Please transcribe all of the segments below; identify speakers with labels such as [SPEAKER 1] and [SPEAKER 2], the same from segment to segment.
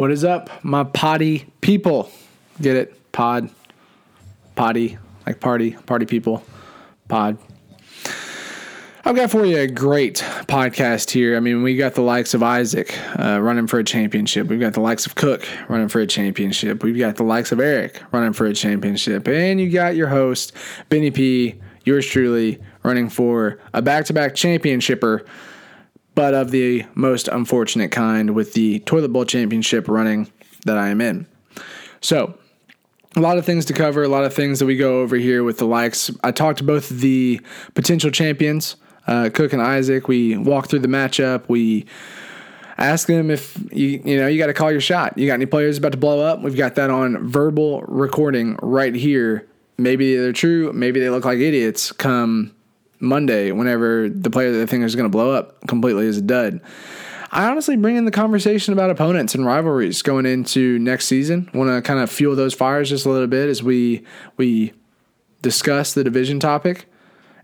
[SPEAKER 1] What is up, my potty people? Get it? Pod, potty, like party, party people, pod. I've got for you a great podcast here. I mean, we got the likes of Isaac uh, running for a championship. We've got the likes of Cook running for a championship. We've got the likes of Eric running for a championship. And you got your host, Benny P, yours truly, running for a back to back championshipper, but of the most unfortunate kind with the Toilet Bowl Championship running that I am in. So, a lot of things to cover, a lot of things that we go over here with the likes. I talked to both the potential champions uh, Cook and Isaac. We walk through the matchup. We ask them if you you know you got to call your shot. You got any players about to blow up? We've got that on verbal recording right here. Maybe they're true. Maybe they look like idiots. Come Monday, whenever the player that they think is going to blow up completely is a dud. I honestly bring in the conversation about opponents and rivalries going into next season. Want to kind of fuel those fires just a little bit as we we discuss the division topic.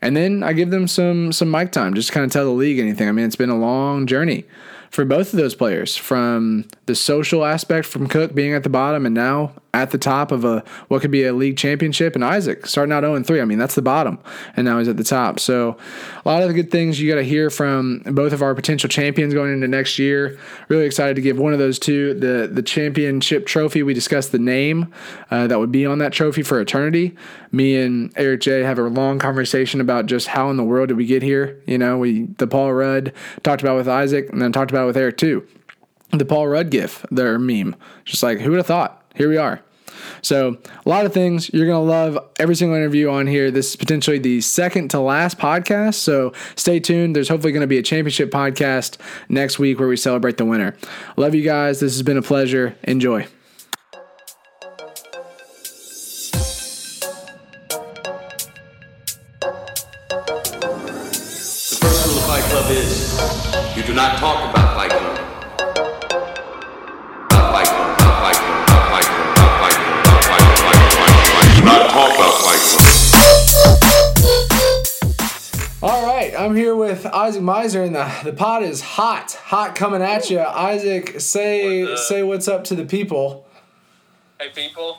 [SPEAKER 1] And then I give them some some mic time, just kind of tell the league anything. I mean, it's been a long journey for both of those players, from the social aspect from Cook being at the bottom and now at the top of a what could be a league championship, and Isaac starting out 0 3. I mean, that's the bottom, and now he's at the top. So a lot of the good things you got to hear from both of our potential champions going into next year. Really excited to give one of those two the the championship trophy. We discussed the name uh, that would be on that trophy for eternity. Me and Eric J have a long conversation about just how in the world did we get here. You know, we the Paul Rudd talked about with Isaac, and then talked about with Eric too. The Paul Rudd gif, their meme, just like who would have thought? Here we are. So, a lot of things you're going to love every single interview on here. This is potentially the second to last podcast. So, stay tuned. There's hopefully going to be a championship podcast next week where we celebrate the winner. Love you guys. This has been a pleasure. Enjoy.
[SPEAKER 2] The first rule of Fight Club is you do not talk about
[SPEAKER 1] I'm here with Isaac Meisner, and the the pot is hot, hot coming at you. Isaac, say
[SPEAKER 3] What's
[SPEAKER 1] say what's up to the people.
[SPEAKER 3] Hey people,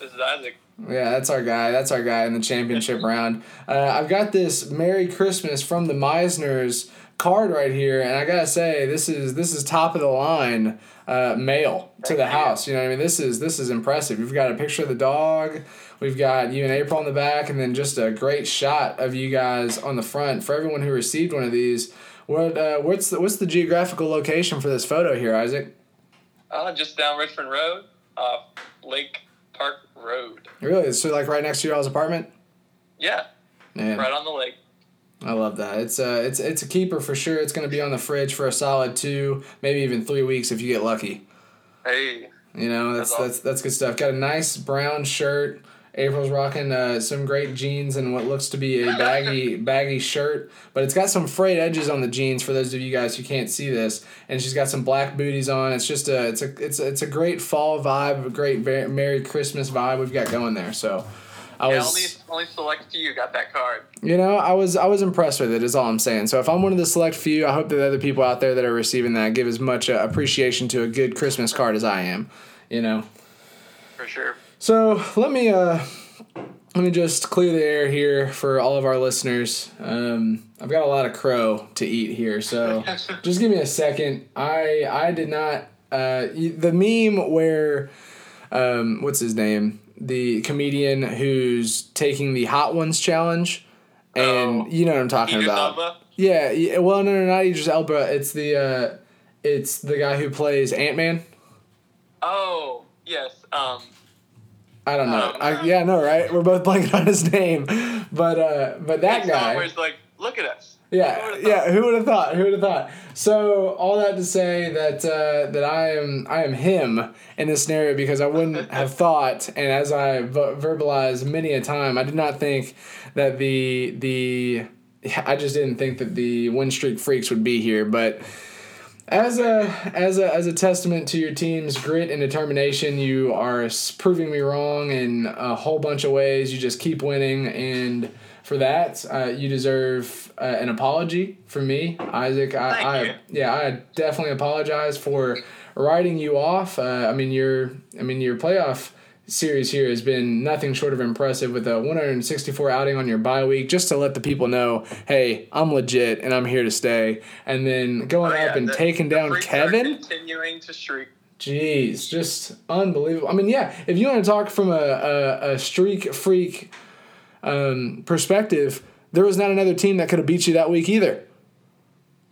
[SPEAKER 3] this is Isaac.
[SPEAKER 1] Yeah, that's our guy. That's our guy in the championship round. Uh, I've got this Merry Christmas from the Meisners card right here, and I gotta say this is this is top of the line uh, mail to the house. You know what I mean? This is this is impressive. You've got a picture of the dog. We've got you and April on the back, and then just a great shot of you guys on the front. For everyone who received one of these, what uh, what's the what's the geographical location for this photo here, Isaac?
[SPEAKER 3] Uh, just down Richmond Road, uh, Lake Park Road.
[SPEAKER 1] Really? So like right next to your all's apartment?
[SPEAKER 3] Yeah,
[SPEAKER 1] Man.
[SPEAKER 3] right on the lake.
[SPEAKER 1] I love that. It's a it's it's a keeper for sure. It's going to be on the fridge for a solid two, maybe even three weeks if you get lucky.
[SPEAKER 3] Hey,
[SPEAKER 1] You know that's
[SPEAKER 3] That's
[SPEAKER 1] that's that's good stuff. Got a nice brown shirt. April's rocking uh, some great jeans and what looks to be a baggy baggy shirt, but it's got some frayed edges on the jeans. For those of you guys who can't see this, and she's got some black booties on. It's just a it's a it's a, it's a great fall vibe, a great ver- Merry Christmas vibe we've got going there. So. I
[SPEAKER 3] yeah,
[SPEAKER 1] was,
[SPEAKER 3] only only select few got that card.
[SPEAKER 1] You know, I was I was impressed with it. Is all I'm saying. So if I'm one of the select few, I hope that the other people out there that are receiving that give as much uh, appreciation to a good Christmas card as I am. You know.
[SPEAKER 3] For sure.
[SPEAKER 1] So let me uh, let me just clear the air here for all of our listeners. Um, I've got a lot of crow to eat here, so just give me a second. I I did not uh, the meme where um, what's his name the comedian who's taking the hot ones challenge, and
[SPEAKER 3] Oh.
[SPEAKER 1] you know what I'm talking
[SPEAKER 3] Idris
[SPEAKER 1] about.
[SPEAKER 3] Elba?
[SPEAKER 1] Yeah, yeah, well, no, no, not Idris Elba. It's the uh, it's the guy who plays Ant Man.
[SPEAKER 3] Oh yes. Um.
[SPEAKER 1] I don't know.
[SPEAKER 3] Oh,
[SPEAKER 1] I, yeah, no, right? We're both blanking on his name, but uh, but that guy.
[SPEAKER 3] it's like, look at us.
[SPEAKER 1] Yeah,
[SPEAKER 3] Who
[SPEAKER 1] yeah. Who would have thought? Who would have thought? So all that to say that uh, that I am I am him in this scenario because I wouldn't have thought, and as I v- verbalized many a time, I did not think that the the I just didn't think that the win streak freaks would be here, but. As a as a as a testament to your team's grit and determination, you are proving me wrong in a whole bunch of ways. You just keep winning, and for that, uh, you deserve uh, an apology from me, Isaac. I,
[SPEAKER 3] Thank
[SPEAKER 1] I
[SPEAKER 3] you.
[SPEAKER 1] yeah, I definitely apologize for writing you off. Uh, I mean, your I mean your playoff series here has been nothing short of impressive with a 164 outing on your bye week, just to let the people know, hey, I'm legit and I'm here to stay. And then going
[SPEAKER 3] Oh, yeah,
[SPEAKER 1] up and
[SPEAKER 3] the-
[SPEAKER 1] taking
[SPEAKER 3] the
[SPEAKER 1] down Kevin.
[SPEAKER 3] continuing to streak.
[SPEAKER 1] Jeez, just unbelievable. I mean, yeah, if you want to talk from a, a, a streak freak um, perspective, there was not another team that could have beat you that week either.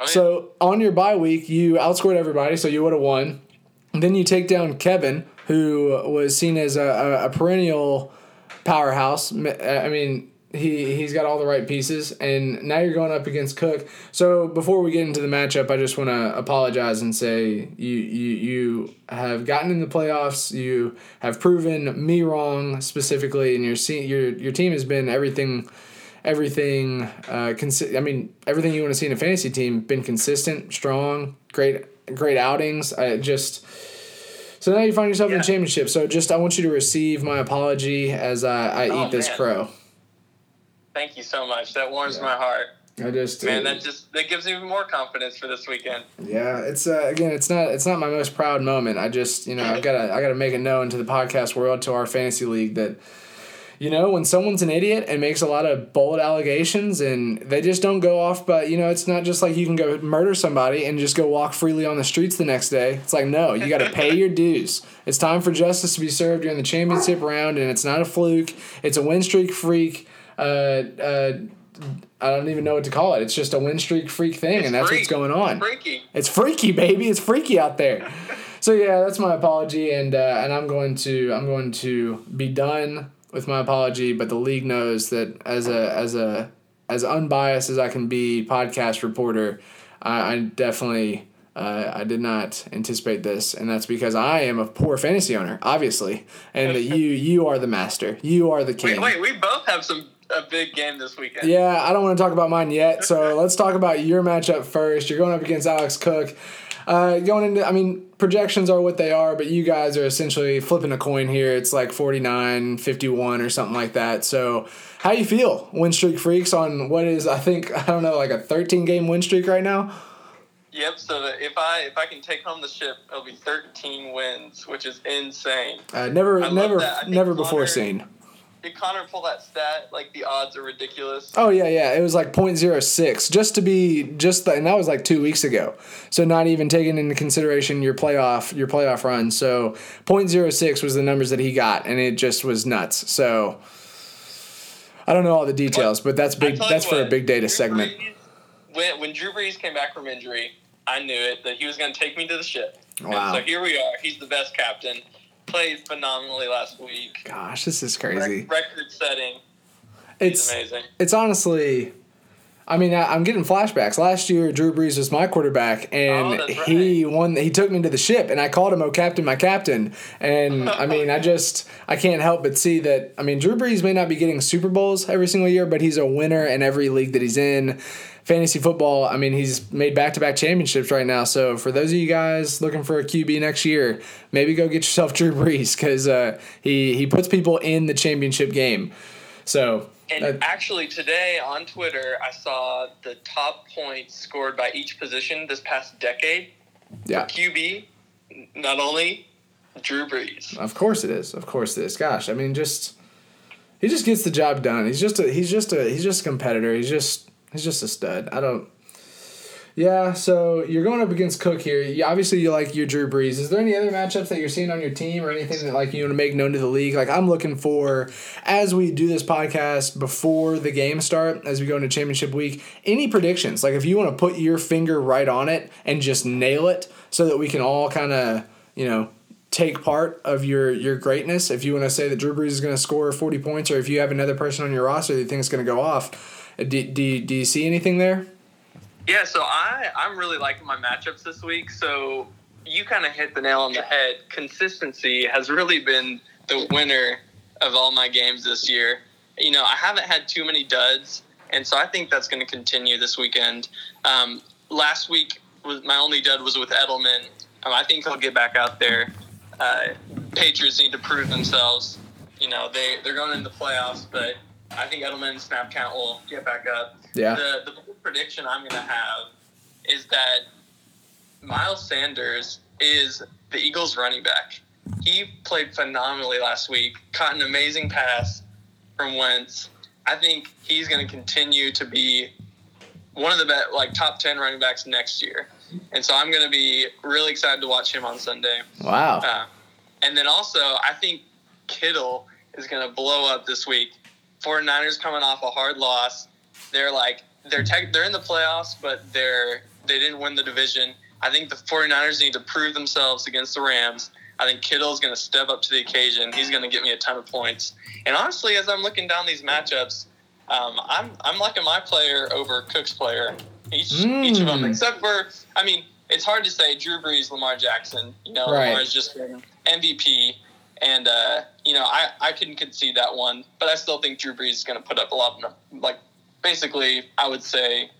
[SPEAKER 3] Oh, yeah.
[SPEAKER 1] So on your bye week, you outscored everybody, so you would have won. And then you take down Kevin, who was seen as a, a, a perennial powerhouse. I mean, he he's got all the right pieces, and now you're going up against Cook. So before we get into the matchup, I just want to apologize and say you you you have gotten in the playoffs. You have proven me wrong specifically, and your your your team has been everything everything uh consi- I mean everything you want to see in a fantasy team been consistent, strong, great great outings. I just so now you find yourself in
[SPEAKER 3] Yeah.
[SPEAKER 1] the championship. So just I want you to receive my apology as I, I
[SPEAKER 3] Oh,
[SPEAKER 1] eat this
[SPEAKER 3] man.
[SPEAKER 1] crow.
[SPEAKER 3] Thank you so much. That warms
[SPEAKER 1] Yeah.
[SPEAKER 3] my heart.
[SPEAKER 1] I just
[SPEAKER 3] Man, that just that gives me even more confidence for this weekend.
[SPEAKER 1] yeah, it's uh, again, it's not it's not my most proud moment. I just you know I gotta I gotta make it known to the podcast world to our fantasy league that you know when someone's an idiot and makes a lot of bold allegations and they just don't go off. But you know it's not just like you can go murder somebody and just go walk freely on the streets the next day. It's like no, you got to pay your dues. It's time for justice to be served during the championship round, and it's not a fluke. It's a win streak freak. Uh, uh, I don't even know what to call it. It's just a win streak freak thing,
[SPEAKER 3] It's
[SPEAKER 1] and that's
[SPEAKER 3] freak.
[SPEAKER 1] what's going on.
[SPEAKER 3] Freaky.
[SPEAKER 1] It's freaky, baby. It's freaky out there. So yeah, that's my apology, and uh, and I'm going to I'm going to be done with my apology. But the league knows that as a as a as unbiased as I can be, podcast reporter, I, I definitely. Uh, I did not anticipate this, and that's because I am a poor fantasy owner, obviously, and that you you are the master, you are the king.
[SPEAKER 3] Wait, wait, we both have some a big game this weekend.
[SPEAKER 1] Yeah, I don't want to talk about mine yet. So let's talk about your matchup first. You're going up against Alex Cook. Uh, going into, I mean, projections are what they are, but you guys are essentially flipping a coin here. It's like 49, 51 or something like that. So how you feel, win streak freaks, on what is, I think, I don't know, like a 13 game win streak right now?
[SPEAKER 3] Yep. So if I if I can take home the ship, it'll be 13 wins, which is insane.
[SPEAKER 1] Uh, never,
[SPEAKER 3] I
[SPEAKER 1] never. Never before
[SPEAKER 3] Connor-
[SPEAKER 1] seen.
[SPEAKER 3] Did Connor pull that stat? Like the odds are ridiculous.
[SPEAKER 1] Oh yeah, yeah. It was like 0.06 just to be just the, and that was like 2 weeks ago. So not even taking into consideration your playoff your playoff run. So 0.06 was the numbers that he got and it just was nuts. So I don't know all the details, but that's big that's for a big data
[SPEAKER 3] Drew
[SPEAKER 1] segment.
[SPEAKER 3] Brees- when when Drew Brees came back from injury, I knew it that he was going to take me to the ship.
[SPEAKER 1] Wow.
[SPEAKER 3] And so here we are. He's the best captain. Played phenomenally last week.
[SPEAKER 1] Gosh, this is crazy.
[SPEAKER 3] Record setting. He's
[SPEAKER 1] It's
[SPEAKER 3] amazing.
[SPEAKER 1] it's honestly I mean, I, I'm getting flashbacks. Last year, Drew Brees was my quarterback, and
[SPEAKER 3] Oh, that's
[SPEAKER 1] he won. He took me to the ship, and I called him "Oh Captain, my captain." And I mean, I just I can't help but see that. I mean, Drew Brees may not be getting Super Bowls every single year, but he's a winner in every league that he's in. Fantasy football. I mean, he's made back to back championships right now. So for those of you guys looking for a QB next year, maybe go get yourself Drew Brees because uh, he he puts people in the championship game. So
[SPEAKER 3] And actually, today on Twitter, I saw the top points scored by each position this past decade.
[SPEAKER 1] yeah.
[SPEAKER 3] QB, not only Drew Brees.
[SPEAKER 1] Of course it is. Of course it is. Gosh, I mean, just he just gets the job done. He's just a he's just a he's just a competitor. He's just he's just a stud. I don't. Yeah, so you're going up against Cook here. You, obviously, you like your Drew Brees. Is there any other matchups that you're seeing on your team or anything that like you want to make known to the league? Like I'm looking for as we do this podcast before the game start, as we go into championship week. Any predictions? Like if you want to put your finger right on it and just nail it, so that we can all kind of you know take part of your your greatness. If you want to say that Drew Brees is going to score 40 points, or if you have another person on your roster that you think is going to go off, do, do, do you see anything there?
[SPEAKER 3] Yeah, so I I'm really liking my matchups this week. So you kind of hit the nail on the head. Consistency has really been the winner of all my games this year. You know, I haven't had too many duds, and so I think that's going to continue this weekend. Um, last week was my only dud was with Edelman. Um, I think he'll get back out there. Uh, Patriots need to prove themselves. You know, they they're going into the playoffs, but I think Edelman's snap count will get back up
[SPEAKER 1] Yeah.
[SPEAKER 3] the the prediction I'm going to have is that Miles Sanders is the Eagles running back. He played phenomenally last week, caught an amazing pass from Wentz. I think he's going to continue to be one of the best, like top 10 running backs next year. And so I'm going to be really excited to watch him on Sunday.
[SPEAKER 1] Wow.
[SPEAKER 3] Uh, and then also, I think Kittle is going to blow up this week. 49ers coming off a hard loss. They're like they're tech, they're in the playoffs, but they're they didn't win the division. I think the 49ers need to prove themselves against the Rams. I think Kittle's going to step up to the occasion. He's going to get me a ton of points. And honestly, as I'm looking down these matchups, um, I'm I'm liking my player over Cook's player. Each each of them,
[SPEAKER 1] Mm.
[SPEAKER 3] except for I mean, it's hard to say Drew Brees, Lamar Jackson. You know,
[SPEAKER 1] Right.
[SPEAKER 3] Lamar's just been MVP, and uh, you know I I couldn't concede that one, but I still think Drew Brees is going to put up a lot of like basically I would say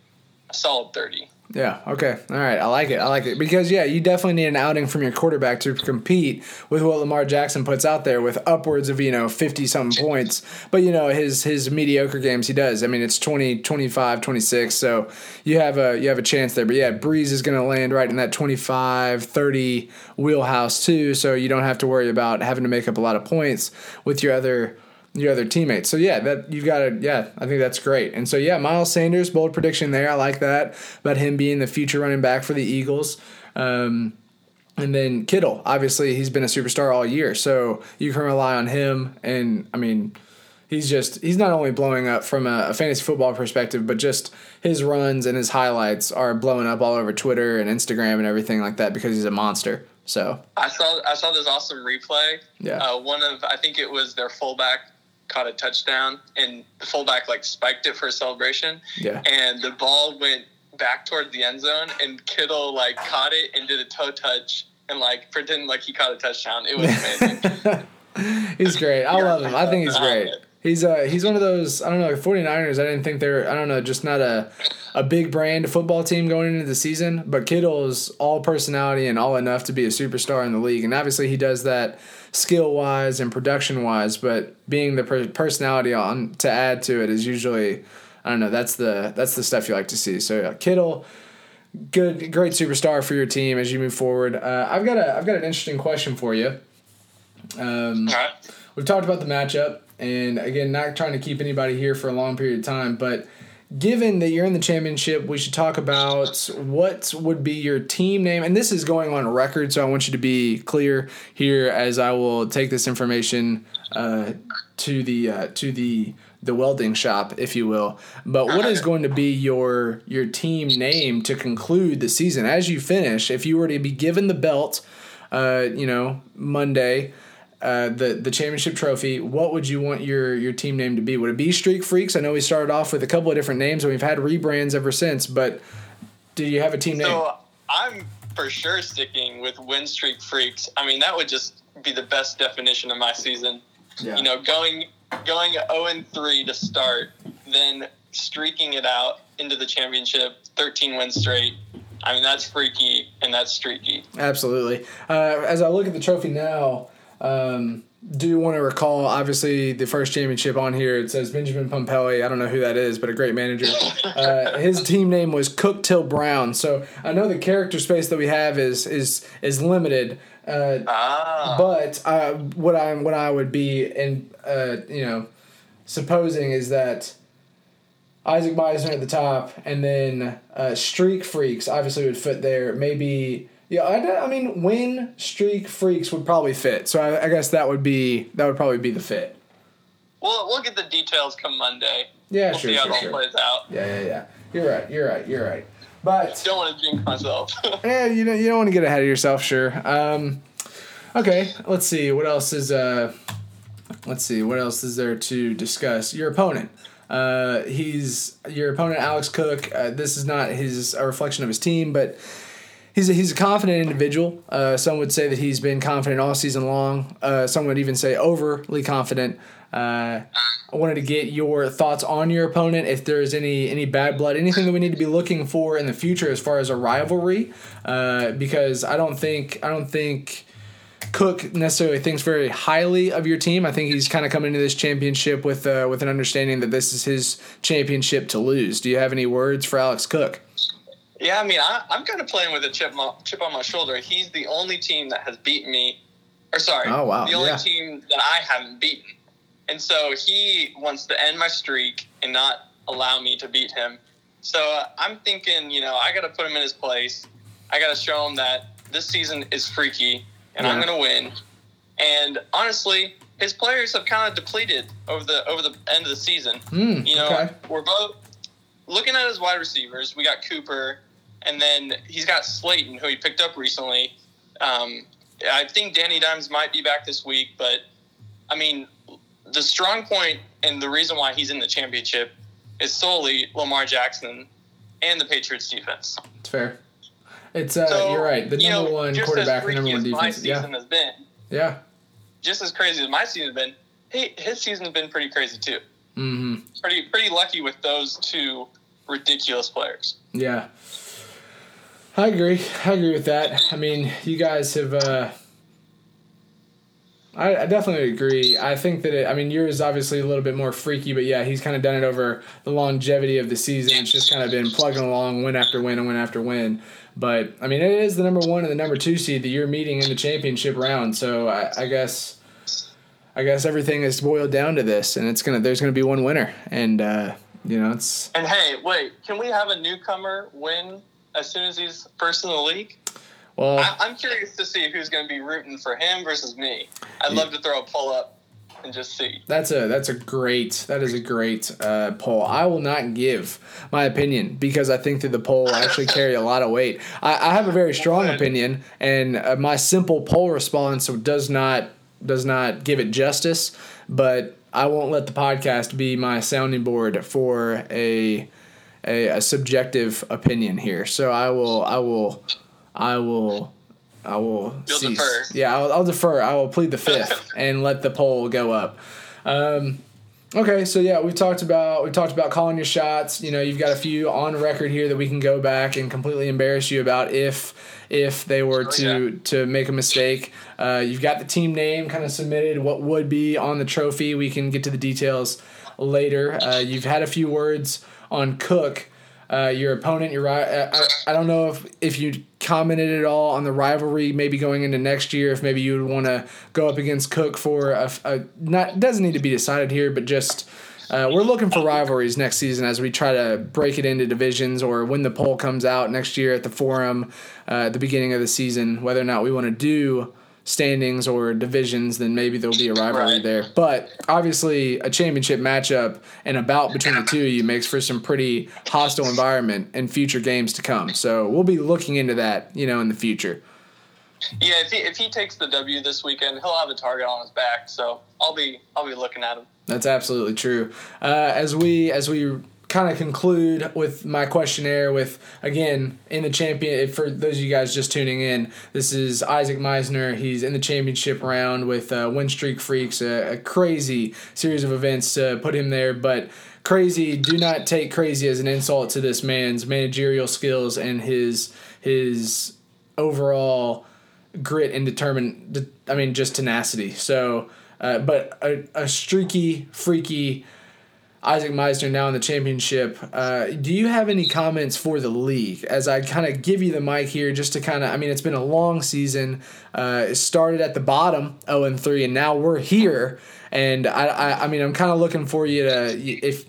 [SPEAKER 3] a solid thirty.
[SPEAKER 1] Yeah. Okay. All right. I like it. I like it because yeah, you definitely need an outing from your quarterback to compete with what Lamar Jackson puts out there with upwards of you know fifty something points. But you know his his mediocre games he does. I mean it's 20, 25, 26. So you have a you have a chance there. But yeah, Brees is going to land right in that 25, 30 wheelhouse too. So you don't have to worry about having to make up a lot of points with your other your other teammates. So yeah, that you've got to yeah, I think that's great. And so yeah, Miles Sanders, bold prediction there. I like that about him being the future running back for the Eagles. Um, and then Kittle, obviously he's been a superstar all year, so you can rely on him. And I mean, he's just he's not only blowing up from a, a fantasy football perspective, but just his runs and his highlights are blowing up all over Twitter and Instagram and everything like that because he's a monster. So
[SPEAKER 3] I saw I saw this awesome replay.
[SPEAKER 1] Yeah.
[SPEAKER 3] Uh, one of I think it was their fullback caught a touchdown, and the fullback like spiked it for a celebration.
[SPEAKER 1] Yeah.
[SPEAKER 3] And the ball went back toward the end zone, and Kittle like caught it and did a toe touch and like pretended like he caught a touchdown. It was amazing.
[SPEAKER 1] He's great. I love him. I think he's great. He's uh he's one of those I don't know 49ers I didn't think they're I don't know just not a a big brand football team going into the season but Kittle is all personality and all enough to be a superstar in the league and obviously he does that skill wise and production wise but being the per- personality on to add to it is usually I don't know that's the that's the stuff you like to see. So yeah, Kittle good great superstar for your team as you move forward. Uh, I've got a I've got an interesting question for you. Um,
[SPEAKER 3] right.
[SPEAKER 1] We've talked about the matchup, and again, not trying to keep anybody here for a long period of time, but given that you're in the championship, we should talk about what would be your team name. And this is going on record, so I want you to be clear here as I will take this information uh, to the uh, to the the welding shop, if you will. But what is going to be your your team name to conclude the season as you finish? If you were to be given the belt, uh, you know, Monday uh, the the championship trophy, what would you want your your team name to be? Would it be Streak Freaks? I know we started off with a couple of different names and we've had rebrands ever since, but do you have a team name?
[SPEAKER 3] So I'm for sure sticking with win streak freaks. I mean, that would just be the best definition of my season.
[SPEAKER 1] yeah.
[SPEAKER 3] You know, going going 0 and 3 to start, then streaking it out into the championship, 13 wins straight. I mean, that's freaky and that's streaky.
[SPEAKER 1] Absolutely. Uh, as I look at the trophy now, um, do you want to recall obviously the first championship on here. It says Benjamin Pompelli. I don't know who that is, but a great manager. Uh, his team name was Cook Till Brown. So I know the character space that we have is is is limited. Uh,
[SPEAKER 3] Ah.
[SPEAKER 1] but uh, what I what I would be in uh, you know supposing is that Isaac Meisner at the top, and then uh, Streak Freaks obviously would fit there. Maybe yeah, I, I mean Win Streak Freaks would probably fit. So I, I guess that would be that would probably be the fit.
[SPEAKER 3] We'll, we'll get the details come Monday.
[SPEAKER 1] Yeah,
[SPEAKER 3] We'll
[SPEAKER 1] sure,
[SPEAKER 3] see how
[SPEAKER 1] sure,
[SPEAKER 3] it
[SPEAKER 1] sure.
[SPEAKER 3] plays out.
[SPEAKER 1] Yeah, yeah, yeah. You're right. You're right. You're right. But
[SPEAKER 3] Don't want to jinx myself.
[SPEAKER 1] yeah, you know, you don't want to get ahead of yourself, sure. Um, okay, let's see what else is. Uh, let's see what else is there to discuss. Your opponent. Uh, he's your opponent, Alex Cook. Uh, this is not his a reflection of his team, but he's a, he's a confident individual. Uh, some would say that he's been confident all season long. Uh, some would even say overly confident. Uh, I wanted to get your thoughts on your opponent. If there's any any bad blood, anything that we need to be looking for in the future as far as a rivalry, uh, because I don't think I don't think Cook necessarily thinks very highly of your team. I think he's kind of coming into this championship with uh, with an understanding that this is his championship to lose. Do you have any words for Alex Cook?
[SPEAKER 3] Yeah, I mean, I, I'm kind of playing with a chip, mo- chip on my shoulder. He's the only team that has beaten me, or sorry,
[SPEAKER 1] Oh, wow,
[SPEAKER 3] the only
[SPEAKER 1] yeah.
[SPEAKER 3] team that I haven't beaten. And so he wants to end my streak and not allow me to beat him. So uh, I'm thinking, you know, I got to put him in his place. I got to show him that this season is freaky and I'm going to win. And honestly, his players have kind of depleted over the over the end of the season.
[SPEAKER 1] Hmm,
[SPEAKER 3] You know,
[SPEAKER 1] okay.
[SPEAKER 3] we're both looking at his wide receivers. We got Cooper, and then he's got Slayton, who he picked up recently. Um, I think Danny Dimes might be back this week, but I mean, the strong point and the reason why he's in the championship is solely Lamar Jackson and the Patriots defense.
[SPEAKER 1] It's fair. It's uh,
[SPEAKER 3] So,
[SPEAKER 1] you're right. The
[SPEAKER 3] you
[SPEAKER 1] number
[SPEAKER 3] know,
[SPEAKER 1] one quarterback, the number one defense.
[SPEAKER 3] My
[SPEAKER 1] Yeah,
[SPEAKER 3] has been
[SPEAKER 1] yeah.
[SPEAKER 3] just as crazy as my season has been. Hey, his season's been pretty crazy too.
[SPEAKER 1] hmm
[SPEAKER 3] Pretty pretty lucky with those two ridiculous players.
[SPEAKER 1] Yeah. I agree. I agree with that. I mean, you guys have. Uh, I, I definitely agree. I think that it. I mean, yours is obviously a little bit more freaky, but yeah, he's kind of done it over the longevity of the season. It's just kind of been plugging along win after win and win after win. But I mean, it is the number one and the number two seed that you're meeting in the championship round. So I, I guess, I guess everything is boiled down to this, and it's gonna. There's gonna be one winner, and uh, you know, it's
[SPEAKER 3] And hey, wait, can we have a newcomer win as soon as he's first in the league?
[SPEAKER 1] well.
[SPEAKER 3] I, I'm curious to see who's going to be rooting for him versus me. I'd love to throw a pull up and just see.
[SPEAKER 1] That's a that's a great that is a great uh, poll. I will not give my opinion because I think that the poll will actually carry a lot of weight. I, I have a very strong
[SPEAKER 3] Good.
[SPEAKER 1] opinion, and uh, my simple poll response does not does not give it justice. But I won't let the podcast be my sounding board for a a, a subjective opinion here. So I will I will I will. I will
[SPEAKER 3] You'll
[SPEAKER 1] cease.
[SPEAKER 3] defer.
[SPEAKER 1] Yeah, I'll, I'll defer. I will plead the fifth and let the poll go up. Um, okay, so yeah, we've talked about we talked about calling your shots. You know, you've got a few on record here that we can go back and completely embarrass you about if if they were
[SPEAKER 3] Oh,
[SPEAKER 1] to
[SPEAKER 3] yeah.
[SPEAKER 1] to make a mistake. Uh, you've got the team name kind of submitted. What would be on the trophy? We can get to the details later. Uh, you've had a few words on Cook. Uh, your opponent, your I, I, I don't know if if you commented at all on the rivalry, maybe going into next year. If maybe you would want to go up against Cook for a, a not doesn't need to be decided here, but just uh, we're looking for rivalries next season as we try to break it into divisions or when the poll comes out next year at the forum uh, at the beginning of the season, whether or not we want to do standings or divisions, then maybe there'll be a rivalry
[SPEAKER 3] Right.
[SPEAKER 1] there. But obviously, a championship matchup and a bout between the two of you makes for some pretty hostile environment in future games to come. So we'll be looking into that, you know, in the future.
[SPEAKER 3] Yeah, if he if he takes the W this weekend, he'll have a target on his back. So I'll be I'll be looking at him.
[SPEAKER 1] That's absolutely true. Uh, as we as we kind of conclude with my questionnaire, with again in the champion for those of you guys just tuning in, this is Isaac Meisner. He's in the championship round with uh, Win Streak Freaks, a, a crazy series of events to put him there, but. Crazy. Do not take crazy as an insult to this man's managerial skills and his his overall grit and determined I mean, just tenacity. So, uh, but a, a streaky, freaky Isaac Meisner now in the championship. Uh, do you have any comments for the league as I kind of give you the mic here, just to kind of? I mean, it's been a long season. Uh, it started at the bottom, zero and three, and now we're here. And I, I, I mean, I'm kind of looking for you to if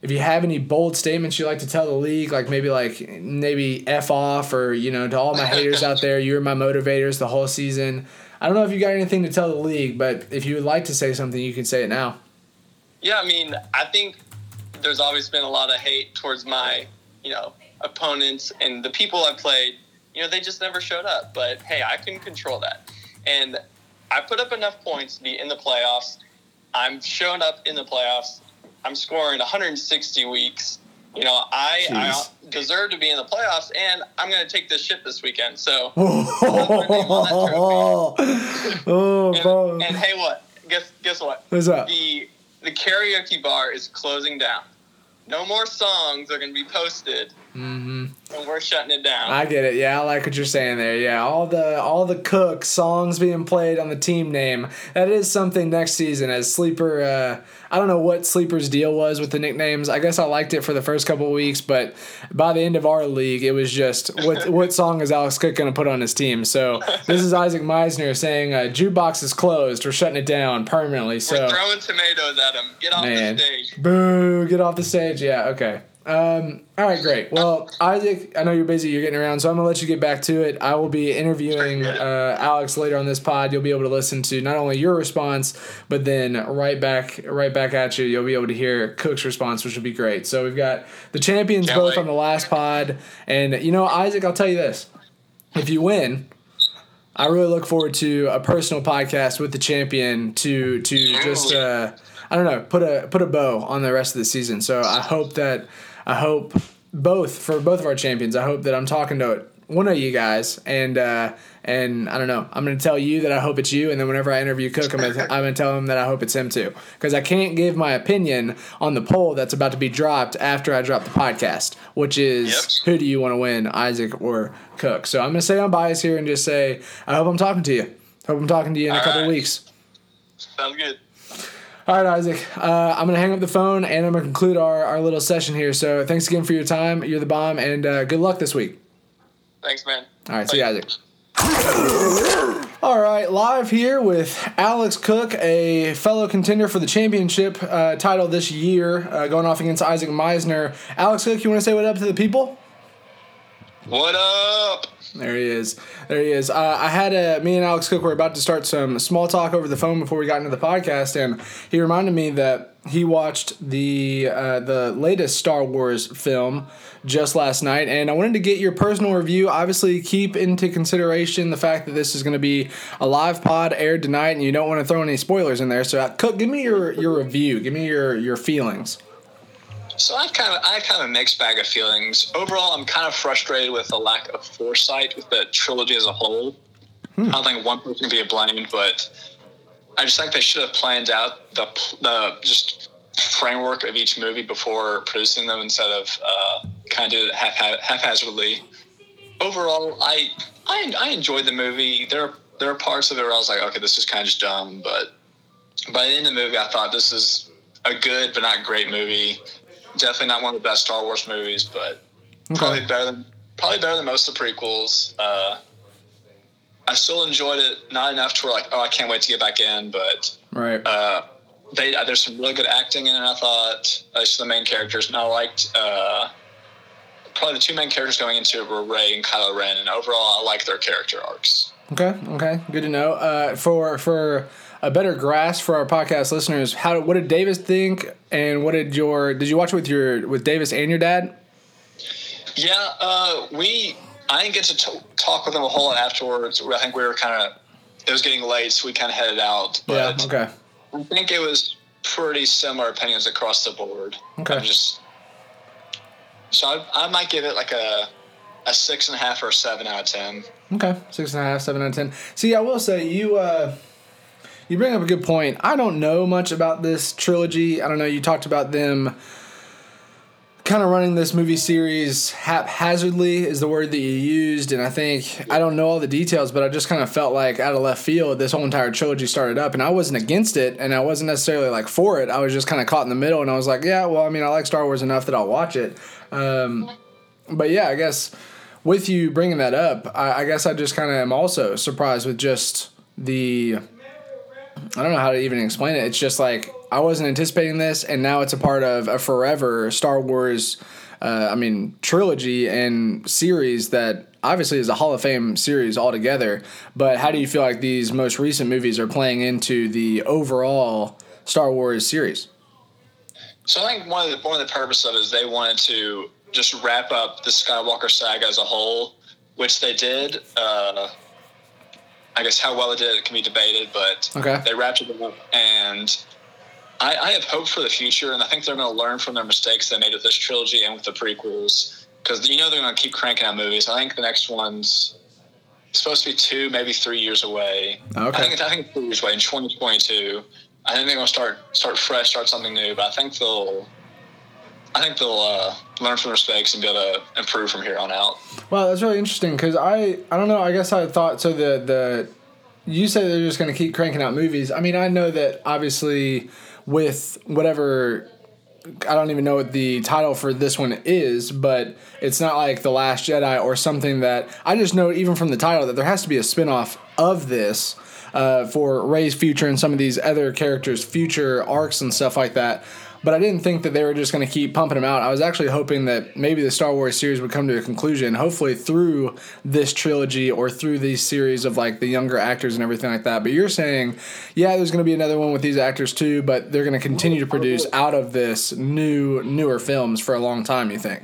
[SPEAKER 1] if you have any bold statements you like to tell the league, like maybe like maybe f off or you know to all my haters out there, you're my motivators the whole season. I don't know if you got anything to tell the league, but if you would like to say something, you can say it now.
[SPEAKER 3] Yeah, I mean, I think there's always been a lot of hate towards my, you know, opponents and the people I played. You know, they just never showed up. But hey, I can control that, and I put up enough points to be in the playoffs. I'm showing up in the playoffs. I'm scoring 160 weeks. You know, I, I deserve to be in the playoffs, and I'm going to take this shit this weekend. So,
[SPEAKER 1] oh, oh,
[SPEAKER 3] and, and hey, what? Guess guess what?
[SPEAKER 1] What's up?
[SPEAKER 3] the the karaoke bar is closing down. No more songs are going to be posted.
[SPEAKER 1] Mm-hmm.
[SPEAKER 3] and we're shutting it down.
[SPEAKER 1] I get it. Yeah, I like what you're saying there. Yeah, all the all the Cook songs being played on the team name. That is something next season as sleeper. Uh, I don't know what sleeper's deal was with the nicknames. I guess I liked it for the first couple of weeks, but by the end of our league, it was just what what song is Alex Cook going to put on his team? So this is Isaac Meisner saying uh, jukebox is closed. We're shutting it down permanently. So
[SPEAKER 3] we're throwing tomatoes at him. Get off
[SPEAKER 1] Man.
[SPEAKER 3] the stage.
[SPEAKER 1] Boo! Get off the stage. Yeah. Okay. Um, all right. Great. Well, Isaac, I know you're busy. You're getting around, so I'm gonna let you get back to it. I will be interviewing uh, Alex later on this pod. You'll be able to listen to not only your response, but then right back, right back at you. You'll be able to hear Cook's response, which would be great. So we've got the champions
[SPEAKER 3] Can't
[SPEAKER 1] both
[SPEAKER 3] wait.
[SPEAKER 1] on the last pod, and you know, Isaac, I'll tell you this: if you win. I really look forward to a personal podcast with the champion to to just uh, I don't know put a put a bow on the rest of the season. So I hope that I hope both for both of our champions. I hope that I'm talking to one of you guys and uh, and I don't know. I'm gonna tell you that I hope it's you, and then whenever I interview Cook, I'm gonna, I'm gonna tell him that I hope it's him too, because I can't give my opinion on the poll that's about to be dropped after I drop the podcast, which is
[SPEAKER 3] Yep.
[SPEAKER 1] who do you want to win, Isaac or Cook? So I'm gonna say I'm biased here and just say I hope I'm talking to you. Hope I'm talking to you in a couple
[SPEAKER 3] right.
[SPEAKER 1] weeks.
[SPEAKER 3] Sounds good.
[SPEAKER 1] All right, Isaac. Uh, I'm gonna hang up the phone and I'm gonna conclude our, our little session here. So thanks again for your time. You're the bomb, and uh, good luck this week.
[SPEAKER 3] Thanks, man.
[SPEAKER 1] All right, see you, Isaac. All right, live here with Alex Cook, a fellow contender for the championship uh, title this year, uh, going off against Isaac Meisner. Alex Cook, you want to say what up to the people?
[SPEAKER 3] What up?
[SPEAKER 1] There he is. There he is. Uh, I had a me and Alex Cook were about to start some small talk over the phone before we got into the podcast, and he reminded me that he watched the uh, the latest Star Wars film just last night, and I wanted to get your personal review. Obviously, keep into consideration the fact that this is going to be a live pod aired tonight, and you don't want to throw any spoilers in there. So, uh, Cook, give me your your review. Give me your your feelings.
[SPEAKER 4] So I kind of I have kind of a mixed bag of feelings. Overall, I'm kind of frustrated with the lack of foresight with the trilogy as a whole. I don't think one person can be blamed, but I just think they should have planned out the the just framework of each movie before producing them instead of uh, kind of it half haphazardly. Overall, I, I I enjoyed the movie. There there are parts of it where I was like, okay, this is kind of just dumb, but by the end of the movie, I thought this is a good but not great movie. Definitely not one of the best Star Wars movies, but probably better than probably better than most of the prequels. Uh, I still enjoyed it, not enough to where like, oh, I can't wait to get back in, but
[SPEAKER 1] Right.
[SPEAKER 4] uh, they uh, there's some really good acting in it. I thought, uh, the main characters, and I liked uh, probably the two main characters going into it were Rey and Kylo Ren, and overall, I like their character arcs.
[SPEAKER 1] Okay, okay, good to know. Uh, for for a better grasp for our podcast listeners, how what did Davis think, and what did your did you watch with your with Davis and your dad?
[SPEAKER 4] Yeah, uh, we. I didn't get to t- talk with them a whole lot afterwards. I think we were kind of. It was getting late, so we kind of headed out. But
[SPEAKER 1] yeah. Okay.
[SPEAKER 4] I think it was pretty similar opinions across the board.
[SPEAKER 1] Okay.
[SPEAKER 4] I'm just. So I, I might give it like a, a six and a half or a seven out of ten.
[SPEAKER 1] Okay. Six and a half, seven out of ten. See, I will say you. Uh, you bring up a good point. I don't know much about this trilogy. I don't know. You talked about them kind of running this movie series haphazardly is the word that you used and i think i don't know all the details but i just kind of felt like out of left field this whole entire trilogy started up and i wasn't against it and i wasn't necessarily like for it i was just kind of caught in the middle and i was like yeah well i mean i like star wars enough that i'll watch it um, but yeah i guess with you bringing that up i, I guess i just kind of am also surprised with just the I don't know how to even explain it. It's just like I wasn't anticipating this, and now it's a part of a forever Star Wars. Uh, I mean, trilogy and series that obviously is a Hall of Fame series altogether. But how do you feel like these most recent movies are playing into the overall Star Wars series?
[SPEAKER 4] So I think one of the one of the purposes of it is they wanted to just wrap up the Skywalker saga as a whole, which they did. Uh, I guess how well it did it can be debated, but
[SPEAKER 1] Okay.
[SPEAKER 4] they wrapped it up, and I, I have hope for the future, and I think they're going to learn from their mistakes they made with this trilogy and with the prequels, because you know they're going to keep cranking out movies. I think the next one's supposed to be two, maybe three years away.
[SPEAKER 1] Okay.
[SPEAKER 4] I think it's, I think three years away in 2022. I think they're going to start start fresh, start something new, but I think they'll. I think they'll uh, learn from their mistakes and be able to improve from here on out.
[SPEAKER 1] Well, that's really interesting because I I don't know. I guess I thought so. The the you say they're just going to keep cranking out movies. I mean, I know that obviously with whatever I don't even know what the title for this one is, but it's not like The Last Jedi or something that I just know even from the title that there has to be a spin-off of this uh, for Rey's future and some of these other characters' future arcs and stuff like that. But I didn't think that they were just going to keep pumping them out. I was actually hoping that maybe the Star Wars series would come to a conclusion, hopefully through this trilogy or through these series of like the younger actors and everything like that. But you're saying, yeah, there's going to be another one with these actors too, but they're going to continue to produce out of this new newer films for a long time. You think?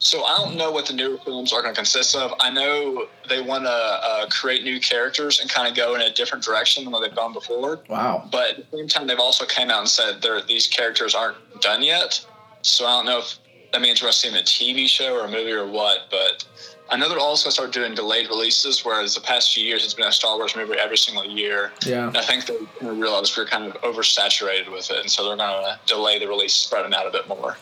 [SPEAKER 4] So I don't know what the newer films are going to consist of. I know they want to uh, create new characters and kind of go in a different direction than what they've gone before.
[SPEAKER 1] Wow.
[SPEAKER 4] But at the same time, they've also came out and said these characters aren't done yet. So I don't know if that means we're going to see them in a TV show or a movie or what. But I know they're also going to start doing delayed releases, whereas the past few years it's been a Star Wars movie every single year.
[SPEAKER 1] Yeah.
[SPEAKER 4] And I think they realized we're kind of oversaturated with it, and so they're going to delay the release, spread them out a bit more.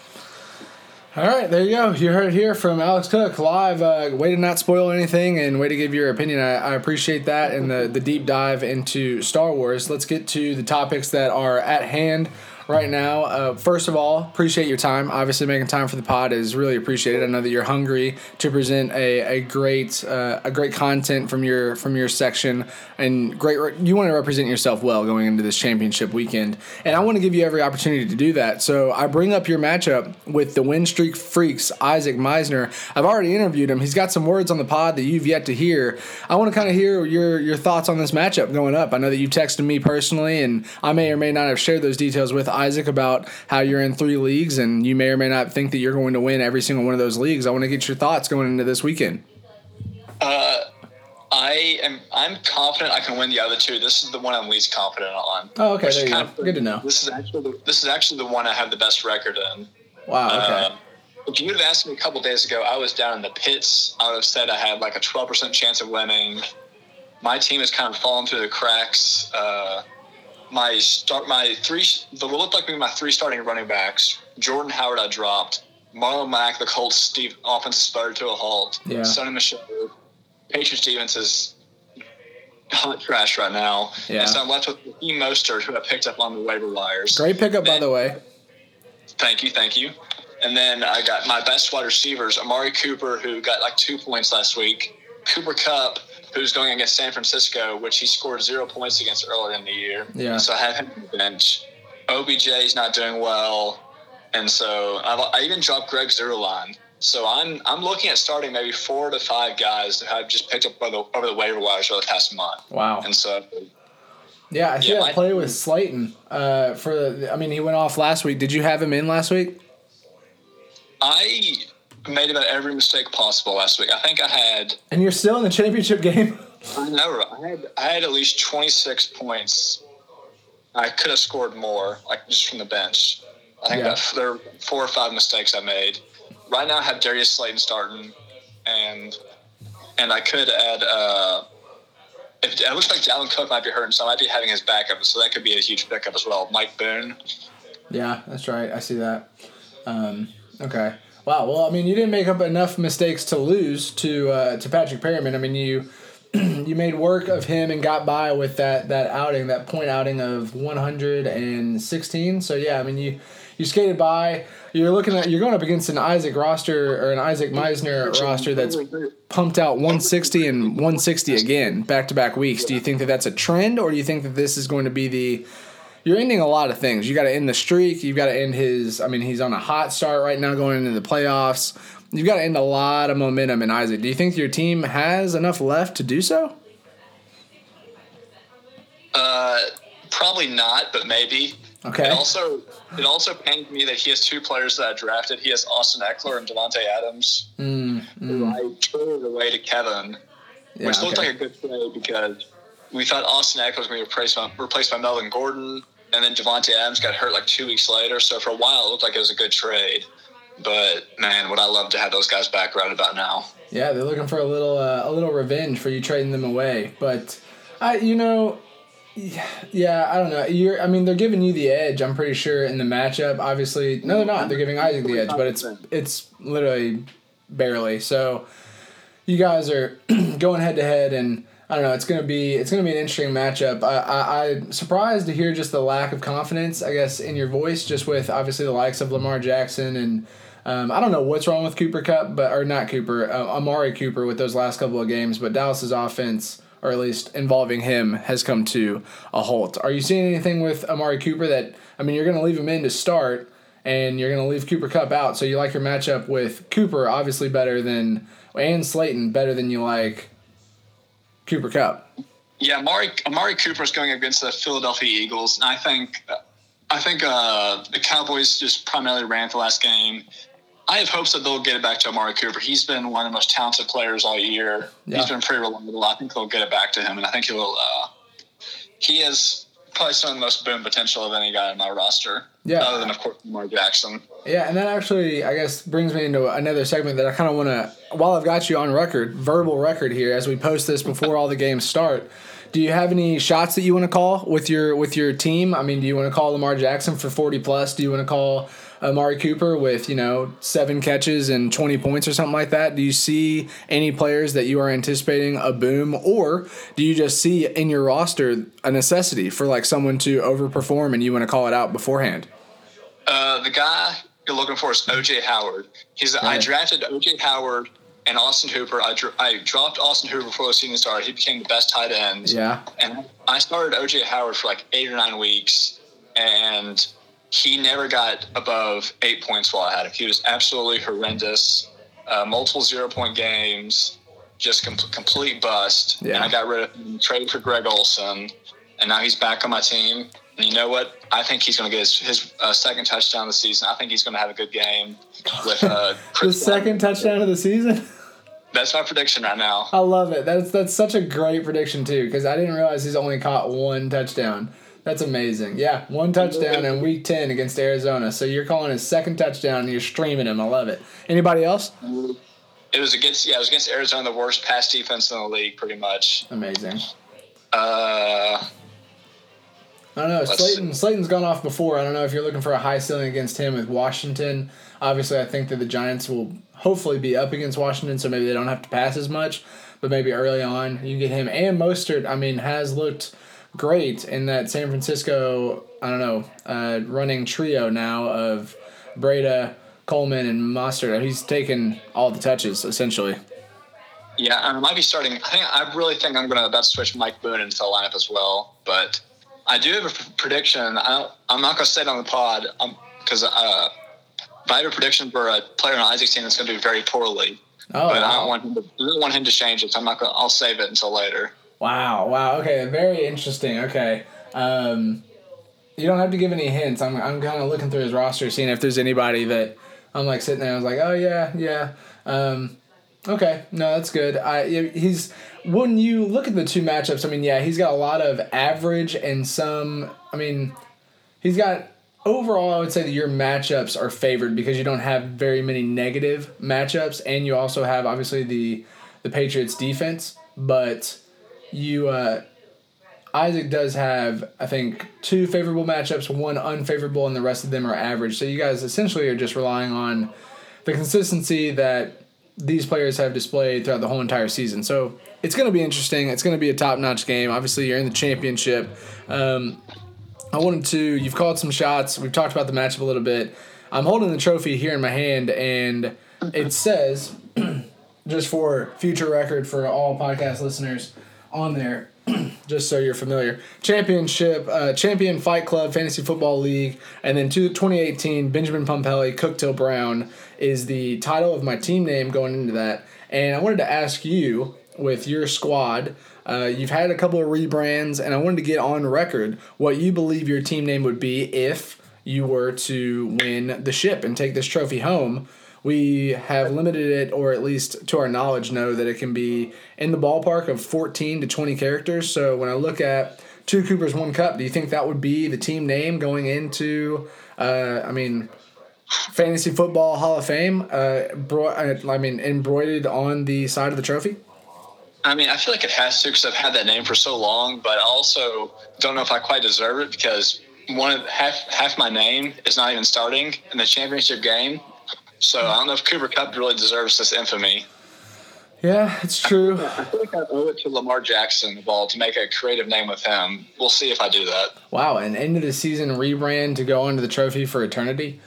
[SPEAKER 1] All right, there you go. You heard it here from Alex Cook live. Uh, way to not spoil anything and way to give your opinion. I, I appreciate that and the, the deep dive into Star Wars. Let's get to the topics that are at hand right now. Uh, first of all, appreciate your time. Obviously, making time for the pod is really appreciated. I know that you're hungry to present a, a great uh, a great content from your from your section and great. Re- you want to represent yourself well going into this championship weekend, and I want to give you every opportunity to do that. So I bring up your matchup with the win streak freaks, Isaac Meisner. I've already interviewed him. He's got some words on the pod that you've yet to hear. I want to kind of hear your your thoughts on this matchup going up. I know that you texted me personally, and I may or may not have shared those details with Isaac about how you're in three leagues, and you may or may not think that you're going to win every single one of those leagues. I want to get your thoughts going into this weekend.
[SPEAKER 4] Uh, I am. I'm confident I can win the other two. This is the one I'm least confident on.
[SPEAKER 1] Oh, okay, there you go. Good to know.
[SPEAKER 4] This is actually the, this is actually the one I have the best record in.
[SPEAKER 1] Wow. Okay.
[SPEAKER 4] Um, if you would have asked me a couple days ago, I was down in the pits. I would have said I had like a 12% chance of winning. My team has kind of fallen through the cracks. Uh, my start, my three, the what looked like me my three starting running backs. Jordan Howard, I dropped. Marlon Mack, the Colts, Steve offense sputtered to a halt.
[SPEAKER 1] Yeah.
[SPEAKER 4] Sony Michel, Patriot Stevens is hot trash right now.
[SPEAKER 1] Yeah.
[SPEAKER 4] And so I'm left with E. Mostert, who I picked up on the waiver wires.
[SPEAKER 1] Great pickup, by the way.
[SPEAKER 4] Thank you, thank you. And then I got my best wide receivers, Amari Cooper, who got like two points last week. Cooper Kupp, who's going against San Francisco, which he scored zero points against earlier in the year.
[SPEAKER 1] Yeah.
[SPEAKER 4] So I have him on the bench. OBJ is not doing well, and so I've, I even dropped Greg Zuerlein. So I'm I'm looking at starting maybe four to five guys that I've just picked up over the, over the waiver wires over the past month.
[SPEAKER 1] Wow.
[SPEAKER 4] And so
[SPEAKER 1] Yeah, I see
[SPEAKER 4] Yeah, my-
[SPEAKER 1] play with Slayton. Uh, for the, I mean, he went off last week. Did you have him in last week?
[SPEAKER 4] I made about every mistake possible last week. I think I had
[SPEAKER 1] And you're still in the championship game.
[SPEAKER 4] I know. I had I had at least twenty six points. I could have scored more, like just from the bench. I think
[SPEAKER 1] Yeah.
[SPEAKER 4] that there are four or five mistakes I made. Right now, I have Darius Slayton starting, and and I could add. Uh, if, it looks like Dalvin Cook might be hurting, so I might be having his backup. So that could be a huge pickup as well. Mike Boone.
[SPEAKER 1] Yeah, that's right. I see that. Um, okay. Wow. Well, I mean, you didn't make up enough mistakes to lose to uh, to Patrick Perryman. I mean, you you made work of him and got by with that that outing, that point outing of 116. So yeah, I mean, you you skated by. You're looking at you're going up against an Isaac roster or an Isaac Meisner roster that's pumped out 160 and 160 again back to back weeks. Do you think that that's a trend, or do you think that this is going to be the you're ending a lot of things. You got to end the streak. You've got to end his. I mean, he's on a hot start right now, going into the playoffs. You've got to end a lot of momentum in Isaac. Do you think your team has enough left to do so?
[SPEAKER 4] Uh, probably not, but maybe.
[SPEAKER 1] Okay.
[SPEAKER 4] It also it also pains me that he has two players that I drafted. He has Austin Ekeler and Davante Adams,
[SPEAKER 1] Mm,
[SPEAKER 4] who I traded away to Kevin,
[SPEAKER 1] yeah,
[SPEAKER 4] which looked
[SPEAKER 1] okay.
[SPEAKER 4] like a good trade because we thought Austin Ekeler was going to be replaced by, replaced by Melvin Gordon, and then Davante Adams got hurt like two weeks later. So for a while, it looked like it was a good trade. But man, would I love to have those guys back right about now.
[SPEAKER 1] Yeah, they're looking for a little uh, a little revenge for you trading them away. But I, you know, Yeah, I don't know. You're. I mean, they're giving you the edge. I'm pretty sure in the matchup. Obviously, no, they're not. They're giving Isaac the edge, but it's it's literally barely. So you guys are going head to head, and I don't know. It's gonna be it's gonna be an interesting matchup. I, I I'm surprised to hear just the lack of confidence, I guess, in your voice, just with obviously the likes of Lamar Jackson and. Um, I don't know what's wrong with Cooper Kupp, but or not Cooper, uh, Amari Cooper with those last couple of games. But Dallas's offense, or at least involving him, has come to a halt. Are you seeing anything with Amari Cooper that I mean, you're going to leave him in to start, and you're going to leave Cooper Kupp out. So you like your matchup with Cooper, obviously better than and Slayton, better than you like Cooper Kupp.
[SPEAKER 4] Yeah, Amari Amari Cooper is going against the Philadelphia Eagles, and I think I think uh, the Cowboys just primarily ran the last game. I have hopes that they'll get it back to Amari Cooper. He's been one of the most talented players all year.
[SPEAKER 1] Yeah.
[SPEAKER 4] He's been pretty reliable. I think they'll get it back to him, and I think he'll. Uh, he has probably some of the most boom potential of any guy in my roster.
[SPEAKER 1] Yeah.
[SPEAKER 4] Other than of course Lamar Jackson.
[SPEAKER 1] Yeah, and that actually, I guess, brings me into another segment that I kind of want to, while I've got you on record, verbal record here, as we post this before all the games start. Do you have any shots that you want to call with your with your team? I mean, do you want to call Lamar Jackson for forty plus? Do you want to call Amari Cooper with you know seven catches and twenty points or something like that? Do you see any players that you are anticipating a boom, or do you just see in your roster a necessity for like someone to overperform and you want to call it out beforehand?
[SPEAKER 4] Uh, the guy you're looking for is OJ Howard. He's I
[SPEAKER 1] Right.
[SPEAKER 4] drafted OJ Howard and Austin Hooper. I, dr- I dropped Austin Hooper before the season started. He became the best tight end.
[SPEAKER 1] Yeah.
[SPEAKER 4] And I started OJ Howard for like eight or nine weeks, and he never got above eight points while I had him. He was absolutely horrendous. Uh, multiple zero point games, just com- complete bust.
[SPEAKER 1] Yeah.
[SPEAKER 4] And I got rid of him, traded for Greg Olsen, and now he's back on my team. And you know what? I think he's going to get his, his uh, second touchdown of the season. I think he's going to have a good game with uh,
[SPEAKER 1] The second touchdown of the season.
[SPEAKER 4] That's my prediction right now.
[SPEAKER 1] I love it. That's that's such a great prediction too, because I didn't realize he's only caught one touchdown. That's amazing. Yeah, one touchdown in week ten against Arizona. So you're calling his second touchdown and you're streaming him. I love it. Anybody else?
[SPEAKER 4] It was against yeah, it was against Arizona, the worst pass defense in the league, pretty much.
[SPEAKER 1] Amazing.
[SPEAKER 4] Uh,
[SPEAKER 1] I don't know.
[SPEAKER 4] Let's
[SPEAKER 1] Slayton Slayton's gone off before. I don't know if you're looking for a high ceiling against him with Washington. Obviously, I think that the Giants will hopefully be up against Washington, so maybe they don't have to pass as much. But maybe early on, you get him and Mostert. I mean, has looked great in that San Francisco. I don't know, uh, running trio now of Breida, Coleman, and Mostert. He's taken all the touches essentially.
[SPEAKER 4] yeah, I might be starting. I think I really think I'm going to about switch Mike Boone into the lineup as well. But I do have a prediction. I I'm not going to say it on the pod because uh, but I have a prediction for a player on Isaac's team that's going to do very poorly.
[SPEAKER 1] Oh,
[SPEAKER 4] but I don't want him to, I don't want him to change it. So I'm not going. to I'll save it until later.
[SPEAKER 1] Wow, wow. Okay, very interesting. Okay. Um, you don't have to give any hints. I'm, I'm kind of looking through his roster, seeing if there's anybody that I'm like sitting there. I was like, oh yeah, yeah. Um, okay, no, that's good. I he's when you look at the two matchups. I mean, yeah, he's got a lot of average and some. I mean, he's got overall. I would say that your matchups are favored because you don't have very many negative matchups, and you also have obviously the the Patriots defense, but you uh, Isaac does have I think two favorable matchups, one unfavorable, and the rest of them are average. So you guys essentially are just relying on the consistency that these players have displayed throughout the whole entire season. So it's going to be interesting. It's going to be a top notch game. Obviously, you're in the championship. Um, I wanted to. You've called some shots. We've talked about the matchup a little bit. I'm holding the trophy here in my hand, and it says, just for future record for all podcast listeners on there, just so you're familiar, championship, uh, champion Fight Club Fantasy Football League, and then to 2018 Benjamin Pumpelly Cooktail Brown is the title of my team name going into that. And I wanted to ask you with your squad. Uh, you've had a couple of rebrands, and I wanted to get on record what you believe your team name would be if you were to win the ship and take this trophy home. We have limited it, or at least to our knowledge, know that it can be in the ballpark of 14 to 20 characters. So when I look at two Coopers, one cup, do you think that would be the team name going into, uh, I mean, fantasy football Hall of Fame? Uh, bro- uh, I mean, embroidered on the side of the trophy?
[SPEAKER 4] I mean, I feel like it has to because I've had that name for so long, but I also don't know if I quite deserve it because one of half half my name is not even starting in the championship game. So I don't know if Cooper Kupp really deserves this infamy.
[SPEAKER 1] Yeah, it's true.
[SPEAKER 4] I feel like I owe it to Lamar Jackson the ball to make a creative name with him. We'll see if I do that.
[SPEAKER 1] Wow, an end of the season rebrand to go into the trophy for eternity.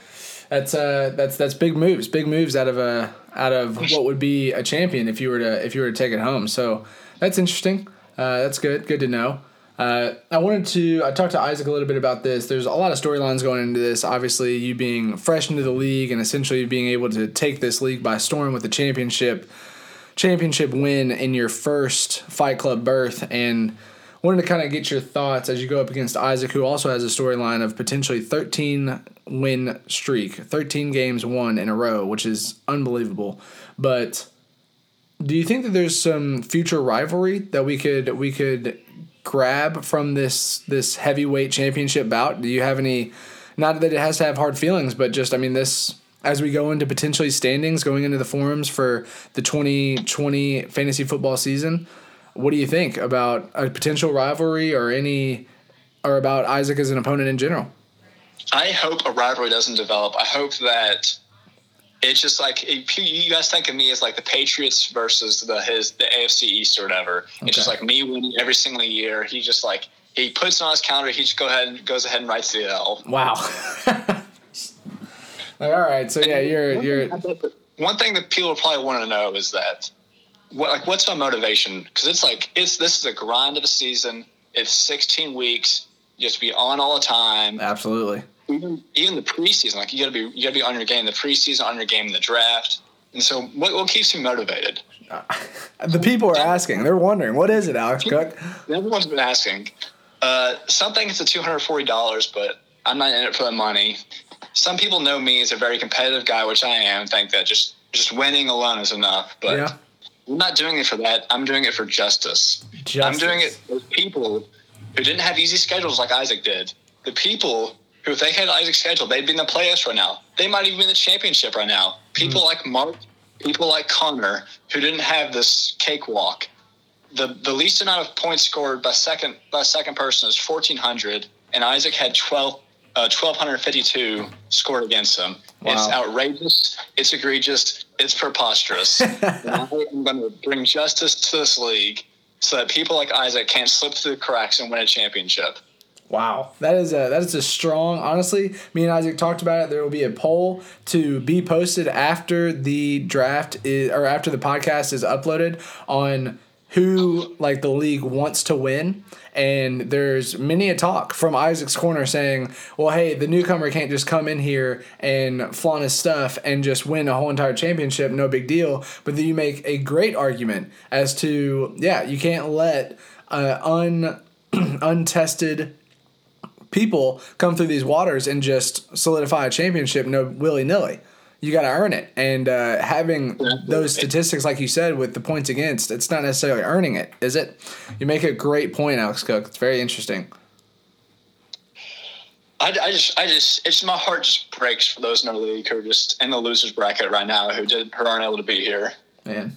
[SPEAKER 1] That's uh that's that's big moves, big moves out of a out of what would be a champion if you were to if you were to take it home. So that's interesting. Uh, that's good. Good to know. Uh, I wanted to. I talked to Isaac a little bit about this. There's a lot of storylines going into this. Obviously, you being fresh into the league and essentially being able to take this league by storm with the championship championship win in your first Fight Club berth, and wanted to kind of get your thoughts as you go up against Isaac, who also has a storyline of potentially 13 win streak, 13 games won in a row, which is unbelievable. But do you think that there's some future rivalry that we could we could grab from this this heavyweight championship bout? Do you have any? Not that it has to have hard feelings, but just I mean this as we go into potentially standings going into the forums for the 2020 fantasy football season. What do you think about a potential rivalry or any or about Isaac as an opponent in general?
[SPEAKER 4] I hope a rivalry doesn't develop. I hope that it's just like you guys think of me as like the Patriots versus the his the AFC East or whatever. It's just like me winning every single year. He just like he puts it on his calendar. He just go ahead and goes ahead and writes the L.
[SPEAKER 1] Wow. like, all right, so yeah, you're you're
[SPEAKER 4] One thing that people probably want to know is that what like what's my motivation? Because it's like it's this is a grind of a season. It's 16 weeks. You have to be on all the time.
[SPEAKER 1] absolutely.
[SPEAKER 4] Even even the preseason, like you gotta be you gotta be on your game. The preseason, on your game in the draft. And so, what, what keeps you motivated?
[SPEAKER 1] The people are asking. They're wondering, what is it, Alex Cook?
[SPEAKER 4] Everyone's been asking. Uh, some think it's a two hundred forty dollars, but I'm not in it for the money. Some people know me as a very competitive guy, which I am. Think that just just winning alone is enough. But
[SPEAKER 1] Yeah.
[SPEAKER 4] I'm not doing it for that. I'm doing it for justice. I'm doing it with people who didn't have easy schedules like Isaac did. The people who, if they had Isaac's schedule, they'd be in the playoffs right now. They might even be in the championship right now. People like Mark, people like Connor, who didn't have this cakewalk. The the least amount of points scored by second by second person is fourteen hundred, and Isaac had 12, uh, 1252 scored against him. It's outrageous. It's egregious. It's preposterous. I am going to bring justice to this league so that people like Isaac can't slip through the cracks and win a championship.
[SPEAKER 1] Wow, that is a that is a strong. Honestly, me and Isaac talked about it. There will be a poll to be posted after the draft is or after the podcast is uploaded on who like the league wants to win. And there's many a talk from Isaac's corner saying, "Well, hey, the newcomer can't just come in here and flaunt his stuff and just win a whole entire championship. No big deal." But then you make a great argument as to, yeah, you can't let uh, un untested people come through these waters and just solidify a championship no willy nilly. You got to earn it, and uh, having those statistics, like you said, with the points against, it's not necessarily earning it, is it? You make a great point, Alex Cook. It's very interesting.
[SPEAKER 4] I, I just, I just, it's my heart just breaks for those in the league who are just in the losers bracket right now who did, who aren't able to be here.
[SPEAKER 1] Man,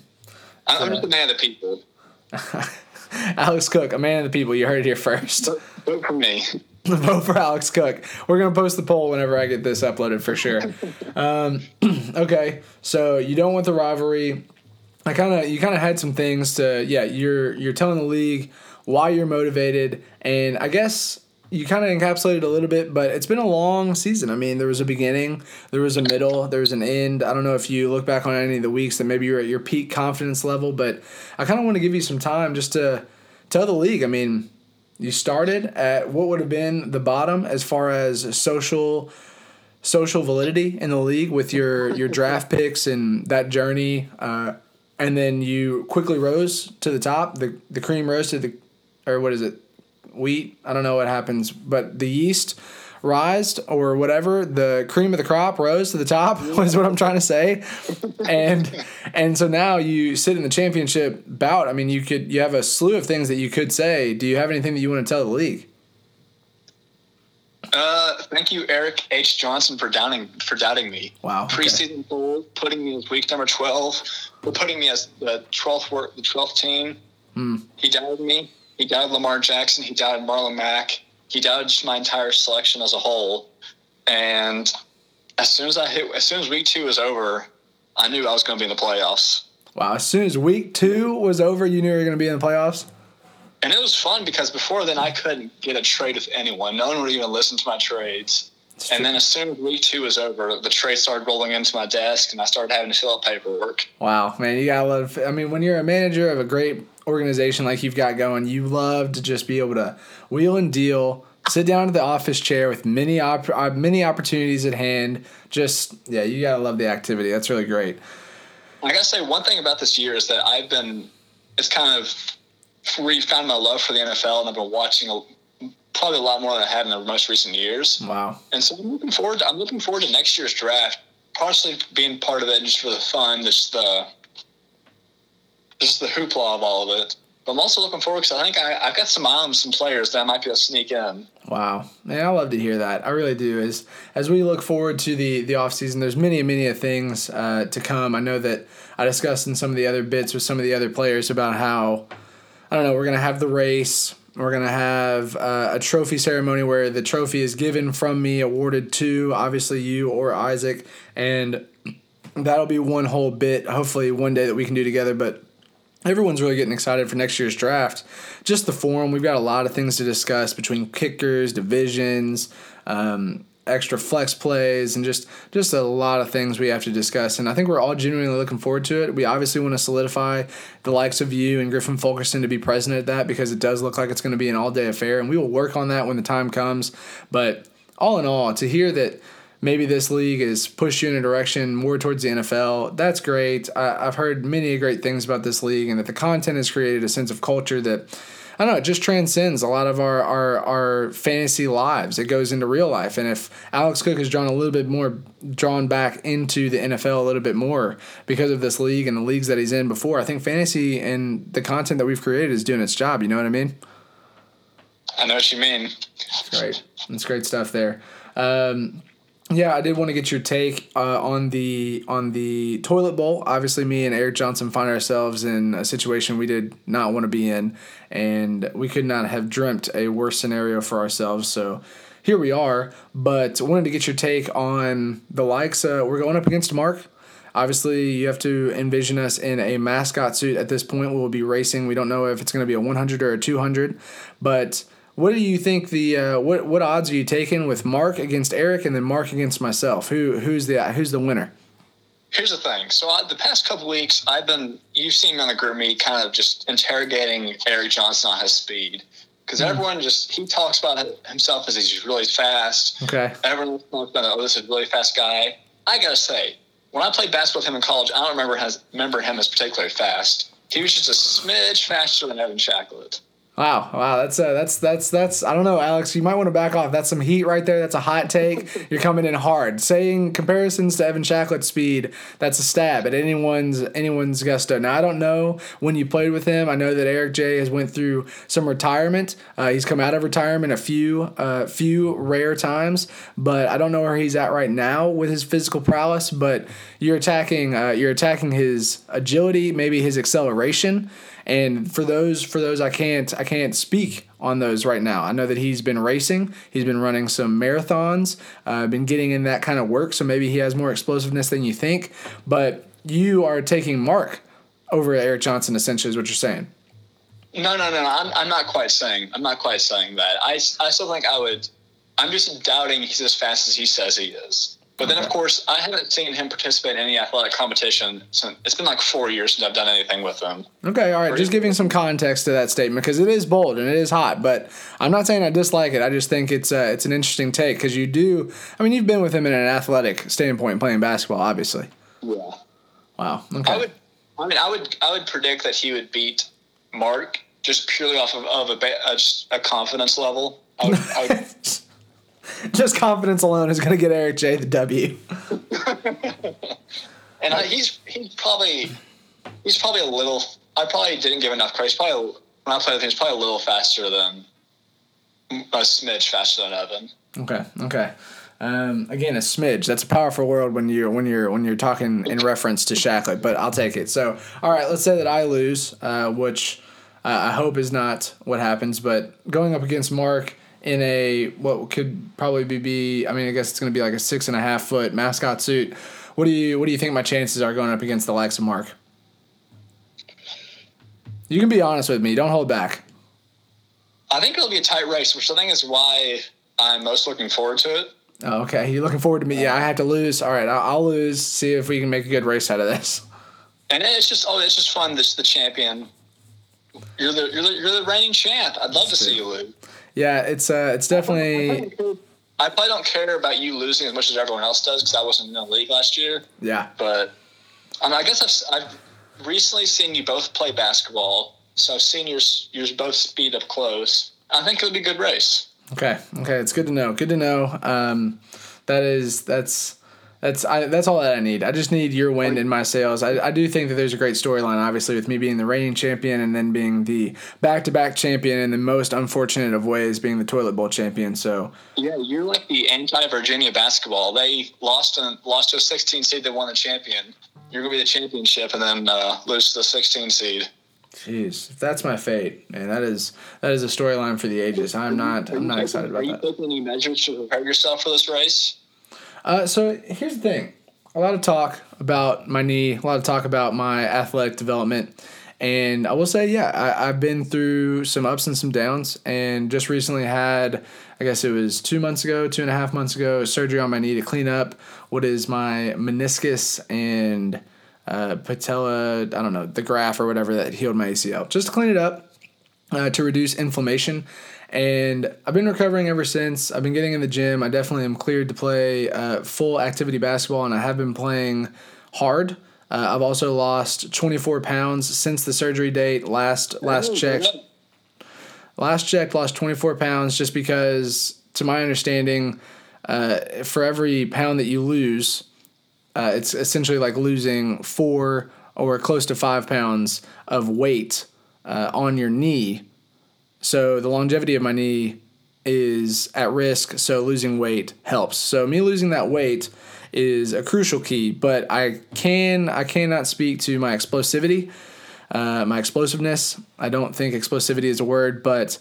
[SPEAKER 4] I'm I'm just a man of the people.
[SPEAKER 1] Alex Cook, a man of the people. You heard it here first.
[SPEAKER 4] Vote for me.
[SPEAKER 1] Vote for Alex Cook. We're gonna post the poll whenever I get this uploaded for sure. Um, okay, so you don't want the rivalry. I kind of you kind of had some things to yeah. You're you're telling the league why you're motivated, and I guess you kind of encapsulated a little bit. But it's been a long season. I mean, there was a beginning, there was a middle, there was an end. I don't know if you look back on any of the weeks that maybe you're at your peak confidence level, but I kind of want to give you some time just to tell the league. I mean, you started at what would have been the bottom as far as social social validity in the league with your your draft picks and that journey uh, and then you quickly rose to the top. The the cream rose to the or what is it? Wheat? I don't know what happens but the yeast rised or whatever the cream of the crop rose to the top Is what i'm trying to say and and so now you sit in the championship bout i mean you could you have a slew of things that you could say do you have anything that you want to tell the league
[SPEAKER 4] Uh, thank you, Eric H. Johnson, for doubting for doubting me.
[SPEAKER 1] Wow, okay.
[SPEAKER 4] Preseason poll, putting me as week number twelve, putting me as the twelfth work, the twelfth team. He doubted me. He doubted Lamar Jackson. He doubted Marlon Mack. He dodged my entire selection as a whole. And as soon as I hit, as soon as week two was over, I knew I was going to be in the playoffs.
[SPEAKER 1] Wow. As soon as week two was over, you knew you were going to be in the playoffs?
[SPEAKER 4] And it was fun because before then I couldn't get a trade with anyone. No one would even listen to my trades. And then as soon as week two was over, the trade started rolling into my desk and I started having to fill out paperwork.
[SPEAKER 1] Wow, man, you gotta love. I mean, when you're a manager of a great organization like you've got going, you love to just be able to wheel and deal, sit down at the office chair with many op- uh, many opportunities at hand. Just yeah, you gotta love the activity. That's really great.
[SPEAKER 4] I gotta say, one thing about this year is that I've been, it's kind of refound my love for the NFL and I've been watching a, probably a lot more than I had in the most recent years.
[SPEAKER 1] Wow.
[SPEAKER 4] And so I'm looking forward. To, I'm looking forward to next year's draft. Partially being part of it just for the fun, just the just the hoopla of all of it. But I'm also looking forward because I think I, I've got some on some players that I might be able to sneak in.
[SPEAKER 1] Wow, man, I love to hear that. I really do. As as we look forward to the the off season, there's many many things uh, to come. I know that I discussed in some of the other bits with some of the other players about how I don't know we're gonna have the race. We're gonna have uh, a trophy ceremony where the trophy is given from me, awarded to obviously you or Isaac, and that'll be one whole bit. Hopefully, one day that we can do together. But everyone's really getting excited for next year's draft. Just the forum, we've got a lot of things to discuss between kickers, divisions, um, extra flex plays, and just just a lot of things we have to discuss. And I think we're all genuinely looking forward to it. We obviously want to solidify the likes of you and Griffin Fulkerson to be present at that because it does look like it's going to be an all day affair, and we will work on that when the time comes. But all in all, to hear that maybe this league has pushed you in a direction more towards the NFL. That's great. I, I've heard many great things about this league and that the content has created a sense of culture that. I don't know, it just transcends a lot of our, our, our fantasy lives. It goes into real life. And if Alex Cook is drawn a little bit more, drawn back into the NFL a little bit more because of this league and the leagues that he's in before, I think fantasy and the content that we've created is doing its job. You know what I mean?
[SPEAKER 4] I know what you mean.
[SPEAKER 1] That's great. It's great stuff there. Um, yeah, I did want to get your take uh, on the on the toilet bowl. Obviously, me and Eric Johnson find ourselves in a situation we did not want to be in, and we could not have dreamt a worse scenario for ourselves. So here we are. But wanted to get your take on the likes. Uh, we're going up against Mark. Obviously, you have to envision us in a mascot suit at this point. We will be racing. We don't know if it's going to be a 100 or a 200, but what do you think the uh, what what odds are you taking with Mark against Eric and then Mark against myself? Who who's the who's the winner?
[SPEAKER 4] Here's the thing. So I, the past couple weeks, I've been you've seen me on the group meet, kind of just interrogating Eric Johnson on his speed because everyone just he talks about himself as he's really fast.
[SPEAKER 1] Okay.
[SPEAKER 4] Everyone talks about oh this is a really fast guy. I gotta say, when I played basketball with him in college, I don't remember has remember him as particularly fast. He was just a smidge faster than Evan Shacklet.
[SPEAKER 1] Wow, wow, that's uh, that's that's that's I don't know, Alex. You might want to back off. That's some heat right there. That's a hot take. You're coming in hard. Saying comparisons to Evan Shacklett's speed, that's a stab at anyone's anyone's gusto. Now I don't know when you played with him. I know that Eric J has went through some retirement. Uh, he's come out of retirement a few uh, few rare times, but I don't know where he's at right now with his physical prowess. But you're attacking uh, you're attacking his agility, maybe his acceleration. And for those for those I can't I can't speak on those right now. I know that he's been racing, he's been running some marathons, uh, been getting in that kind of work. So maybe he has more explosiveness than you think. But you are taking Mark over Eric Johnson, essentially, is what you're saying.
[SPEAKER 4] No, no, no, no. I'm, I'm not quite saying. I'm not quite saying that. I, I still think I would. I'm just doubting he's as fast as he says he is. But then, of course, I haven't seen him participate in any athletic competition since it's been like four years since I've done anything with him.
[SPEAKER 1] Okay, all right. Just giving some context to that statement because it is bold and it is hot, but I'm not saying I dislike it. I just think it's uh, it's an interesting take because you do. I mean, you've been with him in an athletic standpoint playing basketball, obviously.
[SPEAKER 4] Yeah.
[SPEAKER 1] Wow. Okay.
[SPEAKER 4] I would. I mean, I would. I would predict that he would beat Mark just purely off of, of a, a, a confidence level. I would, I would,
[SPEAKER 1] Just confidence alone is going to get Eric J the W.
[SPEAKER 4] and I, he's he's probably he's probably a little. I probably didn't give enough credit. He's probably when I played with him, he's probably a little faster than a smidge faster than Evan.
[SPEAKER 1] Okay. Okay. Um, again, a smidge. That's a powerful word when you're when you're when you're talking in reference to Shacklet, but I'll take it. So, all right, let's say that I lose, uh, which Uh, I hope is not what happens, but going up against Mark in a what could probably be, be I mean, I guess it's going to be like a six and a half foot mascot suit. What do you what do you think my chances are going up against the likes of Mark? You can be honest with me. Don't hold back.
[SPEAKER 4] I think it'll be a tight race, which I think is why I'm most looking forward to it.
[SPEAKER 1] Oh, okay, you're looking forward to me? Yeah, I have to lose. All right, I'll, I'll lose. See if we can make a good race out of this.
[SPEAKER 4] And it's just oh, it's just fun. This the champion. You're the you're the you're the reigning champ. I'd love to see you lose.
[SPEAKER 1] Yeah, it's uh, it's definitely
[SPEAKER 4] I probably don't care about you losing as much as everyone else does because I wasn't in the league last year.
[SPEAKER 1] yeah.
[SPEAKER 4] But I, mean, I guess I've, I've recently seen you both play basketball, so I've seen your your both speed up close. I think it'll be a good race.
[SPEAKER 1] Okay. Okay. It's good to know. Good to know. Um, that is that's that's I, that's all that I need. I just need your win in my sails. I, I do think that there's a great storyline, obviously, with me being the reigning champion and then being the back to back champion in the most unfortunate of ways, being the toilet bowl champion. So
[SPEAKER 4] Yeah, you're like the anti Virginia basketball. They lost and lost to a 16 seed. They won the champion. You're gonna be the championship and then uh, lose to the 16 seed.
[SPEAKER 1] Jeez, if that's my fate, man, that is that is a storyline for the ages. I'm not I'm not excited about that.
[SPEAKER 4] Are you taking any measures to prepare yourself for this race?
[SPEAKER 1] Uh, so here's the thing: a lot of talk about my knee, a lot of talk about my athletic development, and I will say, yeah, I, I've been through some ups and some downs, and just recently had, I guess it was two months ago, two and a half months ago, surgery on my knee to clean up what is my meniscus and uh, patella, I don't know, the graft or whatever that healed my ACL, just to clean it up uh, to reduce inflammation. And I've been recovering ever since. I've been getting in the gym. I definitely am cleared to play uh, full activity basketball, and I have been playing hard. Uh, I've also lost 24 pounds since the surgery date. Last last check, last check, lost 24 pounds just because, to my understanding, uh, for every pound that you lose, uh, it's essentially like losing four or close to five pounds of weight uh, on your knee. So the longevity of my knee is at risk. So losing weight helps. So me losing that weight is a crucial key. But I can I cannot speak to my explosivity, uh, my explosiveness. I don't think explosivity is a word, but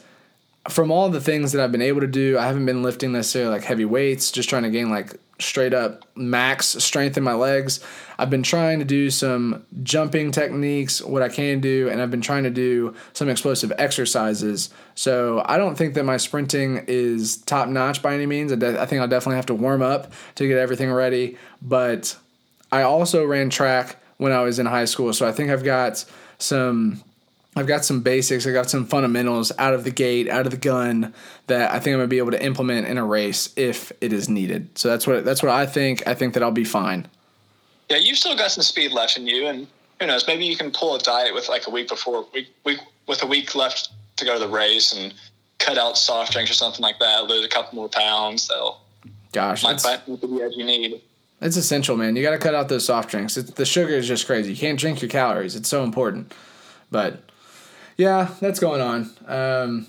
[SPEAKER 1] from all the things that I've been able to do, I haven't been lifting necessarily like heavy weights, just trying to gain like straight up max strength in my legs. I've been trying to do some jumping techniques, what I can do, and I've been trying to do some explosive exercises. So I don't think that my sprinting is top notch by any means. I, de- I think I'll definitely have to warm up to get everything ready. But I also ran track when I was in high school, so I think I've got some I've got some basics, I got some fundamentals out of the gate, out of the gun that I think I'm gonna be able to implement in a race if it is needed. So that's what that's what I think. I think that I'll be fine.
[SPEAKER 4] Yeah, you've still got some speed left in you, and who knows? Maybe you can pull a diet with like a week before week week with a week left to go to the race and cut out soft drinks or something like that. Lose a couple more pounds. So
[SPEAKER 1] Gosh,
[SPEAKER 4] might
[SPEAKER 1] it's,
[SPEAKER 4] the edge you need.
[SPEAKER 1] it's essential, man. You got to cut out those soft drinks. It's, the sugar is just crazy. You can't drink your calories. It's so important. But yeah, that's going on. Um,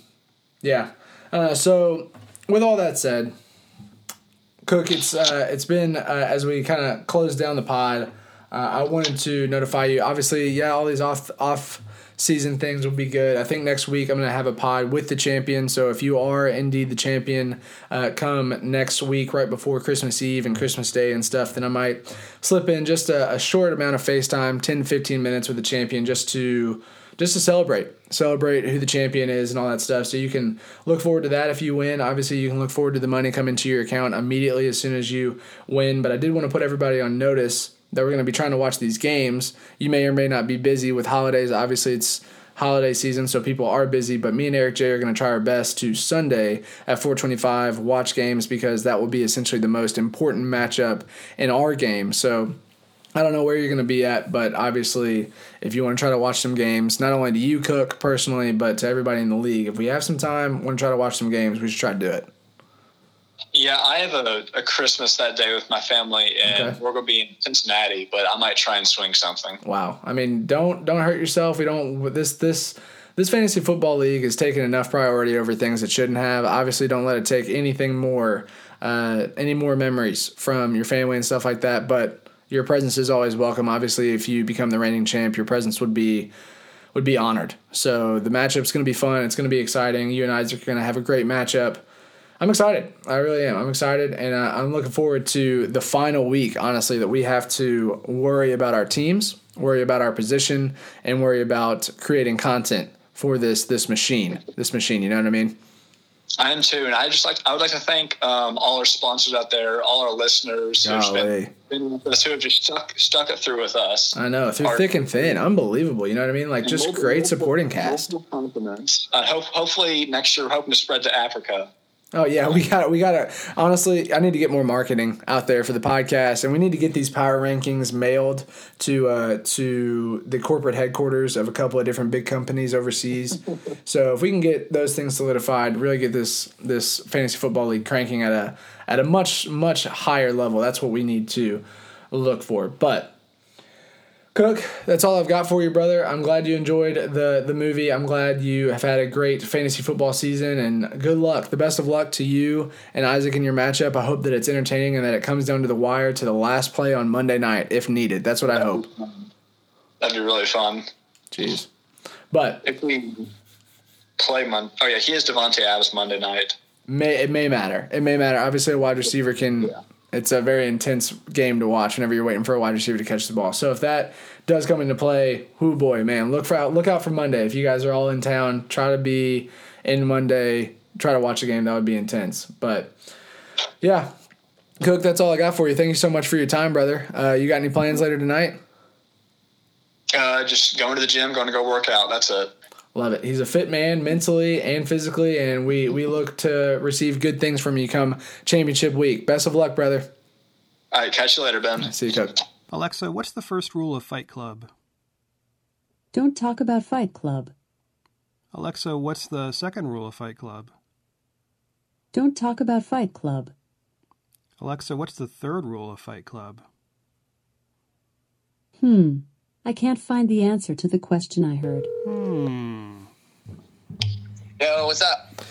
[SPEAKER 1] yeah. Uh, so with all that said, Cook, it's uh, it's been uh, as we kind of close down the pod. Uh, I wanted to notify you. Obviously, yeah, all these off off season things will be good. I think next week I'm gonna have a pod with the champion. So if you are indeed the champion, uh, come next week right before Christmas Eve and Christmas Day and stuff. Then I might slip in just a, a short amount of FaceTime, 10, 15 minutes with the champion, just to just to celebrate. Celebrate who the champion is and all that stuff. So you can look forward to that if you win. Obviously you can look forward to the money coming to your account immediately as soon as you win. But i did want to put everybody on notice that we're going to be trying to watch these games. You may or may not be busy with holidays. Obviously it's holiday season so people are busy. But me and eric j are going to try our best to sunday at 425 watch games because that will be essentially the most important matchup in our game. So I don't know where you're going to be at, but obviously, if you want to try to watch some games, not only to you, Cook, personally, but to everybody in the league, if we have some time, want to try to watch some games, we should try to do it.
[SPEAKER 4] Yeah, I have a, a Christmas that day with my family, and
[SPEAKER 1] Okay.
[SPEAKER 4] we're gonna be in Cincinnati. But I might try and swing something.
[SPEAKER 1] Wow. I mean, don't don't hurt yourself. We don't this this this fantasy football league is taking enough priority over things it shouldn't have. Obviously, don't let it take anything more, uh, any more memories from your family and stuff like that. But your presence is always welcome. Obviously, if you become the reigning champ, your presence would be would be honored. So the matchup's going to be fun. It's going to be exciting. You and Isaac are going to have a great matchup. I'm excited. I really am. I'm excited, and uh, I'm looking forward to the final week. Honestly, that we have to worry about our teams, worry about our position, and worry about creating content for this this machine. This machine. You know what I mean?
[SPEAKER 4] I am too, and I just like I would like to thank um, all our sponsors out there, all our listeners who've been, been with us, who have just stuck stuck it through with us.
[SPEAKER 1] I know through
[SPEAKER 4] Our-
[SPEAKER 1] thick and thin. Unbelievable. You know what I mean? Like just
[SPEAKER 4] Multiple-
[SPEAKER 1] great
[SPEAKER 4] multiple-
[SPEAKER 1] supporting cast.
[SPEAKER 4] multiple compliments. Uh, hope, hopefully next year, we're hoping to spread to Africa.
[SPEAKER 1] Oh yeah, we got we got to honestly. I need to get more marketing out there for the podcast, and we need to get these power rankings mailed to uh, to the corporate headquarters of a couple of different big companies overseas. so if we can get those things solidified, really get this this fantasy football league cranking at a at a much much higher level. That's what we need to look for. But Cook, that's all I've got for you, brother. I'm glad you enjoyed the the movie. I'm glad you have had a great fantasy football season, and good luck. The best of luck to you and Isaac in your matchup. I hope that it's entertaining and that it comes down to the wire to the last play on Monday night, if needed. That's what I hope.
[SPEAKER 4] That'd be really fun
[SPEAKER 1] Jeez, but
[SPEAKER 4] if we play Mon. Oh yeah, he has Davante Adams Monday night.
[SPEAKER 1] may it may matter. It may matter. Obviously, a wide receiver can. It's a very intense game to watch whenever you're waiting for a wide receiver to catch the ball. So if that does come into play, whoo boy, man, look for out look out for Monday. If you guys are all in town, try to be in Monday. Try to watch a game that would be intense. But yeah, Cook, that's all I got for you. Thank you so much for your time, brother. Uh, you got any plans later tonight?
[SPEAKER 4] Uh, just going to the gym, going to go work out. That's it.
[SPEAKER 1] Love it. He's a fit man mentally and physically, and we we look to receive good things from you come championship week. Best of luck, brother.
[SPEAKER 4] All right, catch you later, Ben.
[SPEAKER 1] See you, Cook.
[SPEAKER 5] Alexa, what's the first rule of Fight Club?
[SPEAKER 6] Don't talk about Fight Club.
[SPEAKER 5] Alexa, what's the second rule of Fight Club?
[SPEAKER 6] Don't talk about Fight Club.
[SPEAKER 5] Alexa, what's the third rule of Fight Club?
[SPEAKER 6] Hmm. I can't find the answer to the question I heard.
[SPEAKER 3] Yo, what's up?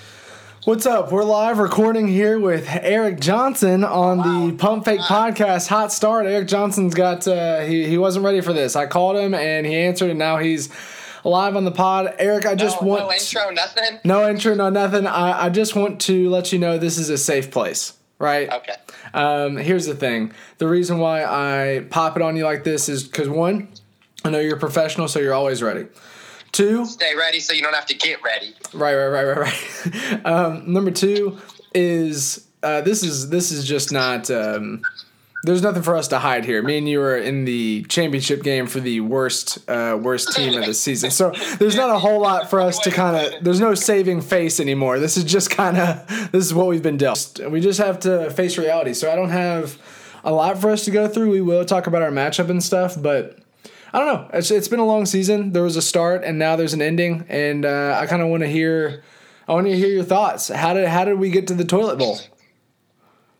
[SPEAKER 1] What's up? We're live recording here with Eric Johnson on the Pump Fake Podcast. Hot start. Eric Johnson's got uh, he he wasn't ready for this. I called him and he answered, and now he's live on the pod. Eric, I just
[SPEAKER 3] no,
[SPEAKER 1] want
[SPEAKER 3] no intro, nothing.
[SPEAKER 1] no intro, no nothing. I I just want to let you know this is a safe place, right?
[SPEAKER 3] Okay.
[SPEAKER 1] Um, here's the thing. The reason why I pop it on you like this is because one, I know you're a professional, so you're always ready. Two,
[SPEAKER 3] Stay ready so you don't have to get ready.
[SPEAKER 1] Right, right, right, right, right. um, number two is uh, this is this is just not. Um, there's nothing for us to hide here. Me and you are in the championship game for the worst uh, worst team of the season, so there's not a whole lot for us to kind of. There's no saving face anymore. This is just kind of this is what we've been dealt. We just have to face reality. So I don't have a lot for us to go through. We will talk about our matchup and stuff, but I don't know. It's, it's been a long season. There was a start, and now there's an ending, and uh, I kind of want to hear. I want to hear your thoughts. How did how did we get to the toilet bowl?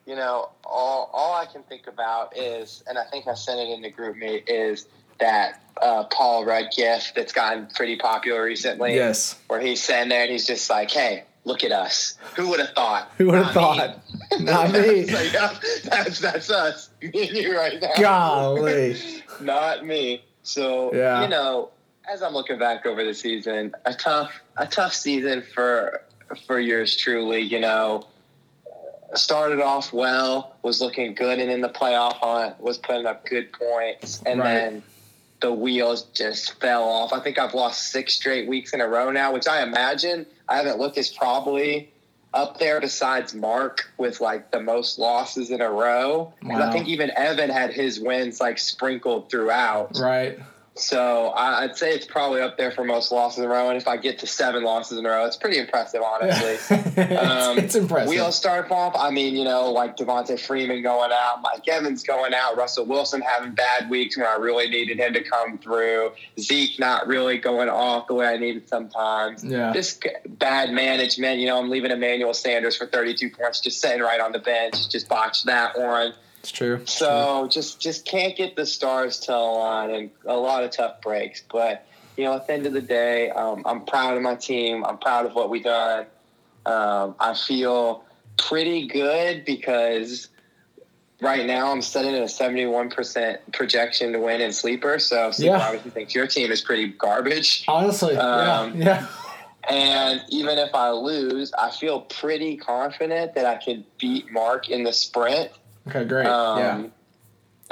[SPEAKER 7] you know, all all I can think about is, and I think I sent it in the group mate, is that uh, Paul Rudd gift that's gotten pretty popular recently.
[SPEAKER 1] Yes.
[SPEAKER 7] Where he's sitting there and he's just like, "Hey, look at us. Who would have thought?
[SPEAKER 1] Who would have
[SPEAKER 7] Not me."
[SPEAKER 1] thought? Not me.
[SPEAKER 7] So, yeah, that's that's us. Me and you right now.
[SPEAKER 1] Golly.
[SPEAKER 7] Not me. So
[SPEAKER 1] Yeah.
[SPEAKER 7] you know, as I'm looking back over the season, a tough a tough season for for yours truly. You know, started off well, was looking good, and in the playoff hunt was putting up good points, and
[SPEAKER 1] Right.
[SPEAKER 7] then the wheels just fell off. I think I've lost six straight weeks in a row now, which I imagine I haven't looked as probably up there besides Mark with like the most losses in a row.
[SPEAKER 1] Wow.
[SPEAKER 7] I think even Evan had his wins like sprinkled throughout.
[SPEAKER 1] Right.
[SPEAKER 7] So I'd say it's probably up there for most losses in a row. And if I get to seven losses in a row, it's pretty impressive, honestly. Um,
[SPEAKER 1] it's impressive.
[SPEAKER 7] Wheels start off. I mean, you know, like Devonta Freeman going out, Mike Evans going out, Russell Wilson having bad weeks when I really needed him to come through, Zeke not really going off the way I needed sometimes.
[SPEAKER 1] Yeah.
[SPEAKER 7] Just bad management. You know, I'm leaving Emmanuel Sanders for 32 points, just sitting right on the bench, just botched that one.
[SPEAKER 1] It's true. It's
[SPEAKER 7] So just just can't get the stars to align, and a lot of tough breaks. But you know, at the end of the day, um, I'm proud of my team. I'm proud of what we done. Um, I feel pretty good because right now I'm setting at a 71% projection to win in sleeper. So Sleeper
[SPEAKER 1] Yeah.
[SPEAKER 7] obviously thinks your team is pretty garbage.
[SPEAKER 1] Honestly,
[SPEAKER 7] Um,
[SPEAKER 1] yeah, yeah.
[SPEAKER 7] And even if I lose, I feel pretty confident that I can beat Mark in the sprint.
[SPEAKER 1] Okay, great.
[SPEAKER 7] Um,
[SPEAKER 1] yeah,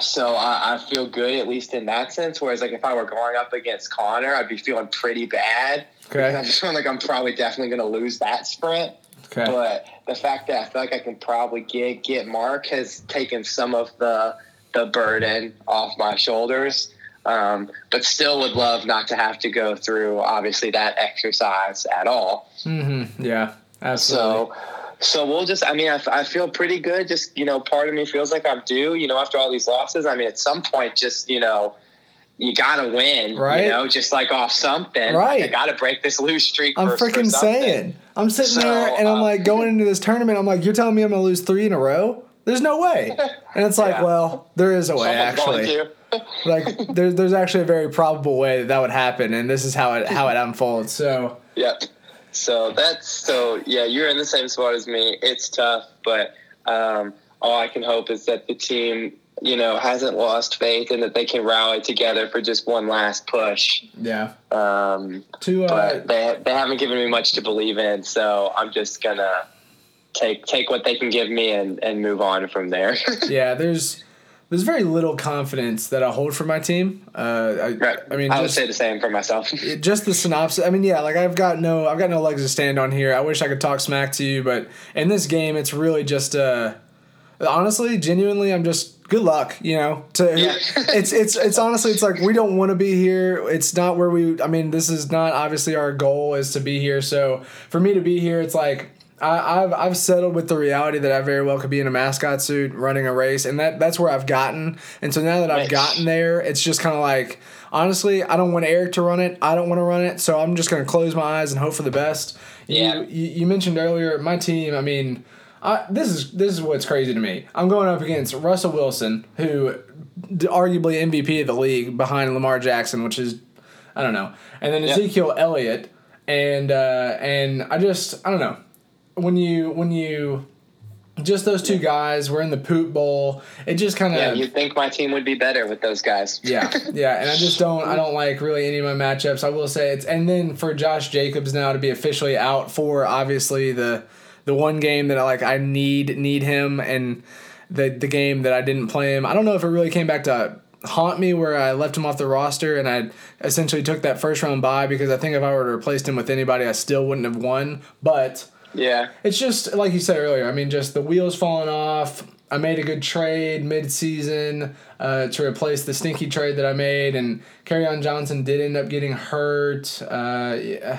[SPEAKER 7] So I, I feel good at least in that sense. Whereas like if I were going up against Connor, I'd be feeling pretty bad.
[SPEAKER 1] okay,
[SPEAKER 7] I'm feeling like I'm probably definitely going to lose that sprint.
[SPEAKER 1] okay.
[SPEAKER 7] But the fact that I feel like I can probably get get Mark has taken some of the the burden off my shoulders. Um, but still would love not to have to go through obviously that exercise at all.
[SPEAKER 1] Mm-hmm. Yeah, absolutely.
[SPEAKER 7] So, so we'll just. I mean, I, I feel pretty good. Just you know, part of me feels like I'm due. You know, after all these losses. I mean, at some point, just you know, you gotta win.
[SPEAKER 1] Right.
[SPEAKER 7] You know, just like off something.
[SPEAKER 1] Right.
[SPEAKER 7] I gotta break this lose streak.
[SPEAKER 1] I'm freaking saying. I'm sitting
[SPEAKER 7] So,
[SPEAKER 1] there and I'm
[SPEAKER 7] uh,
[SPEAKER 1] like going into this tournament. I'm like, you're telling me I'm gonna lose three in a row? There's no way. And it's like,
[SPEAKER 7] Yeah.
[SPEAKER 1] well, there is a way
[SPEAKER 7] Someone's
[SPEAKER 1] actually. Like there's there's actually a very probable way that that would happen, and this is how it how it unfolds. So
[SPEAKER 7] Yep. So that's so yeah, you're in the same spot as me. It's tough, but um, all I can hope is that the team, you know, hasn't lost faith and that they can rally together for just one last push.
[SPEAKER 1] yeah,
[SPEAKER 7] Um,
[SPEAKER 1] to uh,
[SPEAKER 7] but they they haven't given me much to believe in, so I'm just gonna take take what they can give me and, and move on from there.
[SPEAKER 1] yeah, there's there's very little confidence that I hold for my team. Uh, I,
[SPEAKER 7] right.
[SPEAKER 1] I mean,
[SPEAKER 7] I would say the same for myself.
[SPEAKER 1] just the synopsis. I mean, yeah, like I've got no, I've got no legs to stand on here. I wish I could talk smack to you, but in this game, it's really just, uh, honestly, genuinely, I'm just good luck. You know, to
[SPEAKER 7] Yeah.
[SPEAKER 1] it's it's it's honestly, it's like we don't want to be here. It's not where we. I mean, this is not obviously our goal is to be here. So for me to be here, it's like. I, I've I've settled with the reality that I very well could be in a mascot suit running a race, and that that's where I've gotten. And so now that I've gotten there, it's just kind of like honestly, I don't want Eric to run it. I don't want to run it, so I'm just going to close my eyes and hope for the best.
[SPEAKER 7] Yeah.
[SPEAKER 1] You, you, you mentioned earlier my team. I mean, I, this is this is what's crazy to me. I'm going up against Russell Wilson, who arguably MVP of the league behind Lamar Jackson, which is I don't know, and then
[SPEAKER 7] Yeah.
[SPEAKER 1] Ezekiel Elliott, and uh, and I just I don't know when you when you just those two guys were in the poop bowl. It just kind of
[SPEAKER 7] yeah, you'd think my team would be better with those guys.
[SPEAKER 1] yeah, yeah, and I just don't I don't like really any of my matchups. I will say it's and then for Josh Jacobs now to be officially out for obviously the the one game that I like I need need him and the the game that I didn't play him. I don't know if it really came back to haunt me where I left him off the roster and I essentially took that first round bye because I think if I were to replace him with anybody I still wouldn't have won. But
[SPEAKER 7] Yeah.
[SPEAKER 1] it's just like you said earlier. I mean, just the wheels falling off. I made a good trade mid-season uh, to replace the stinky trade that I made, and on Johnson did end up getting hurt. Uh, yeah,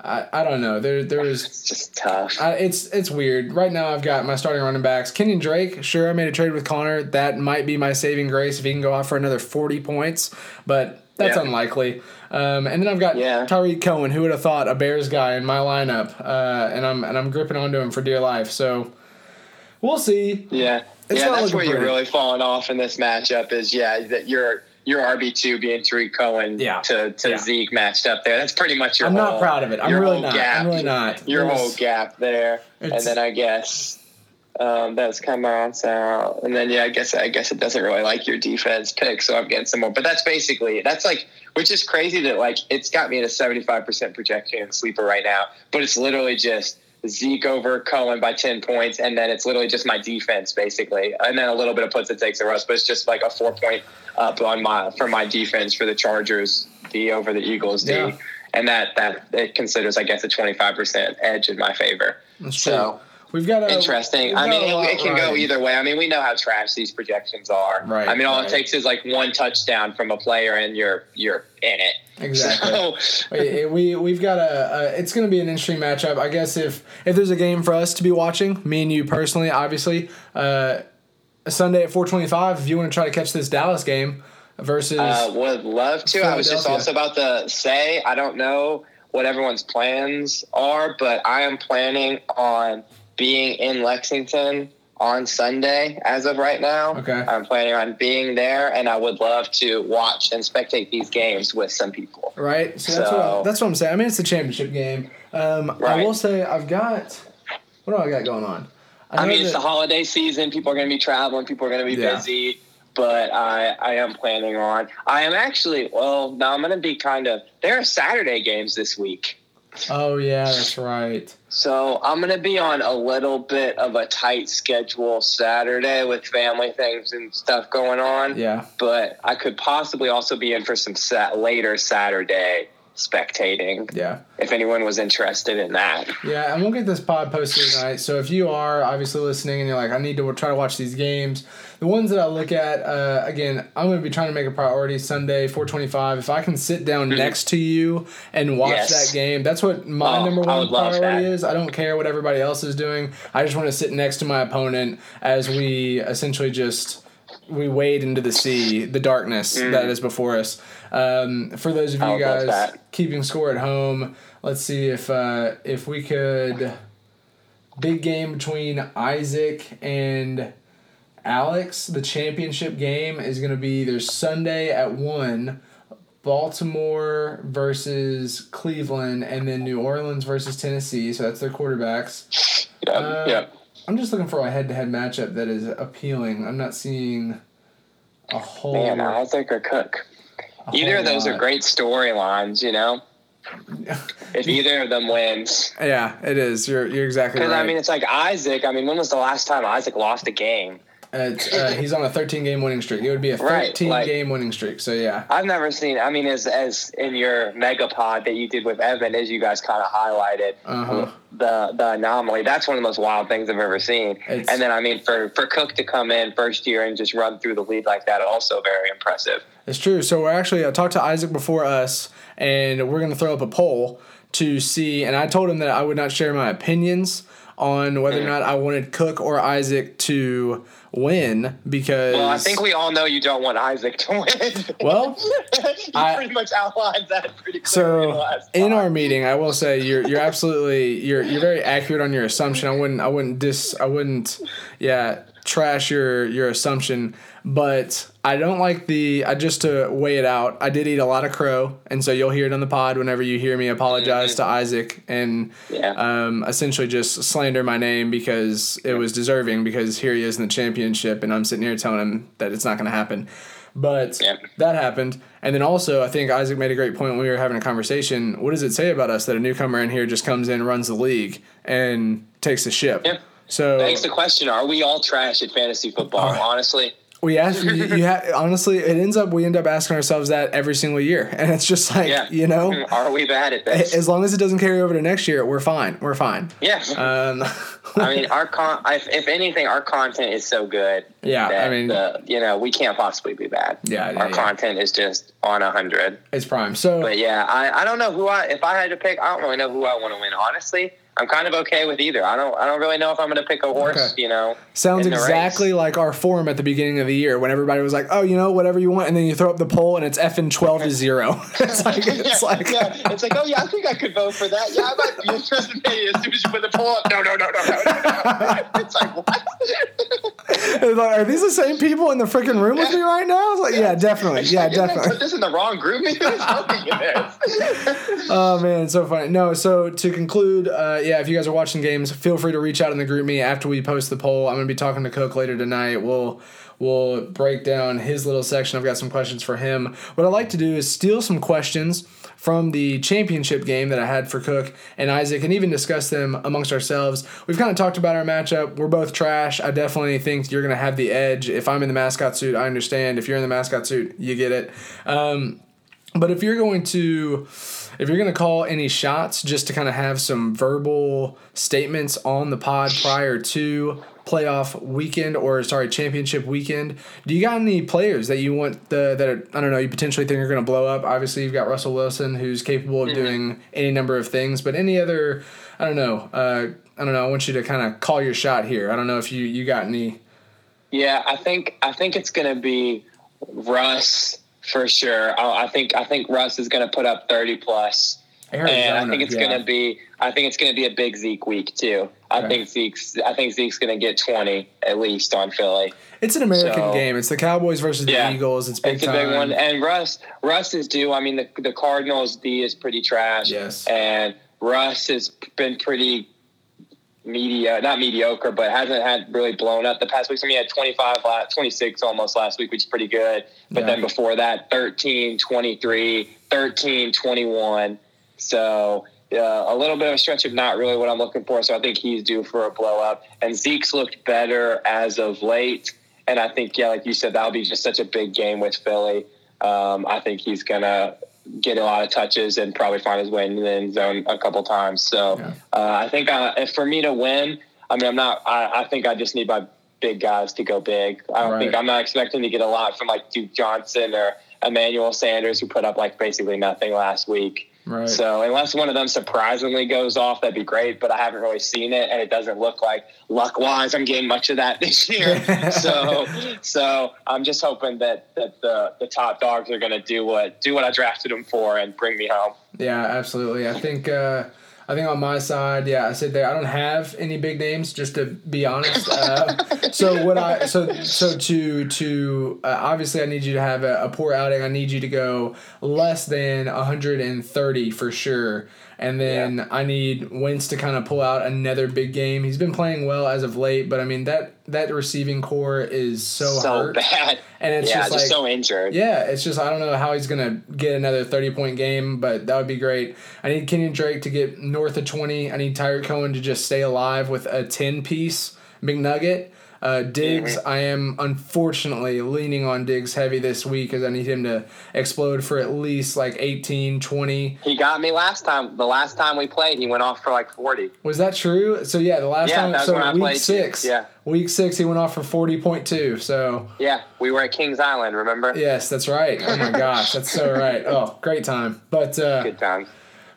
[SPEAKER 1] I, I don't know. There there was
[SPEAKER 7] It's just tough.
[SPEAKER 1] I, it's it's weird. Right now, I've got my starting running backs. Kenyan Drake. Sure, I made a trade with Connor. That might be my saving grace if he can go off for another forty points, but that's
[SPEAKER 7] Yeah.
[SPEAKER 1] unlikely. Um, and then I've got
[SPEAKER 7] Yeah.
[SPEAKER 1] Tarik Cohen. Who would have thought a Bears guy in my lineup? Uh, and I'm and I'm gripping onto him for dear life. So we'll see.
[SPEAKER 7] Yeah,
[SPEAKER 1] It's
[SPEAKER 7] yeah, that's where you're really falling off in this matchup. Is yeah, that your your RB two being Tarik Cohen
[SPEAKER 1] Yeah.
[SPEAKER 7] to to
[SPEAKER 1] Yeah.
[SPEAKER 7] Zeke matched up there. That's pretty much your.
[SPEAKER 1] I'm not
[SPEAKER 7] whole-
[SPEAKER 1] proud of it. I'm really not.
[SPEAKER 7] Gap,
[SPEAKER 1] I'm really not.
[SPEAKER 7] Your whole gap there, and then I guess. Um, that's come out, out, and then yeah, I guess I guess it doesn't really like your defense pick, so I'm getting some more. But that's basically that's like, which is crazy that like it's got me at a 75 percent projection in sleeper right now, but it's literally just Zeke over Cohen by 10 points, and then it's literally just my defense basically, and then a little bit of puts and takes a rush, but it's just like a four point up on my for my defense for the Chargers D over the Eagles D,
[SPEAKER 1] Yeah.
[SPEAKER 7] and that that it considers I guess a 25 percent edge in my favor.
[SPEAKER 1] That's true. We've got a
[SPEAKER 7] interesting.
[SPEAKER 1] we've
[SPEAKER 7] I
[SPEAKER 1] got
[SPEAKER 7] mean,
[SPEAKER 1] a lot
[SPEAKER 7] it, can go either way. I mean, we know how trash these projections are.
[SPEAKER 1] Right,
[SPEAKER 7] I mean, all
[SPEAKER 1] right.
[SPEAKER 7] it takes is like one touchdown from a player, and you're you're in it.
[SPEAKER 1] Exactly.
[SPEAKER 7] So,
[SPEAKER 1] we we- we've got a, a it's going to be an interesting matchup. I guess if if there's a game for us to be watching, me and you personally, obviously, uh, Sunday at 4:25. If you want to try to catch this Dallas game versus
[SPEAKER 7] uh, would love to. I was just also about to say I don't know what everyone's plans are, but I am planning on being in Lexington on Sunday as of right now.
[SPEAKER 1] Okay.
[SPEAKER 7] I'm planning on being there, and I would love to watch and spectate these games with some people.
[SPEAKER 1] right. So that's
[SPEAKER 7] So-
[SPEAKER 1] what that's what I'm saying. I mean, it's a championship game. Um, I will say I've got what do I got going on?
[SPEAKER 7] I,
[SPEAKER 1] know
[SPEAKER 7] mean, it's
[SPEAKER 1] that-
[SPEAKER 7] the holiday season. People are going to be traveling. People are going to be
[SPEAKER 1] Yeah.
[SPEAKER 7] busy. But I, I am planning on. I am actually. Well, Now I'm going to be kind of. There are Saturday games this week,
[SPEAKER 1] Oh yeah, that's right.
[SPEAKER 7] so I'm going to be on a little bit of a tight schedule Saturday with family things and stuff going on.
[SPEAKER 1] Yeah.
[SPEAKER 7] But I could possibly also be in for some sat- later Saturday spectating
[SPEAKER 1] Yeah.
[SPEAKER 7] if anyone was interested in that.
[SPEAKER 1] Yeah, and we'll get this pod posted tonight. So if you are obviously listening and you're like, I need to try to watch these games, the ones that I look at, uh, again, I'm going to be trying to make a priority Sunday, 425. If I can sit down next to you and watch
[SPEAKER 7] Yes.
[SPEAKER 1] that game, that's what my
[SPEAKER 7] Oh,
[SPEAKER 1] number one priority is. I don't care what everybody else is doing. I just want to sit next to my opponent as we essentially just we wade into the sea, the darkness that is before us. Um, for those of
[SPEAKER 7] Mm.
[SPEAKER 1] You guys keeping score at home, let's see if uh, if we could big game between Isaac and Alex. The championship game is going to be either Sunday at one. Baltimore versus Cleveland, and then New Orleans versus Tennessee. So that's their quarterbacks.
[SPEAKER 7] Yeah,
[SPEAKER 1] Uh,
[SPEAKER 7] yeah.
[SPEAKER 1] I'm just looking for a head-to-head matchup that is appealing. I'm not seeing a whole.
[SPEAKER 7] Man, Isaac or Cook. Either of those are great storylines, you know. If either of them wins,
[SPEAKER 1] Yeah, it is. You're you're exactly right. because.
[SPEAKER 7] I mean, it's like Isaac. I mean, when was the last time Isaac lost a game?
[SPEAKER 1] It's, uh, he's on a 13 game winning streak. It would be a 13
[SPEAKER 7] Right, like-
[SPEAKER 1] game winning streak. So yeah,
[SPEAKER 7] I've never seen. I mean, as as in your megapod that you did with Evan, as you guys kind of highlighted
[SPEAKER 1] Uh-huh.
[SPEAKER 7] the the anomaly. That's one of the most wild things I've ever seen.
[SPEAKER 1] It's-
[SPEAKER 7] and then I mean, for for Cook to come in first year and just run through the lead like that, also very impressive.
[SPEAKER 1] it's true. So we're actually I talked to Isaac before us, and we're gonna throw up a poll to see. And I told him that I would not share my opinions on whether or not I wanted Cook or Isaac to win because
[SPEAKER 7] Well, I think we all know you don't want Isaac to win.
[SPEAKER 1] Well,
[SPEAKER 7] you
[SPEAKER 1] I-
[SPEAKER 7] pretty much outlined that pretty clearly
[SPEAKER 1] So in our meeting, I will say you're you're absolutely you're you're very accurate on your assumption. I wouldn't I wouldn't dis I wouldn't yeah trash your your assumption, but I don't like the I just to weigh it out. I did eat a lot of crow, and so you'll hear it on the pod whenever you hear me apologize to Isaac and
[SPEAKER 7] Yeah.
[SPEAKER 1] um, essentially just slander my name because it was deserving because here he is in the championship, and I'm sitting here telling him that it's not going to happen. But
[SPEAKER 7] Yep.
[SPEAKER 1] that happened. And then also, I think Isaac made a great point when we were having a conversation. What does it say about us that a newcomer in here just comes in, runs the league, and takes the ship?
[SPEAKER 7] Yep.
[SPEAKER 1] So
[SPEAKER 7] Begs the question: Are we all trash at fantasy football?
[SPEAKER 1] Oh.
[SPEAKER 7] Honestly,
[SPEAKER 1] we ask you, you ha- honestly, it ends up we end up asking ourselves that every single year, and it's just like
[SPEAKER 7] yeah.
[SPEAKER 1] you know,
[SPEAKER 7] are we bad at this?
[SPEAKER 1] as long as it doesn't carry over to next year, we're fine. We're fine.
[SPEAKER 7] yeah.
[SPEAKER 1] Um,
[SPEAKER 7] I mean, our con. If, if anything, our content is so good.
[SPEAKER 1] Yeah, I
[SPEAKER 7] that,
[SPEAKER 1] mean-
[SPEAKER 7] uh, you know, we can't possibly be bad.
[SPEAKER 1] Yeah, yeah,
[SPEAKER 7] our
[SPEAKER 1] yeah.
[SPEAKER 7] content is just on a hundred.
[SPEAKER 1] it's prime. So
[SPEAKER 7] But yeah, I, I don't know who I. If I had to pick, I don't really know who I want to win. Honestly, I'm kind of okay with either. I don't. I don't really know if I'm going to pick a horse.
[SPEAKER 1] Okay.
[SPEAKER 7] You know,
[SPEAKER 1] Sounds exactly
[SPEAKER 7] race.
[SPEAKER 1] like our forum at the beginning of the year when everybody was like, "Oh, you know, whatever you want," and then you throw up the poll and it's effing twelve to zero. it's like it's
[SPEAKER 7] yeah,
[SPEAKER 1] like
[SPEAKER 7] yeah. It's like, oh yeah, I think I could vote for that. Yeah, I might be interested in it as soon as you put the poll up. No, no, no, no, no, no. no. It's like what?
[SPEAKER 1] it's like, are these the same people in the freaking room with me right now? Like, yeah, definitely, yeah, definitely.
[SPEAKER 7] Put this in the wrong group. Maybe there's something this.
[SPEAKER 1] Oh man, it's so funny. No, so to conclude, uh, yeah, if you guys are watching games, feel free to reach out in the GroupMe after we post the poll. I'm gonna be talking to Cook later tonight. We'll we'll break down his little section. I've got some questions for him. What I'd like to do is steal some questions from the championship game that I had for Cook and Isaac and even discuss them amongst ourselves. We've kind of talked about our matchup. We're both trash. I definitely think you're going to have the edge. If I'm in the mascot suit, I understand. If you're in the mascot suit, you get it. Um, but if you're going to if you're going to call any shots just to kind of have some verbal statements on the pod prior to playoff weekend or sorry championship weekend do you got any players that you want the that are, i don't know you potentially think are going to blow up? Obviously you've got russell wilson who's capable of doing any number of things but any other i don't know uh, i don't know i want you to kind of call your shot here. I don't know if you you got any
[SPEAKER 7] Yeah, I think I think it's going to be Russ for sure. I, I think I think Russ is going to put up thirty plus, and I think it's
[SPEAKER 1] yeah.
[SPEAKER 7] going to be I think it's going to be a big Zeke week too. I think Zeke's I think Zeke's going to get twenty at least on Philly.
[SPEAKER 1] it's an american
[SPEAKER 7] So-
[SPEAKER 1] game it's the cowboys versus the
[SPEAKER 7] Yeah.
[SPEAKER 1] eagles it's big
[SPEAKER 7] It's a
[SPEAKER 1] time
[SPEAKER 7] big one, and Russ Russ is due. I mean, the the Cardinals D is pretty trash.
[SPEAKER 1] Yes.
[SPEAKER 7] and Russ has been pretty media, not mediocre, but hasn't had really blown up the past weeks. I mean, he had 25, last, 26 almost last week, which is pretty good. But
[SPEAKER 1] Yeah.
[SPEAKER 7] then before that, 13, 23, 13, 21. So uh, a little bit of a stretch of not really what I'm looking for. So I think he's due for a blow up. And Zeke's looked better as of late. And I think, yeah, like you said, that'll be just such a big game with Philly. Um, I think he's going to get a lot of touches and probably find his way in the end zone a couple times. So
[SPEAKER 1] Yeah.
[SPEAKER 7] uh, I think uh, if for me to win, I mean, I'm not, I, I think I just need my big guys to go big. I don't
[SPEAKER 1] Right.
[SPEAKER 7] think I'm not expecting to get a lot from like Duke Johnson or Emmanuel Sanders, who put up like basically nothing last week.
[SPEAKER 1] Right.
[SPEAKER 7] So unless one of them surprisingly goes off, that'd be great. But I haven't really seen it, and it doesn't look like luck wise I'm getting much of that this year. so so I'm just hoping that that the the top dogs are going to do what do what I drafted them for and bring me home.
[SPEAKER 1] Yeah, absolutely. I think uh, I think on my side, yeah, I said there. I don't have any big names, just to be honest. Uh, so what I so so to to uh, obviously I need you to have a, a poor outing. I need you to go less than 130 for sure. And then I need Wentz to kind of pull out another big game. He's been playing well as of late, but I mean that that receiving core is so,
[SPEAKER 7] So
[SPEAKER 1] hurt,
[SPEAKER 7] bad,
[SPEAKER 1] and it's
[SPEAKER 7] yeah,
[SPEAKER 1] just
[SPEAKER 7] just,
[SPEAKER 1] like
[SPEAKER 7] so injured.
[SPEAKER 1] yeah, it's just I don't know how he's gonna get another thirty point game, but that would be great. I need Kenyan Drake to get north of twenty. I need Tarik Cohen to just stay alive with a ten piece McNugget. Uh, Diggs,
[SPEAKER 7] Mm-hmm.
[SPEAKER 1] I am unfortunately leaning on Diggs heavy this week because I need him to explode for at least like 18, 20.
[SPEAKER 7] He got me last time. The last time we played, he went off for like 40.
[SPEAKER 1] Was that true? So yeah, the last
[SPEAKER 7] Yeah,
[SPEAKER 1] time,
[SPEAKER 7] that was
[SPEAKER 1] so
[SPEAKER 7] when I
[SPEAKER 1] week
[SPEAKER 7] played
[SPEAKER 1] six,
[SPEAKER 7] Yeah.
[SPEAKER 1] week six, he went off for forty point two. So
[SPEAKER 7] Yeah, we were at Kings Island. Remember?
[SPEAKER 1] yes, that's right. Oh my gosh, that's so right. Oh, great time. But uh,
[SPEAKER 7] Good times.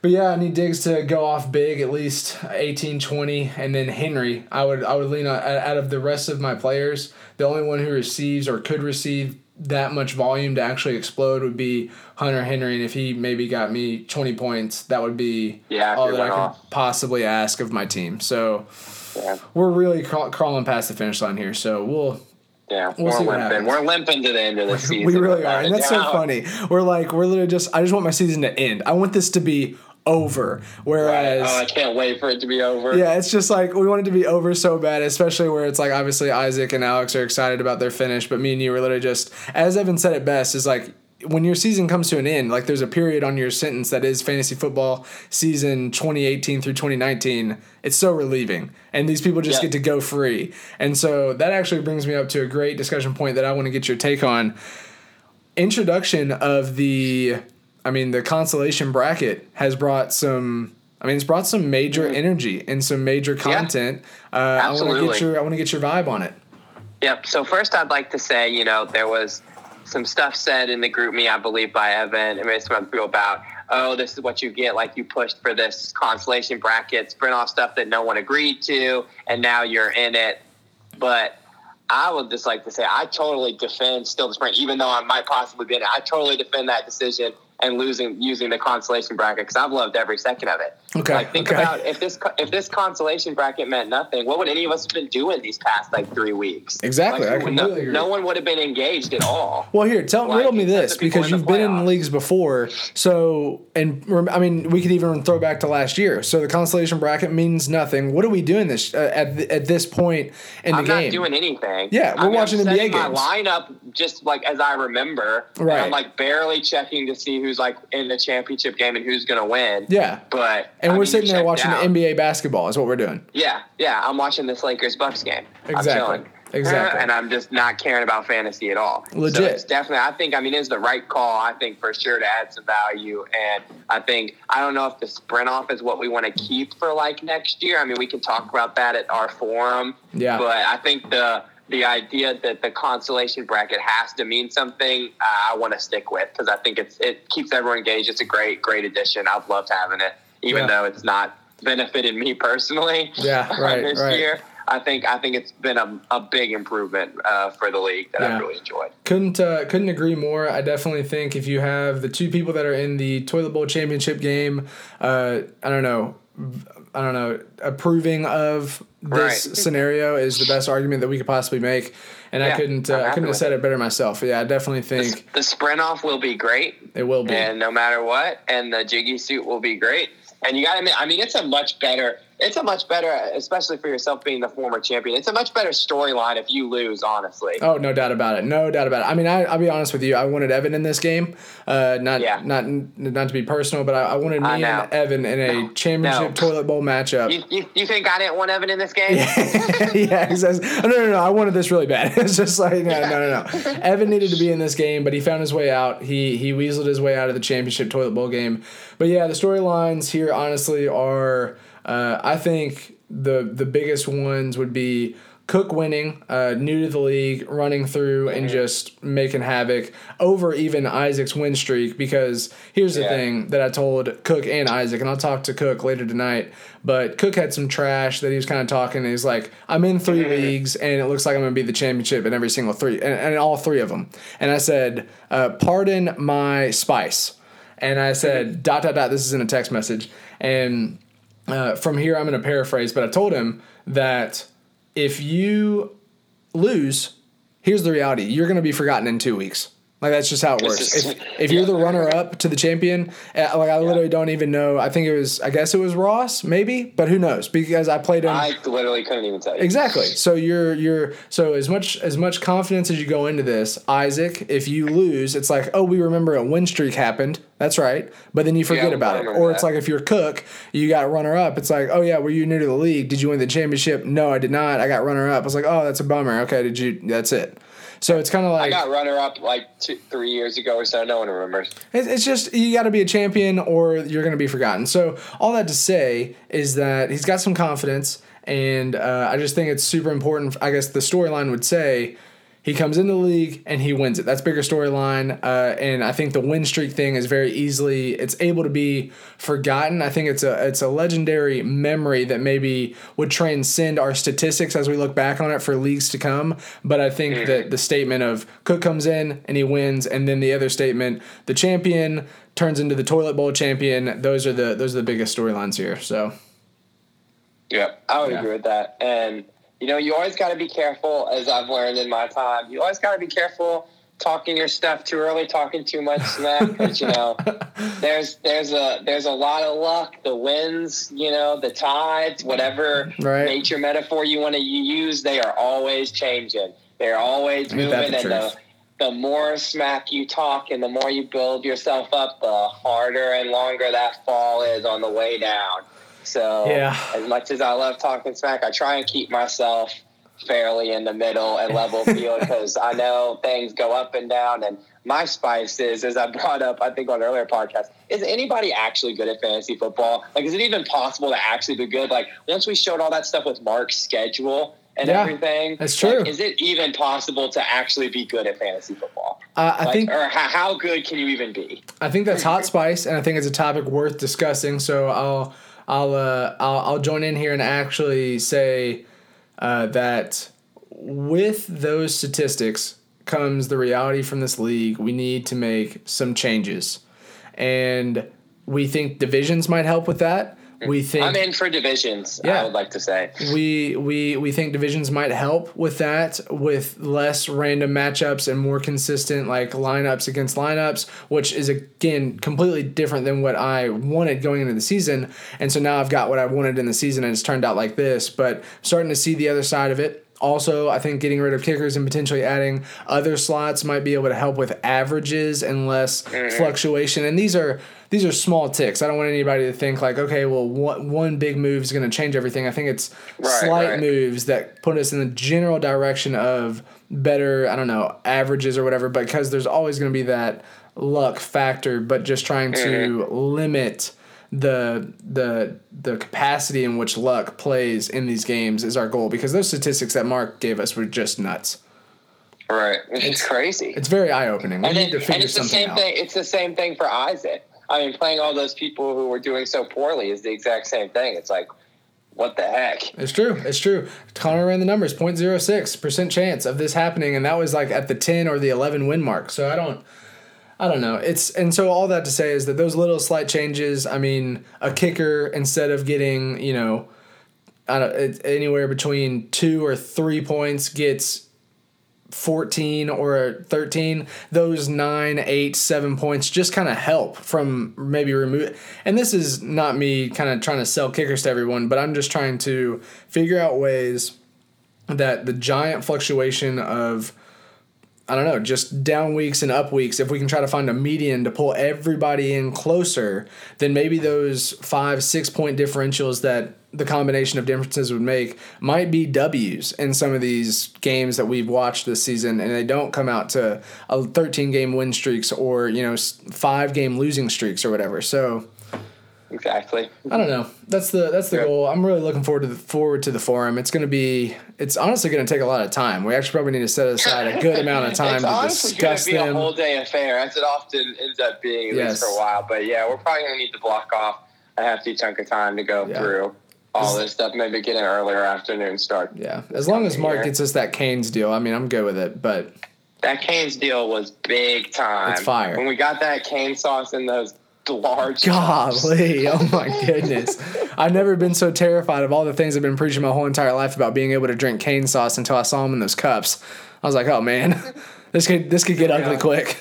[SPEAKER 1] But yeah, I need Diggs to go off big, at least 18, 20, and then Henry. I would I would lean on out of the rest of my players. The only one who receives or could receive that much volume to actually explode would be Hunter Henry, and if he maybe got me twenty points, that would be
[SPEAKER 7] Yeah,
[SPEAKER 1] all that I could
[SPEAKER 7] off.
[SPEAKER 1] possibly ask of my team. So
[SPEAKER 7] Yeah,
[SPEAKER 1] we're really craw- crawling past the finish line here. So we'll
[SPEAKER 7] yeah.
[SPEAKER 1] We'll
[SPEAKER 7] we're
[SPEAKER 1] see
[SPEAKER 7] limping. We're limping to the end of the season.
[SPEAKER 1] we really are, and that's so funny. We're like we're literally just I just want my season to end. I want this to be over. Whereas
[SPEAKER 7] Oh, I can't wait for it to be over.
[SPEAKER 1] Yeah, it's just like we want it to be over so bad, especially where it's like obviously Isaac and Alex are excited about their finish, but me and you were literally just, as Evan said it best, is like when your season comes to an end, like there's a period on your sentence that is fantasy football season 2018 through 2019. It's so relieving, and these people just
[SPEAKER 7] Yeah.
[SPEAKER 1] get to go free, and so that actually brings me up to a great discussion point that I want to get your take on. Introduction of the I mean, the consolation bracket has brought some. I mean, it's brought some major energy and some major content. Uh, I want to
[SPEAKER 7] Absolutely.
[SPEAKER 1] get your. I want to get your vibe on it.
[SPEAKER 7] Yep. So first, I'd like to say, you know, there was some stuff said in the GroupMe, I believe, by Evan and other people about, oh, this is what you get, like you pushed for this consolation bracket, sprint off stuff that no one agreed to, and now you're in it. But I would just like to say, I totally defend still the sprint, even though I might possibly be in it. I totally defend that decision and losing using the consolation bracket because I've loved every second of it.
[SPEAKER 1] Okay,
[SPEAKER 7] Like think
[SPEAKER 1] okay.
[SPEAKER 7] about if this if this consolation bracket meant nothing, what would any of us have been doing these past like three weeks?
[SPEAKER 1] Exactly, I
[SPEAKER 7] Like, no, no one would have been engaged at all.
[SPEAKER 1] Well, here, tell
[SPEAKER 7] Like,
[SPEAKER 1] riddle me this because you've been in leagues before. So, and I mean, we could even throw back to last year. So the consolation bracket means nothing. What are we doing this uh, at at this point in
[SPEAKER 7] I'm
[SPEAKER 1] the game?
[SPEAKER 7] not doing anything.
[SPEAKER 1] Yeah, we're
[SPEAKER 7] I mean,
[SPEAKER 1] watching
[SPEAKER 7] I'm
[SPEAKER 1] NBA games.
[SPEAKER 7] My lineup just like as I remember.
[SPEAKER 1] Right.
[SPEAKER 7] I'm like barely checking to see who's like in the championship game and who's gonna win.
[SPEAKER 1] yeah,
[SPEAKER 7] But
[SPEAKER 1] and
[SPEAKER 7] I
[SPEAKER 1] we're
[SPEAKER 7] mean,
[SPEAKER 1] sitting there watching
[SPEAKER 7] out.
[SPEAKER 1] the NBA basketball. Is what we're doing.
[SPEAKER 7] Yeah, yeah. I'm watching this Lakers Bucks game. I'm
[SPEAKER 1] Exactly. Exactly.
[SPEAKER 7] And I'm just not caring about fantasy at all. So
[SPEAKER 1] Legit.
[SPEAKER 7] it's definitely, I think, I mean, it's the right call, I think, for sure to add some value. And I think, I don't know if the sprint off is what we want to keep for like next year. I mean, we can talk about that at our forum.
[SPEAKER 1] Yeah.
[SPEAKER 7] But I think the, the idea that the consolation bracket has to mean something, uh, I want to stick with because I think it's it keeps everyone engaged. It's a great, great addition. I've loved having it, even
[SPEAKER 1] Yeah.
[SPEAKER 7] though it's not benefited me personally.
[SPEAKER 1] Yeah, right,
[SPEAKER 7] this
[SPEAKER 1] right.
[SPEAKER 7] year. I think I think it's been a, a big improvement uh, for the league that
[SPEAKER 1] Yeah.
[SPEAKER 7] I've really enjoyed.
[SPEAKER 1] Couldn't uh, couldn't agree more. I definitely think if you have the two people that are in the toilet bowl championship game, uh, I don't know, I don't know, approving of this
[SPEAKER 7] Right.
[SPEAKER 1] scenario is the best argument that we could possibly make. And I couldn't uh, I couldn't have said it better myself. Yeah, I definitely think
[SPEAKER 7] the sprint off will be great,
[SPEAKER 1] it will be.
[SPEAKER 7] and no matter what, and the jiggy suit will be great. And you got to admit, I mean, it's a much better. It's a much better, especially for yourself being the former champion. It's a much better storyline if you lose, honestly.
[SPEAKER 1] Oh, no doubt about it. No doubt about it. I mean, I, I'll be honest with you. I wanted Evan in this game. Uh, not
[SPEAKER 7] Yeah.
[SPEAKER 1] not not to be personal, but I, I wanted me
[SPEAKER 7] I
[SPEAKER 1] and Evan in a championship
[SPEAKER 7] No.
[SPEAKER 1] toilet bowl matchup.
[SPEAKER 7] You, you, you think I didn't want Evan in this game?
[SPEAKER 1] yeah, exactly. Oh, no, no, no. I wanted this really bad. It's just like no, no, no, no. Evan needed to be in this game, but he found his way out. He he weaseled his way out of the championship toilet bowl game. But yeah, the storylines here honestly are. Uh, I think the the biggest ones would be Cook winning, uh, new to the league, running through and just making havoc over even Isaac's win streak. Because here's the
[SPEAKER 7] Yeah.
[SPEAKER 1] thing that I told Cook and Isaac, and I'll talk to Cook later tonight. But Cook had some trash that he was kind of talking. And he's like, "I'm in 3 leagues, and it looks like I'm going to be the championship in every single three, and, and all three of them." And I said, uh, "Pardon my spice," and I said, "Dot dot dot." This is in a text message, and uh, from here I'm going to paraphrase, but I told him that if you lose, here's the reality: you're going to be forgotten in two weeks. Like that's just how it works.
[SPEAKER 7] is-
[SPEAKER 1] If, if you're the runner up to the champion, uh, like I literally don't even know. I think it was, I guess it was Ross, maybe, but who knows? Because I played him.
[SPEAKER 7] I literally couldn't even tell you.
[SPEAKER 1] Exactly. So you're you're so as much as much confidence as you go into this, Isaac. If you lose, it's like oh we remember a win streak happened. That's right. But then you forget
[SPEAKER 7] Yeah,
[SPEAKER 1] about it. Or it's like if you're Cook, you got runner up. It's like oh yeah, were you new to the league? Did you win the championship? No, I did not. I got runner up. I was like oh that's a bummer. Okay, did you? That's it. So it's kind of like I
[SPEAKER 7] got runner up like two, three years ago or so. No one remembers.
[SPEAKER 1] it's, it's just you got to be a champion or you're going to be forgotten. So all that to say is that he's got some confidence, and uh, I just think it's super important. I guess the storyline would say he comes into the league and he wins it. That's bigger storyline, uh, and I think the win streak thing is very easily it's able to be forgotten. I think it's a it's a legendary memory that maybe would transcend our statistics as we look back on it for leagues to come. But I think that the statement of Cook comes in and he wins, and then the other statement, the champion turns into the toilet bowl champion. Those are the those are the biggest storylines here. So
[SPEAKER 7] Yeah, I would
[SPEAKER 1] Yeah.
[SPEAKER 7] agree with that. And you know, you always got to be careful, as I've learned in my time. You always got to be careful talking your stuff too early, talking too much smack, because you know, there's there's a there's a lot of luck. The winds, you know, the tides, whatever
[SPEAKER 1] Right.
[SPEAKER 7] nature metaphor you want to use, they are always changing. They're always moving,
[SPEAKER 1] the
[SPEAKER 7] and the the more smack you talk and the more you build yourself up, the harder and longer that fall is on the way down. So,
[SPEAKER 1] Yeah.
[SPEAKER 7] as much as I love talking smack, I try and keep myself fairly in the middle and level field because I know things go up and down. And my spice is, as I brought up, I think on an earlier podcast, is anybody actually good at fantasy football? Like, is it even possible to actually be good? Like, once we showed all that stuff with Mark's schedule and
[SPEAKER 1] Yeah,
[SPEAKER 7] everything,
[SPEAKER 1] that's
[SPEAKER 7] like,
[SPEAKER 1] true.
[SPEAKER 7] is it even possible to actually be good at fantasy football?
[SPEAKER 1] uh, I
[SPEAKER 7] Like,
[SPEAKER 1] think
[SPEAKER 7] or how, how good can you even be?
[SPEAKER 1] I think that's hot spice, and I think it's a topic worth discussing. So I'll I'll uh, I'll, I'll join in here and actually say uh, that with those statistics comes the reality from this league. We need to make some changes, and we think divisions might help with that. We think
[SPEAKER 7] I'm in for divisions.
[SPEAKER 1] Yeah.
[SPEAKER 7] I would like to say.
[SPEAKER 1] we we we think divisions might help with that with less random matchups and more consistent like lineups against lineups which is again completely different than what I wanted going into the season and so now I've got what I wanted in the season and it's turned out like this but starting to see the other side of it also, I think getting rid of kickers and potentially adding other slots might be able to help with averages and less mm-hmm. fluctuation. And these are these are small ticks. I don't want anybody to think like, okay, well, one, one big move is going to change everything. I think it's
[SPEAKER 7] Right,
[SPEAKER 1] slight
[SPEAKER 7] right.
[SPEAKER 1] moves that put us in the general direction of better, I don't know, averages or whatever. Because there's always going to be that luck factor, but just trying to mm-hmm. limit the the the capacity in which luck plays in these games is our goal because those statistics that Mark gave us were just nuts.
[SPEAKER 7] Right. It's, crazy.
[SPEAKER 1] It's very eye opening. We
[SPEAKER 7] and,
[SPEAKER 1] need
[SPEAKER 7] it-
[SPEAKER 1] to
[SPEAKER 7] and
[SPEAKER 1] figure
[SPEAKER 7] it's the
[SPEAKER 1] something
[SPEAKER 7] same
[SPEAKER 1] out.
[SPEAKER 7] thing. It's the same thing for Isaac. I mean, playing all those people who were doing so poorly is the exact same thing. It's like, what the heck?
[SPEAKER 1] It's true. It's true. Connor ran the numbers 0.06 percent chance of this happening, and that was like at the ten or the eleven win mark. So I don't. I don't know. It's and so all that to say is that those little slight changes. I mean, a kicker instead of getting you know, anywhere between two or three points gets 14 or 13 those nine eight seven points just kind of help from maybe remove and this is not me kind of trying to sell kickers to everyone but i'm just trying to figure out ways that the giant fluctuation of I don't know, just down weeks and up weeks, if we can try to find a median to pull everybody in closer, then maybe those five, six point differentials that the combination of differences would make might be W's in some of these games that we've watched this season, and they don't come out to a 13 game win streaks or, you know, five game losing streaks or whatever. So,
[SPEAKER 7] Exactly.
[SPEAKER 1] I don't know. That's the that's the
[SPEAKER 7] Yeah.
[SPEAKER 1] goal. I'm really looking forward to the forward to the forum. It's going to be. It's honestly going to take a lot of time. We actually probably need to set aside a good amount of time
[SPEAKER 7] it's
[SPEAKER 1] to discuss them.
[SPEAKER 7] a whole day affair, as it often ends up being, at
[SPEAKER 1] Yes.
[SPEAKER 7] least for a while. But yeah, we're probably going to need to block off a hefty chunk of time to go
[SPEAKER 1] Yeah.
[SPEAKER 7] through all this stuff. Maybe get an earlier afternoon start.
[SPEAKER 1] yeah, as long as Mark
[SPEAKER 7] Yeah.
[SPEAKER 1] gets us that Canes deal, I mean, I'm good with it. But
[SPEAKER 7] That Canes deal was big time.
[SPEAKER 1] It's fire.
[SPEAKER 7] When we got that cane sauce in those large.
[SPEAKER 1] golly, oh my goodness, I've never been so terrified of all the things I've been preaching my whole entire life about being able to drink cane sauce until I saw them in those cups. I was like, oh man, this could this could get ugly quick.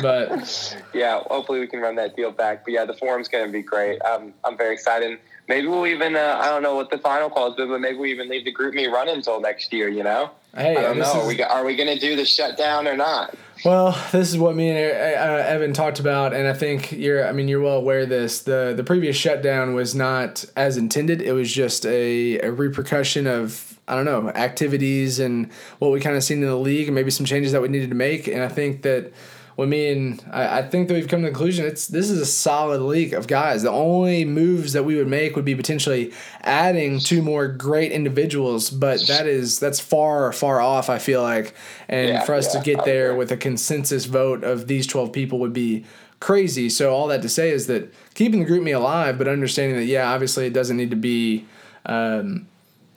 [SPEAKER 1] But
[SPEAKER 7] Yeah, hopefully we can run that deal back. But yeah, the forum's going to be great. I'm I'm very excited. Maybe we'll even uh, I don't know what the final call has been, but maybe we even leave the GroupMe running until next year. You know,
[SPEAKER 1] hey,
[SPEAKER 7] I don't know.
[SPEAKER 1] is-
[SPEAKER 7] Are we are we going to do the shutdown or not?
[SPEAKER 1] Well, this is what me and uh, Evan talked about, and I think you're. I mean, you're well aware of this. the The previous shutdown was not as intended. It was just a, a repercussion of I don't know activities and what we kind of seen in the league, and maybe some changes that we needed to make. And I think that when me and I, I think that we've come to the conclusion it's this is a solid league of guys. The only moves that we would make would be potentially adding two more great individuals, but that is that's far far off. I feel like, and
[SPEAKER 7] Yeah,
[SPEAKER 1] for us
[SPEAKER 7] yeah,
[SPEAKER 1] to get there
[SPEAKER 7] agree.
[SPEAKER 1] with a consensus vote of these 12 people would be crazy. So all that to say is that keeping the GroupMe alive, but understanding that yeah, obviously it doesn't need to be. Um,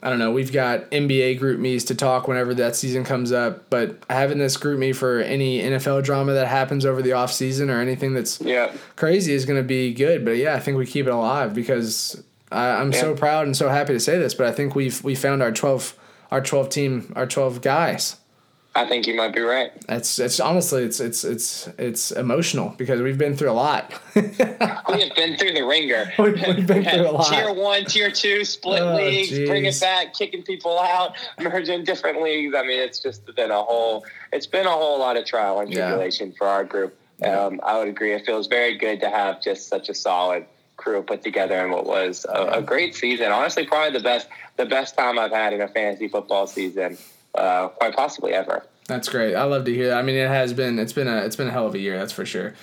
[SPEAKER 1] I don't know. We've got NBA GroupMe's to talk whenever that season comes up, but having this GroupMe for any NFL drama that happens over the off season or anything that's
[SPEAKER 7] Yeah.
[SPEAKER 1] crazy is going to be good. But yeah, I think we keep it alive because I, I'm so proud and so happy to say this. But I think we've we found our 12 our 12 team our 12 guys.
[SPEAKER 7] I think you might be right.
[SPEAKER 1] It's it's honestly it's it's it's it's emotional because we've been through a lot.
[SPEAKER 7] We have been through the ringer.
[SPEAKER 1] We've- we've been through a lot.
[SPEAKER 7] Tier one, tier two, split
[SPEAKER 1] Oh,
[SPEAKER 7] leagues, bring it back, kicking people out, merging different leagues. I mean, it's just been a whole. It's been a whole lot of trial and
[SPEAKER 1] Yeah.
[SPEAKER 7] tribulation for our group. Um, I would agree. It feels very good to have just such a solid crew put together in what was a, a great season. Honestly, probably the best the best time I've had in a fantasy football season, uh, quite possibly ever.
[SPEAKER 1] That's great. I love to hear that. I mean, it has been it's been a it's been a hell of a year. That's for sure.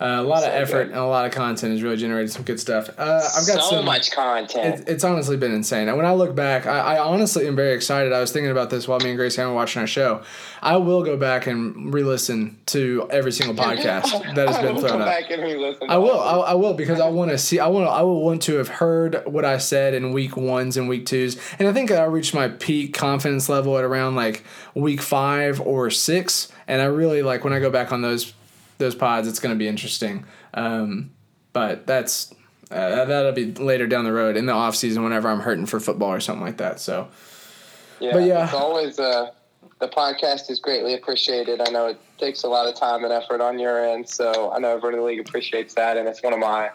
[SPEAKER 1] Uh, a lot of effort
[SPEAKER 7] good.
[SPEAKER 1] and a lot of content has really generated some good stuff. Uh, I've got
[SPEAKER 7] so
[SPEAKER 1] some,
[SPEAKER 7] much content.
[SPEAKER 1] It, it's honestly been insane. And when I look back, I, I honestly am very excited. I was thinking about this while me and Grace were watching our show. I will go back and re-listen to every single podcast that has been thrown up.
[SPEAKER 7] back and re-listen. to
[SPEAKER 1] I will. I, I will because I want to see. I want. I will want to have heard what I said in week ones and week twos, and I think I reached my peak confidence level at around like week five or six. And I really like when I go back on those those pods. It's going to be interesting. Um, but that's uh, that'll be later down the road in the off season whenever I'm hurting for football or something like that. So
[SPEAKER 7] Yeah,
[SPEAKER 1] But yeah.
[SPEAKER 7] it's always uh, the podcast is greatly appreciated. I know it takes a lot of time and effort on your end, so I know everyone in the league appreciates that, and it's one of my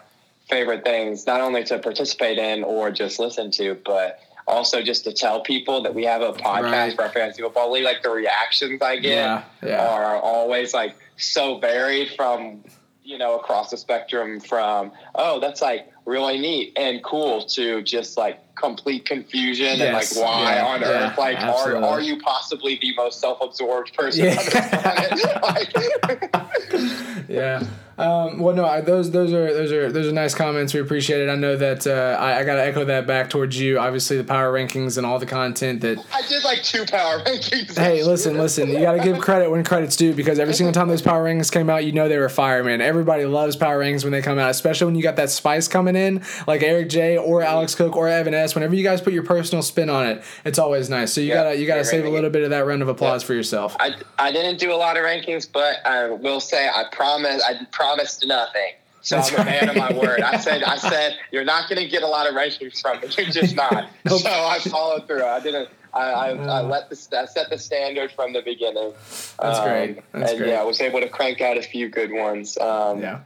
[SPEAKER 7] favorite things, not only to participate in or just listen to, but also just to tell people that we have a podcast
[SPEAKER 1] Right.
[SPEAKER 7] for our fantasy football league. Like the reactions I get
[SPEAKER 1] Yeah, yeah.
[SPEAKER 7] are always like so varied from you know across the spectrum from oh that's like really neat and cool to just like complete confusion
[SPEAKER 1] Yes,
[SPEAKER 7] and like why
[SPEAKER 1] yeah,
[SPEAKER 7] on
[SPEAKER 1] yeah,
[SPEAKER 7] earth like are, are you possibly the most self-absorbed person
[SPEAKER 1] Yeah.
[SPEAKER 7] on the planet? like,
[SPEAKER 1] yeah. Um, well, no, I, those those are those are those are nice comments. We appreciate it. I know that uh, I, I got to echo that back towards you. Obviously, the power rankings and all the content that
[SPEAKER 7] I did like two power rankings.
[SPEAKER 1] Hey, listen, listen. You got to give credit when credit's due because every single time those power rankings came out, you know they were fire, man. Everybody loves power rankings when they come out, especially when you got that spice coming in, like Eric J or Alex Cook or Evan S. Whenever you guys put your personal spin on it, it's always nice. So you
[SPEAKER 7] Yeah,
[SPEAKER 1] gotta you gotta
[SPEAKER 7] yeah,
[SPEAKER 1] save a little bit of that round of applause for yourself.
[SPEAKER 7] I, I didn't do a lot of rankings, but I will say I promise I promised nothing. So
[SPEAKER 1] That's
[SPEAKER 7] I'm a man of my word. I said I said you're not going to get a lot of rankings from me. You're just not.
[SPEAKER 1] Nope.
[SPEAKER 7] So I followed through. I didn't I, I, I let the I set the standard from the beginning.
[SPEAKER 1] That's
[SPEAKER 7] Um,
[SPEAKER 1] great. That's
[SPEAKER 7] and
[SPEAKER 1] great.
[SPEAKER 7] yeah, I was able to crank out a few good ones. Um,
[SPEAKER 1] Yeah.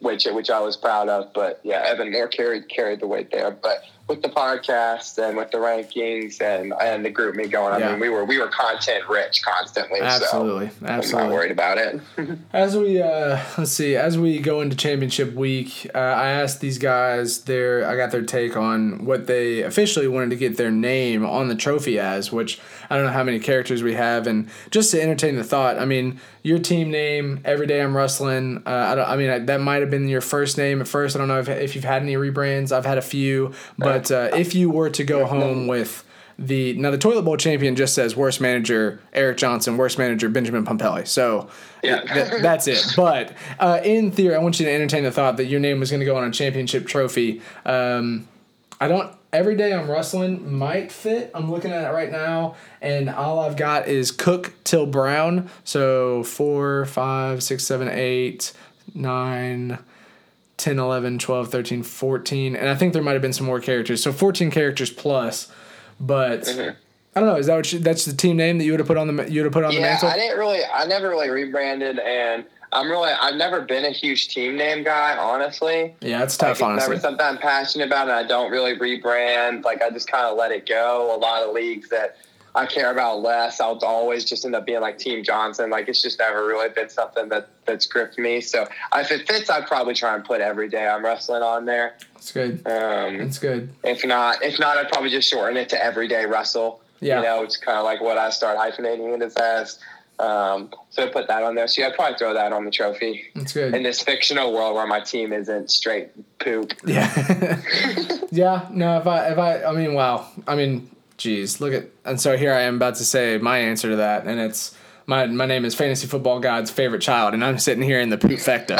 [SPEAKER 7] which which I was proud of. But yeah, Evan Moore carried carried the weight there. But with the podcast and with the rankings and and the GroupMe going, I
[SPEAKER 1] Yeah.
[SPEAKER 7] mean, we were we were content rich constantly.
[SPEAKER 1] Absolutely.
[SPEAKER 7] so I'm not
[SPEAKER 1] Absolutely.
[SPEAKER 7] worried about it.
[SPEAKER 1] As we uh, let's see, as we go into championship week, uh, I asked these guys their I got their take on what they officially wanted to get their name on the trophy as, which I don't know how many characters we have, and just to entertain the thought, I mean, your team name every day I'm wrestling Uh, I don't, I mean I, that might have been your first name at first. I don't know if if you've had any rebrands. I've had a few, but uh, if you were to go home with the now the toilet bowl champion just says worst manager Eric Johnson, worst manager Benjamin Pompelli. So
[SPEAKER 7] Yeah.
[SPEAKER 1] th- that's it. But uh, in theory, I want you to entertain the thought that your name was going to go on a championship trophy. Um, I don't. Every day I'm rustling might fit. I'm looking at it right now, and all I've got is Cook till Brown. So four, five, six, seven, eight, nine. 10, 11, 12, 13, 14. And I think there might have been some more characters. So 14 characters plus. But mm-hmm. I don't know. Is that what you, that's the team name that you would have put on the you would have put on the
[SPEAKER 7] yeah,
[SPEAKER 1] mantle?
[SPEAKER 7] I didn't really. I never really rebranded, and I'm really. I've never been a huge team name guy, honestly.
[SPEAKER 1] yeah, it's
[SPEAKER 7] Like,
[SPEAKER 1] tough,
[SPEAKER 7] it's
[SPEAKER 1] honestly.
[SPEAKER 7] never something I'm passionate about, and I don't really rebrand. Like I just kind of let it go. A lot of leagues that I care about less, I'll always just end up being like Team Johnson. Like it's just never really been something that that's gripped me. So if it fits, I'd probably try and put every day I'm wrestling on there.
[SPEAKER 1] It's good.
[SPEAKER 7] Um,
[SPEAKER 1] It's good.
[SPEAKER 7] if not, if not, I'd probably just shorten it to everyday wrestle.
[SPEAKER 1] Yeah.
[SPEAKER 7] You know, it's kind of like what I start hyphenating it as. Um, so I put that on there. So yeah, I'd probably throw that on the trophy
[SPEAKER 1] It's good.
[SPEAKER 7] in this fictional world where my team isn't straight poop.
[SPEAKER 1] Yeah. yeah. No, if I if I I mean wow. I mean, geez, look at and so here I am about to say my answer to that, and it's my my name is Fantasy Football God's favorite child, and I'm sitting here in the poofecta.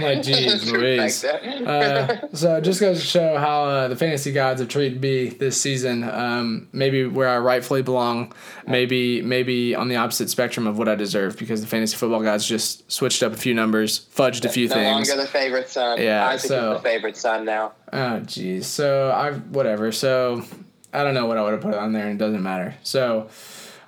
[SPEAKER 1] like, geez, Louise. Uh, so it just goes to show how uh, the fantasy gods have treated me this season. Um, maybe where I rightfully belong, maybe maybe on the opposite spectrum of what I deserve because the fantasy football gods just switched up a few numbers, fudged a few
[SPEAKER 7] no
[SPEAKER 1] things.
[SPEAKER 7] longer the favorite son.
[SPEAKER 1] Yeah,
[SPEAKER 7] Isaac
[SPEAKER 1] so-
[SPEAKER 7] is the favorite son now.
[SPEAKER 1] Oh, geez. So I've whatever. So I don't know what I would have put on there, and it doesn't matter. So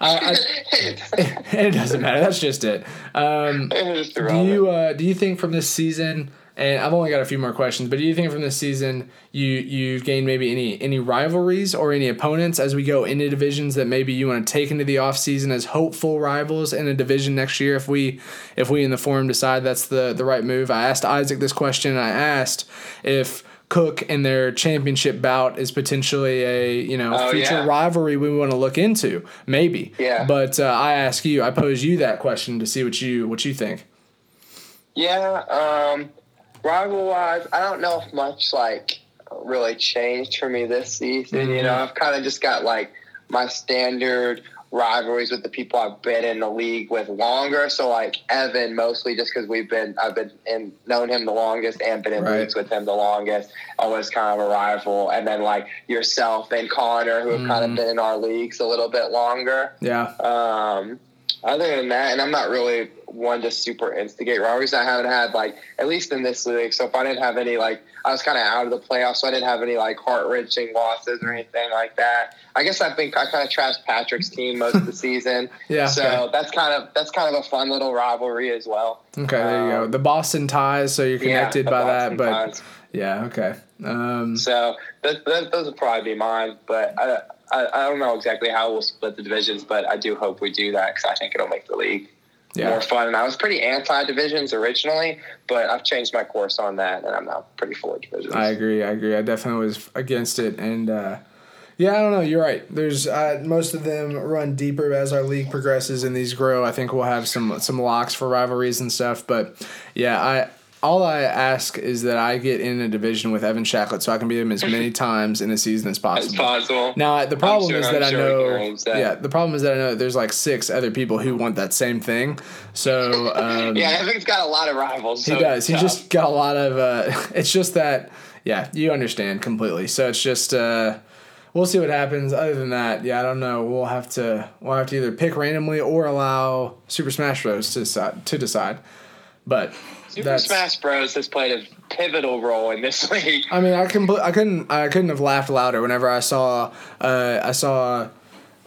[SPEAKER 1] I, I it doesn't matter. That's just it. Um, do you uh, do you think from this season? And I've only got a few more questions, but do you think from this season you you've gained maybe any any rivalries or any opponents as we go into divisions that maybe you want to take into the offseason as hopeful rivals in a division next year if we if we in the forum decide that's the the right move? I asked Isaac this question. I asked if Cook and their championship bout is potentially a you know
[SPEAKER 7] Oh,
[SPEAKER 1] future
[SPEAKER 7] yeah.
[SPEAKER 1] rivalry we want to look into maybe
[SPEAKER 7] Yeah.
[SPEAKER 1] but uh, I ask you I pose you that question to see what you what you think
[SPEAKER 7] Yeah, um, rival wise, I don't know if much like really changed for me this season. You know, I've kind of just got like my standard rivalries with the people I've been in the league with longer. So like Evan, mostly just because we've been I've been in known him the longest and been in
[SPEAKER 1] Right.
[SPEAKER 7] leagues with him the longest. Always kind of a rival, and then like yourself and Connor, who have kind of been in our leagues a little bit longer.
[SPEAKER 1] yeah
[SPEAKER 7] Um, other than that, and I'm not really one to super instigate rivalries. I haven't had like at least in this league. So if I didn't have any like, I was kind of out of the playoffs, so I didn't have any like heart wrenching losses or anything like that. I guess I've been I kind of trashed Patrick's team most of the season.
[SPEAKER 1] Yeah,
[SPEAKER 7] So
[SPEAKER 1] okay.
[SPEAKER 7] that's kind of that's kind of a fun little rivalry as well.
[SPEAKER 1] Okay, there you go.
[SPEAKER 7] Um,
[SPEAKER 1] The Boston ties, so you're connected
[SPEAKER 7] the
[SPEAKER 1] by that, but
[SPEAKER 7] Times.
[SPEAKER 1] yeah, okay. Um,
[SPEAKER 7] So th- th- those would probably be mine, but I, I I don't know exactly how we'll split the divisions, but I do hope we do that because I think it'll make the league
[SPEAKER 1] yeah,
[SPEAKER 7] more fun. And I was pretty anti divisions originally, but I've changed my course on that, and I'm now pretty for divisions.
[SPEAKER 1] I agree. I agree. I definitely was against it, and uh, yeah, I don't know. You're right. There's uh, most of them run deeper as our league progresses and these grow. I think we'll have some some locks for rivalries and stuff. But yeah, I. All I ask is that I get in a division with Evan Shacklet so I can beat him as many times in a season as possible.
[SPEAKER 7] possible.
[SPEAKER 1] Now the problem
[SPEAKER 7] sure-
[SPEAKER 1] is that I
[SPEAKER 7] sure can
[SPEAKER 1] know,
[SPEAKER 7] that.
[SPEAKER 1] yeah, the problem is that I know that there's like six other people who want that same thing. So um,
[SPEAKER 7] yeah, Evan's got a lot of rivals.
[SPEAKER 1] he does. He just got a lot of. Uh, it's just that, yeah, you understand completely. So it's just. Uh, we'll see what happens. Other than that, yeah, I don't know. We'll have to. We'll have to either pick randomly or allow Super Smash Bros to decide. To decide. But
[SPEAKER 7] Super
[SPEAKER 1] that's.
[SPEAKER 7] Smash Bros has played a pivotal role in this league.
[SPEAKER 1] I mean, I can. I couldn't. I couldn't have laughed louder whenever I saw. Uh, I saw.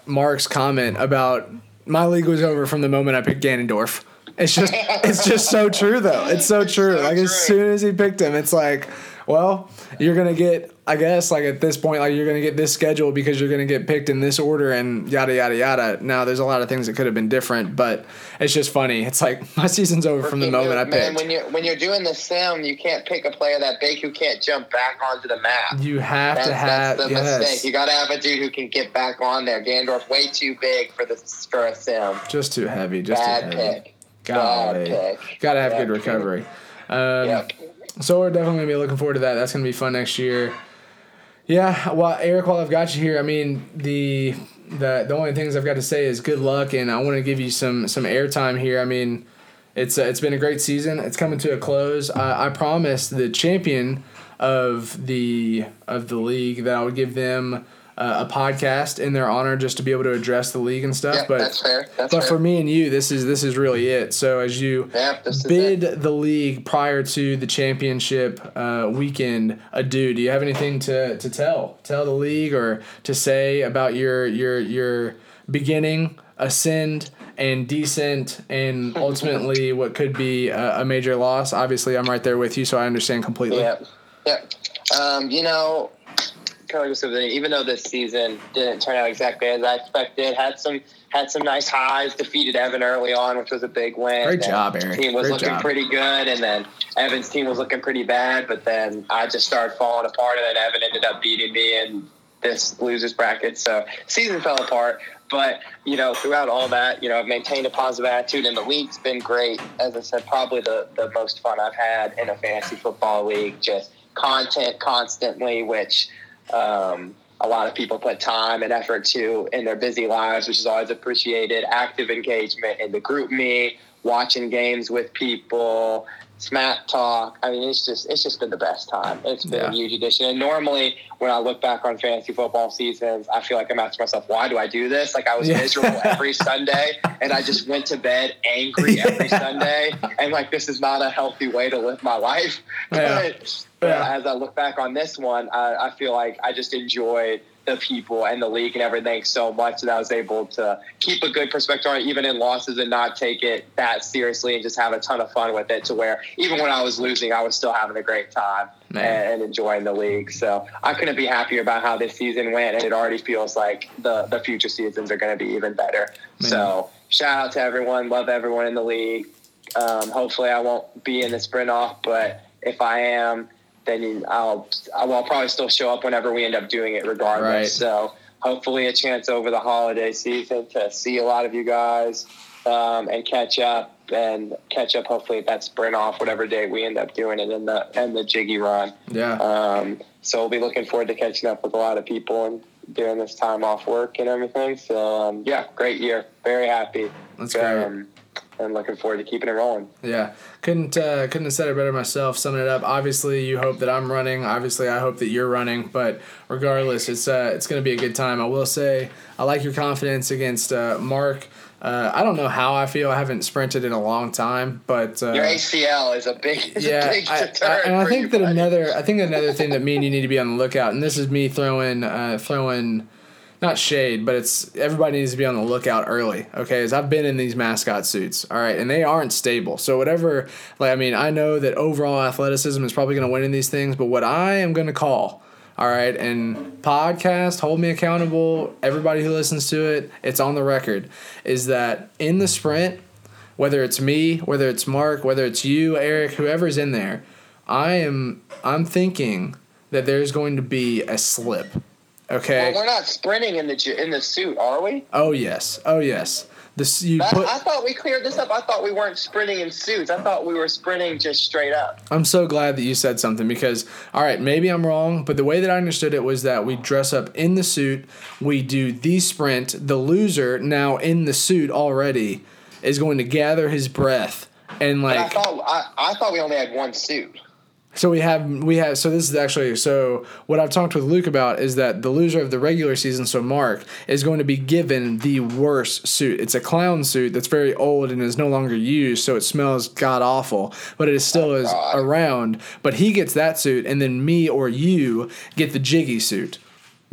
[SPEAKER 1] Mark's comment about my league was over from the moment I picked Ganondorf. It's just it's just so true though. It's so true.
[SPEAKER 7] so
[SPEAKER 1] like as soon as he picked him, it's like, well, you're gonna get I guess like at this point, like you're gonna get this schedule because you're gonna get picked in this order and yada yada yada. Now there's a lot of things that could have been different, but it's just funny. It's like my season's over from the moment I
[SPEAKER 7] Man,
[SPEAKER 1] picked.
[SPEAKER 7] when you're when you're doing the sim, you can't pick a player that big who can't jump back onto the map.
[SPEAKER 1] You have
[SPEAKER 7] That's,
[SPEAKER 1] to have
[SPEAKER 7] that's the
[SPEAKER 1] yes.
[SPEAKER 7] mistake. You got to have a dude who can get back on there. Ganondorf way too big for the for a sim.
[SPEAKER 1] just too heavy. Just
[SPEAKER 7] Bad
[SPEAKER 1] too heavy.
[SPEAKER 7] pick. Bad.
[SPEAKER 1] Gotta have
[SPEAKER 7] Bad
[SPEAKER 1] good recovery. Um,
[SPEAKER 7] Yep.
[SPEAKER 1] So we're definitely gonna be looking forward to that. That's gonna be fun next year. Yeah, well, Eric, while I've got you here, I mean the the the only things I've got to say is good luck, and I want to give you some some airtime here. I mean, it's uh, it's been a great season. It's coming to a close. I, I promised the champion of the of the league that I would give them uh, a podcast in their honor, just to be able to address the league and stuff.
[SPEAKER 7] Yeah,
[SPEAKER 1] but
[SPEAKER 7] that's fair. That's
[SPEAKER 1] but
[SPEAKER 7] fair.
[SPEAKER 1] for me and you, this is this is really it. So as you
[SPEAKER 7] is
[SPEAKER 1] bid the league prior to the championship uh, weekend adieu, do you have anything to, to tell tell the league or to say about your your your beginning, ascend, and descent, and ultimately what could be a, a major loss? Obviously, I'm right there with you, so I understand completely.
[SPEAKER 7] Yep. Yep. Um, you know, kind of like said, even though this season didn't turn out exactly as I expected, had some had some nice highs. Defeated Evan early on, which was a big win.
[SPEAKER 1] Great job, Eric.
[SPEAKER 7] Team was
[SPEAKER 1] Great
[SPEAKER 7] looking
[SPEAKER 1] job.
[SPEAKER 7] pretty good, and then Evan's team was looking pretty bad. But then I just started falling apart, and then Evan ended up beating me in this losers bracket. So season fell apart. But you know, throughout all that, you know, I've maintained a positive attitude, and the league's been great. As I said, probably the the most fun I've had in a fantasy football league. Just content constantly, which um, a lot of people put time and effort to in their busy lives, which is always appreciated. Active engagement in the GroupMe, watching games with people, smack talk. I mean, it's just it's just been the best time. It's been
[SPEAKER 1] Yeah.
[SPEAKER 7] a huge addition. And normally, when I look back on fantasy football seasons, I feel like I'm asking myself, why do I do this? Like I was
[SPEAKER 1] Yeah.
[SPEAKER 7] miserable every Sunday, and I just went to bed angry every Sunday, and like this is not a healthy way to live my life.
[SPEAKER 1] Yeah.
[SPEAKER 7] But, but
[SPEAKER 1] Yeah.
[SPEAKER 7] as I look back on this one, I, I feel like I just enjoyed the people and the league and everything so much that I was able to keep a good perspective on it, even in losses, and not take it that seriously and just have a ton of fun with it. To where even when I was losing, I was still having a great time and, and enjoying the league. So I couldn't be happier about how this season went, and it already feels like the the future seasons are going to be even better.
[SPEAKER 1] Man.
[SPEAKER 7] So shout out to everyone, love everyone in the league. Um, hopefully, I won't be in the sprint off, but if I am, then I'll I'll probably still show up whenever we end up doing it, regardless.
[SPEAKER 1] Right.
[SPEAKER 7] So hopefully, a chance over the holiday season to see a lot of you guys um, and catch up and catch up. Hopefully, at that sprint off, whatever day we end up doing it in the and the jiggy run.
[SPEAKER 1] Yeah.
[SPEAKER 7] Um, so we'll be looking forward to catching up with a lot of people and during this time off work and everything. So um, yeah, great year. Very happy.
[SPEAKER 1] That's great.
[SPEAKER 7] And looking forward to keeping it rolling.
[SPEAKER 1] Yeah, couldn't uh, couldn't have said it better myself. Summing it up, obviously you hope that I'm running. Obviously, I hope that you're running. But regardless, it's uh, it's going to be a good time. I will say I like your confidence against uh, Mark. Uh, I don't know how I feel. I haven't sprinted in a long time, but uh,
[SPEAKER 7] Your ACL is a big, is
[SPEAKER 1] yeah,
[SPEAKER 7] a big
[SPEAKER 1] I, I,
[SPEAKER 7] deterrent.
[SPEAKER 1] and I think that
[SPEAKER 7] buddy.
[SPEAKER 1] another, I think another thing that me and you need to be on the lookout, and this is me throwing, uh, throwing, not shade, but it's everybody needs to be on the lookout early. Okay, as I've been in these mascot suits, all right, and they aren't stable. So whatever, like I mean, I know that overall athleticism is probably going to win in these things, but what I am going to call. All right, and podcast, hold me accountable. Everybody who listens to it, it's on the record. Is that in the sprint, whether it's me, whether it's Mark, whether it's you, Eric, whoever's in there, I am I'm thinking that there's going to be a slip. Okay.
[SPEAKER 7] Well, we're not sprinting in the in the suit, are we?
[SPEAKER 1] oh yes. Oh yes. This you
[SPEAKER 7] That,
[SPEAKER 1] put
[SPEAKER 7] I thought we cleared this up. I thought we weren't sprinting in suits. I thought we were sprinting just straight up.
[SPEAKER 1] I'm so glad that you said something because, all right, maybe I'm wrong, but the way that I understood it was that we dress up in the suit, we do the sprint, the loser, now in the suit already, is going to gather his breath and
[SPEAKER 7] But I
[SPEAKER 1] like.
[SPEAKER 7] thought I, I thought we only had one suit.
[SPEAKER 1] So we have we have so this is actually so what I've talked with Luke about is that the loser of the regular season, so Mark, is going to be given the worst suit. It's a clown suit that's very old and is no longer used, so it smells god awful, but it is still oh, is
[SPEAKER 7] God.
[SPEAKER 1] around. But he gets that suit, and then me or you get the jiggy suit.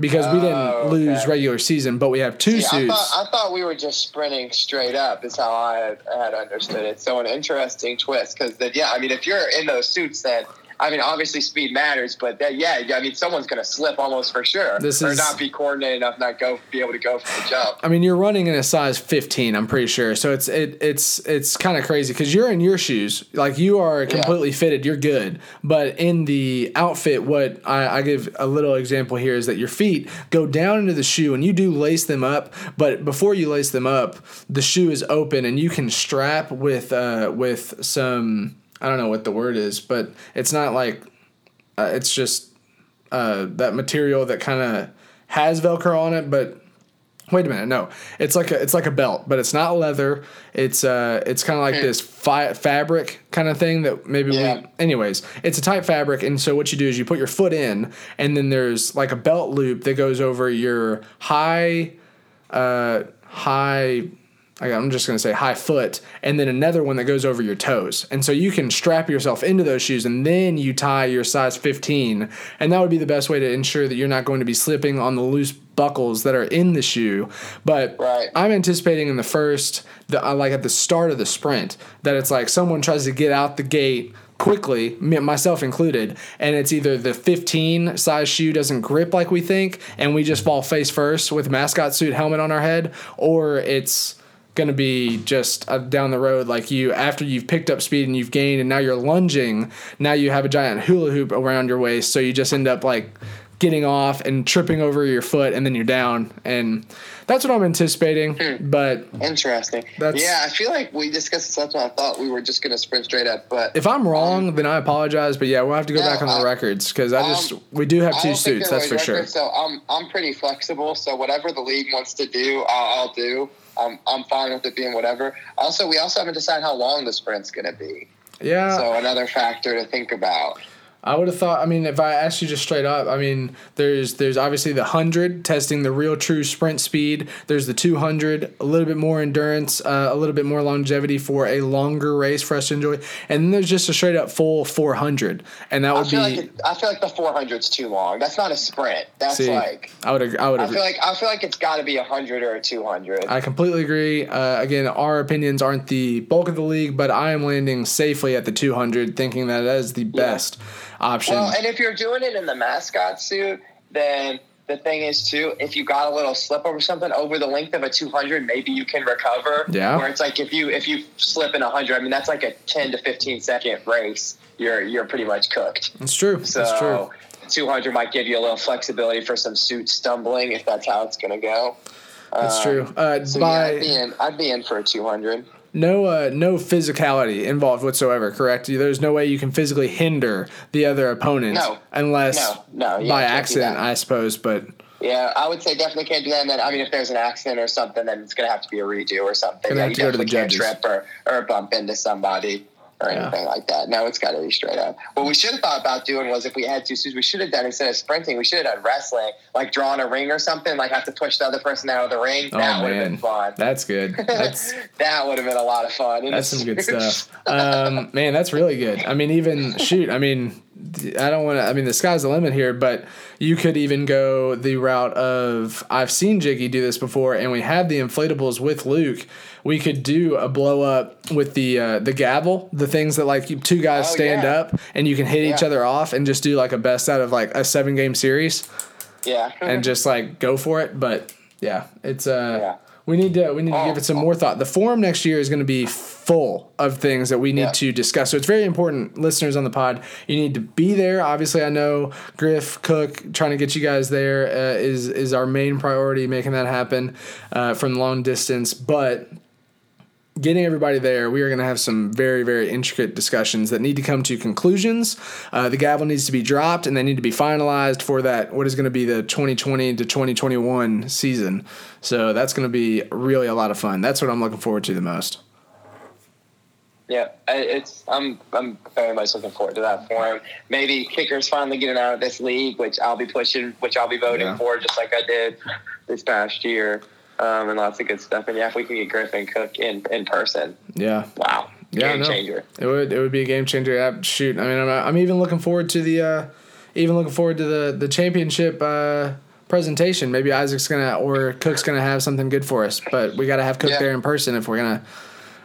[SPEAKER 1] because we didn't
[SPEAKER 7] Oh,
[SPEAKER 1] lose
[SPEAKER 7] okay.
[SPEAKER 1] regular season, but we have two
[SPEAKER 7] See, I
[SPEAKER 1] suits.
[SPEAKER 7] thought, I thought we were just sprinting straight up. Is how I had, had understood it. So an interesting twist because then yeah, I mean if you're in those suits, then I mean obviously speed matters, but then, yeah, I mean someone's going to slip almost for sure,
[SPEAKER 1] This
[SPEAKER 7] or
[SPEAKER 1] is-
[SPEAKER 7] not be coordinated enough, not go be able to go for the jump.
[SPEAKER 1] I mean, you're running in a size 15. I'm pretty sure. So it's it it's it's kind of crazy because you're in your shoes, like you are completely fitted. You're good, but in the outfit, what I, I give a little example here is that your feet go down into the shoe and you do lace them up, but before you lace them up, the shoe is open and you can strap with uh with some I don't know what the word is, but it's not like uh, it's just uh, that material that kind of has Velcro on it, but wait a minute, no, it's like a it's like a belt, but it's not leather. It's uh it's kind of like this fi- fabric kind of thing that maybe
[SPEAKER 7] Yeah.
[SPEAKER 1] we. Anyways, it's a tight fabric, and so what you do is you put your foot in, and then there's like a belt loop that goes over your high, uh, high. I'm just going to say high foot, and then another one that goes over your toes. And so you can strap yourself into those shoes, and then you tie your size 15. And that would be the best way to ensure that you're not going to be slipping on the loose buckles that are in the shoe. But
[SPEAKER 7] Right.
[SPEAKER 1] I'm anticipating in the first, the, uh, like at the start of the sprint, that it's like someone tries to get out the gate quickly, myself included, and it's either the 15 size shoe doesn't grip like we think, and we just fall face first with mascot suit helmet on our head, or it's going to be just uh, down the road like you after you've picked up speed and you've gained and now you're lunging now you have a giant hula hoop around your waist so you just end up like getting off and tripping over your foot and then you're down and that's what i'm anticipating but
[SPEAKER 7] Interesting.
[SPEAKER 1] That's-
[SPEAKER 7] yeah, I feel like we discussed this last time. I thought we were just going to sprint straight up, but
[SPEAKER 1] if i'm wrong then i apologize but yeah we'll have to go
[SPEAKER 7] No,
[SPEAKER 1] back on the records because i just
[SPEAKER 7] um,
[SPEAKER 1] we do have two suits that's for
[SPEAKER 7] right
[SPEAKER 1] sure
[SPEAKER 7] So I'm I'm pretty flexible. So whatever the league wants to do, I'll, I'll do. I'm I'm fine with it being whatever. Also, we also haven't decided how long the sprint's going to be.
[SPEAKER 1] yeah
[SPEAKER 7] So another factor to think about.
[SPEAKER 1] I would have thought. I mean, if I asked you just straight up, I mean, there's there's obviously the hundred testing the real true sprint speed. There's the two hundred, a little bit more endurance, uh, a little bit more longevity for a longer race for us to enjoy, and then there's just a straight up full four hundred, and that
[SPEAKER 7] I
[SPEAKER 1] would
[SPEAKER 7] feel
[SPEAKER 1] be.
[SPEAKER 7] like it, I feel like the 400's too long. That's not a sprint. That's
[SPEAKER 1] see,
[SPEAKER 7] like
[SPEAKER 1] I would ag- I would
[SPEAKER 7] I
[SPEAKER 1] agree.
[SPEAKER 7] feel like I feel like it's got to be a 100 or a 200.
[SPEAKER 1] I completely agree. Uh, again, our opinions aren't the bulk of the league, but I am landing safely at the 200, thinking that that is the best option.
[SPEAKER 7] Well, and if you're doing it in the mascot suit, then the thing is too, if you got a little slip over something over the length of a 200, maybe you can recover.
[SPEAKER 1] Yeah.
[SPEAKER 7] Where it's like if you if you slip in a 100, I mean that's like a 10 to 15 second race. You're you're pretty much cooked.
[SPEAKER 1] That's true.
[SPEAKER 7] So
[SPEAKER 1] it's true.
[SPEAKER 7] 200 might give you a little flexibility for some suit stumbling if that's how it's going to go.
[SPEAKER 1] That's
[SPEAKER 7] Um,
[SPEAKER 1] true. Uh,
[SPEAKER 7] So
[SPEAKER 1] by
[SPEAKER 7] yeah, I'd be in. I'd be in for a 200.
[SPEAKER 1] No uh, no physicality involved whatsoever. Correct? There's no way you can physically hinder the other opponent
[SPEAKER 7] No.
[SPEAKER 1] unless
[SPEAKER 7] No, no,
[SPEAKER 1] by accident. I suppose. But
[SPEAKER 7] Yeah, I would say definitely can't do that. And then, I mean, if there's an accident or something, then it's going to have to be a redo or something.
[SPEAKER 1] Gonna
[SPEAKER 7] yeah,
[SPEAKER 1] have
[SPEAKER 7] you
[SPEAKER 1] to go to the
[SPEAKER 7] can't
[SPEAKER 1] judges.
[SPEAKER 7] trip or, or bump into somebody or
[SPEAKER 1] Yeah.
[SPEAKER 7] anything like that. No, it's got to be straight up. What we should have thought about doing was if we had two suits, we should have done instead of sprinting, we should have done wrestling, like drawing a ring or something, like have to push the other person out of the ring.
[SPEAKER 1] oh
[SPEAKER 7] that would have been fun.
[SPEAKER 1] that's good. That's
[SPEAKER 7] that would have been a lot of fun.
[SPEAKER 1] that's some good stuff. Um, man, that's really good. I mean, even shoot. I mean, I don't want to. I mean, the sky's the limit here, but you could even go the route of I've seen Jiggy do this before, and we had the inflatables with Luke. We could do a blow up with the uh, the gavel, the things that like two guys
[SPEAKER 7] Oh,
[SPEAKER 1] stand
[SPEAKER 7] yeah.
[SPEAKER 1] up and you can hit each other off and just do like a best out of like a seven game series
[SPEAKER 7] yeah.
[SPEAKER 1] and just like go for it. But yeah, it's uh
[SPEAKER 7] Yeah.
[SPEAKER 1] we need to we need to
[SPEAKER 7] Oh,
[SPEAKER 1] give it some more thought. The forum next year is going to be full of things that we need
[SPEAKER 7] Yeah.
[SPEAKER 1] to discuss. So it's very important, listeners on the pod. You need to be there. Obviously, I know Griff Cook trying to get you guys there uh, is is our main priority, making that happen uh, from long distance, but. Getting everybody there, we are going to have some very, very intricate discussions that need to come to conclusions. Uh, the gavel needs to be dropped, and they need to be finalized for that. What is going to be the 2020 to 2021 season? So that's going to be really a lot of fun. That's what I'm looking forward to the most.
[SPEAKER 7] Yeah, I- it's I'm I'm very much looking forward to that for him. Maybe kickers finally getting out of this league, which I'll be pushing, which I'll be voting
[SPEAKER 1] Yeah.
[SPEAKER 7] for, just like I did this past year, um, and lots of good stuff. And yeah, if we can get Griffin Cook in in person,
[SPEAKER 1] Yeah,
[SPEAKER 7] wow,
[SPEAKER 1] yeah,
[SPEAKER 7] game
[SPEAKER 1] no.
[SPEAKER 7] changer.
[SPEAKER 1] It would it would be a game changer. Yeah, shoot, I mean, I'm, I'm even looking forward to the uh, even looking forward to the the championship uh, presentation. Maybe Isaac's gonna or Cook's gonna have something good for us. But we got to have Cook
[SPEAKER 7] Yeah.
[SPEAKER 1] there in person if we're gonna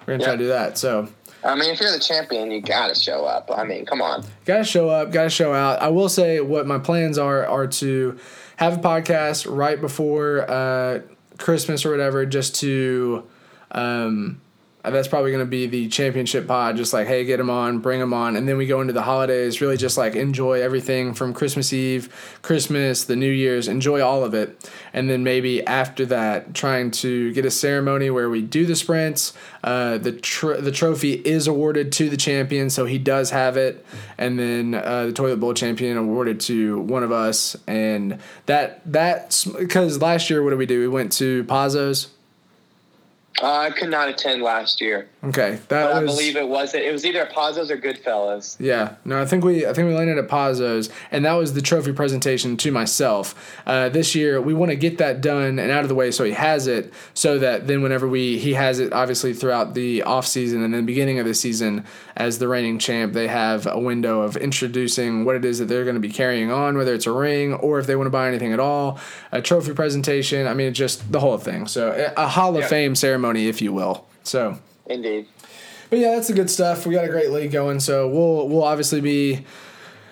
[SPEAKER 1] we're gonna try to do that. So
[SPEAKER 7] I mean, if you're the champion, you gotta show up. I mean, come on.
[SPEAKER 1] gotta show up, gotta show out. I will say what my plans are are to have a podcast right before uh, Christmas or whatever, just to. Um, that's probably going to be the championship pod. Just like, hey, get them on, bring them on, and then we go into the holidays. Really, just like enjoy everything from Christmas Eve, Christmas, the New Year's. Enjoy all of it, and then maybe after that, trying to get a ceremony where we do the sprints. Uh, the tr- the trophy is awarded to the champion, so he does have it, and then uh, the toilet bowl champion awarded to one of us, and that that because last year what did we do? We went to Pazos.
[SPEAKER 7] Uh, I could not attend last year,
[SPEAKER 1] Okay, that
[SPEAKER 7] but I believe it was it was either Pazos or Goodfellas.
[SPEAKER 1] Yeah, no, I think we I think we landed at Pazos, and that was the trophy presentation to myself. Uh, this year, we want to get that done and out of the way, so he has it, so that then whenever we he has it, obviously throughout the off season and then beginning of the season as the reigning champ, they have a window of introducing what it is that they're going to be carrying on, whether it's a ring or if they want to buy anything at all, a trophy presentation. I mean, just the whole thing. So a a Hall of
[SPEAKER 7] Yeah.
[SPEAKER 1] Fame ceremony, if you will. So.
[SPEAKER 7] Indeed.
[SPEAKER 1] But yeah, that's the good stuff. We got a great league going, so we'll we'll obviously be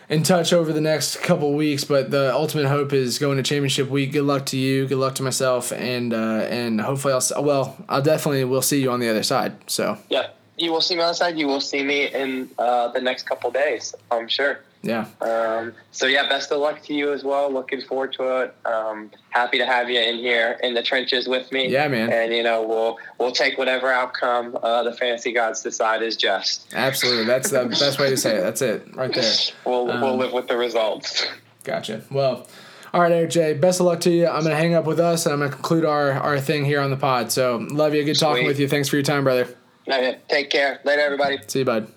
[SPEAKER 1] in touch over the next couple weeks. But the ultimate hope is going to championship week. Good luck to you. Good luck to myself, and uh, and hopefully I'll well I'll definitely will see you on the other side. So
[SPEAKER 7] Yeah, you will see me on the side. You will see me in uh, the next couple days. I'm sure.
[SPEAKER 1] Yeah,
[SPEAKER 7] Um, so yeah, best of luck to you as well. Looking forward to it. Um, happy to have you in here in the trenches with me.
[SPEAKER 1] Yeah, man.
[SPEAKER 7] And you know we'll we'll take whatever outcome uh, the fantasy gods decide is just.
[SPEAKER 1] absolutely. That's the best way to say it. That's it right there.
[SPEAKER 7] We'll
[SPEAKER 1] Um,
[SPEAKER 7] we'll live with the results.
[SPEAKER 1] Gotcha. Well. All right, Eric J. Best of luck to you. I'm gonna hang up with us, and I'm gonna conclude our, our thing here on the pod. So, love you. Good talking
[SPEAKER 7] Sweet.
[SPEAKER 1] with you. Thanks for your time, brother.
[SPEAKER 7] Take care. Later, everybody.
[SPEAKER 1] See you, bud.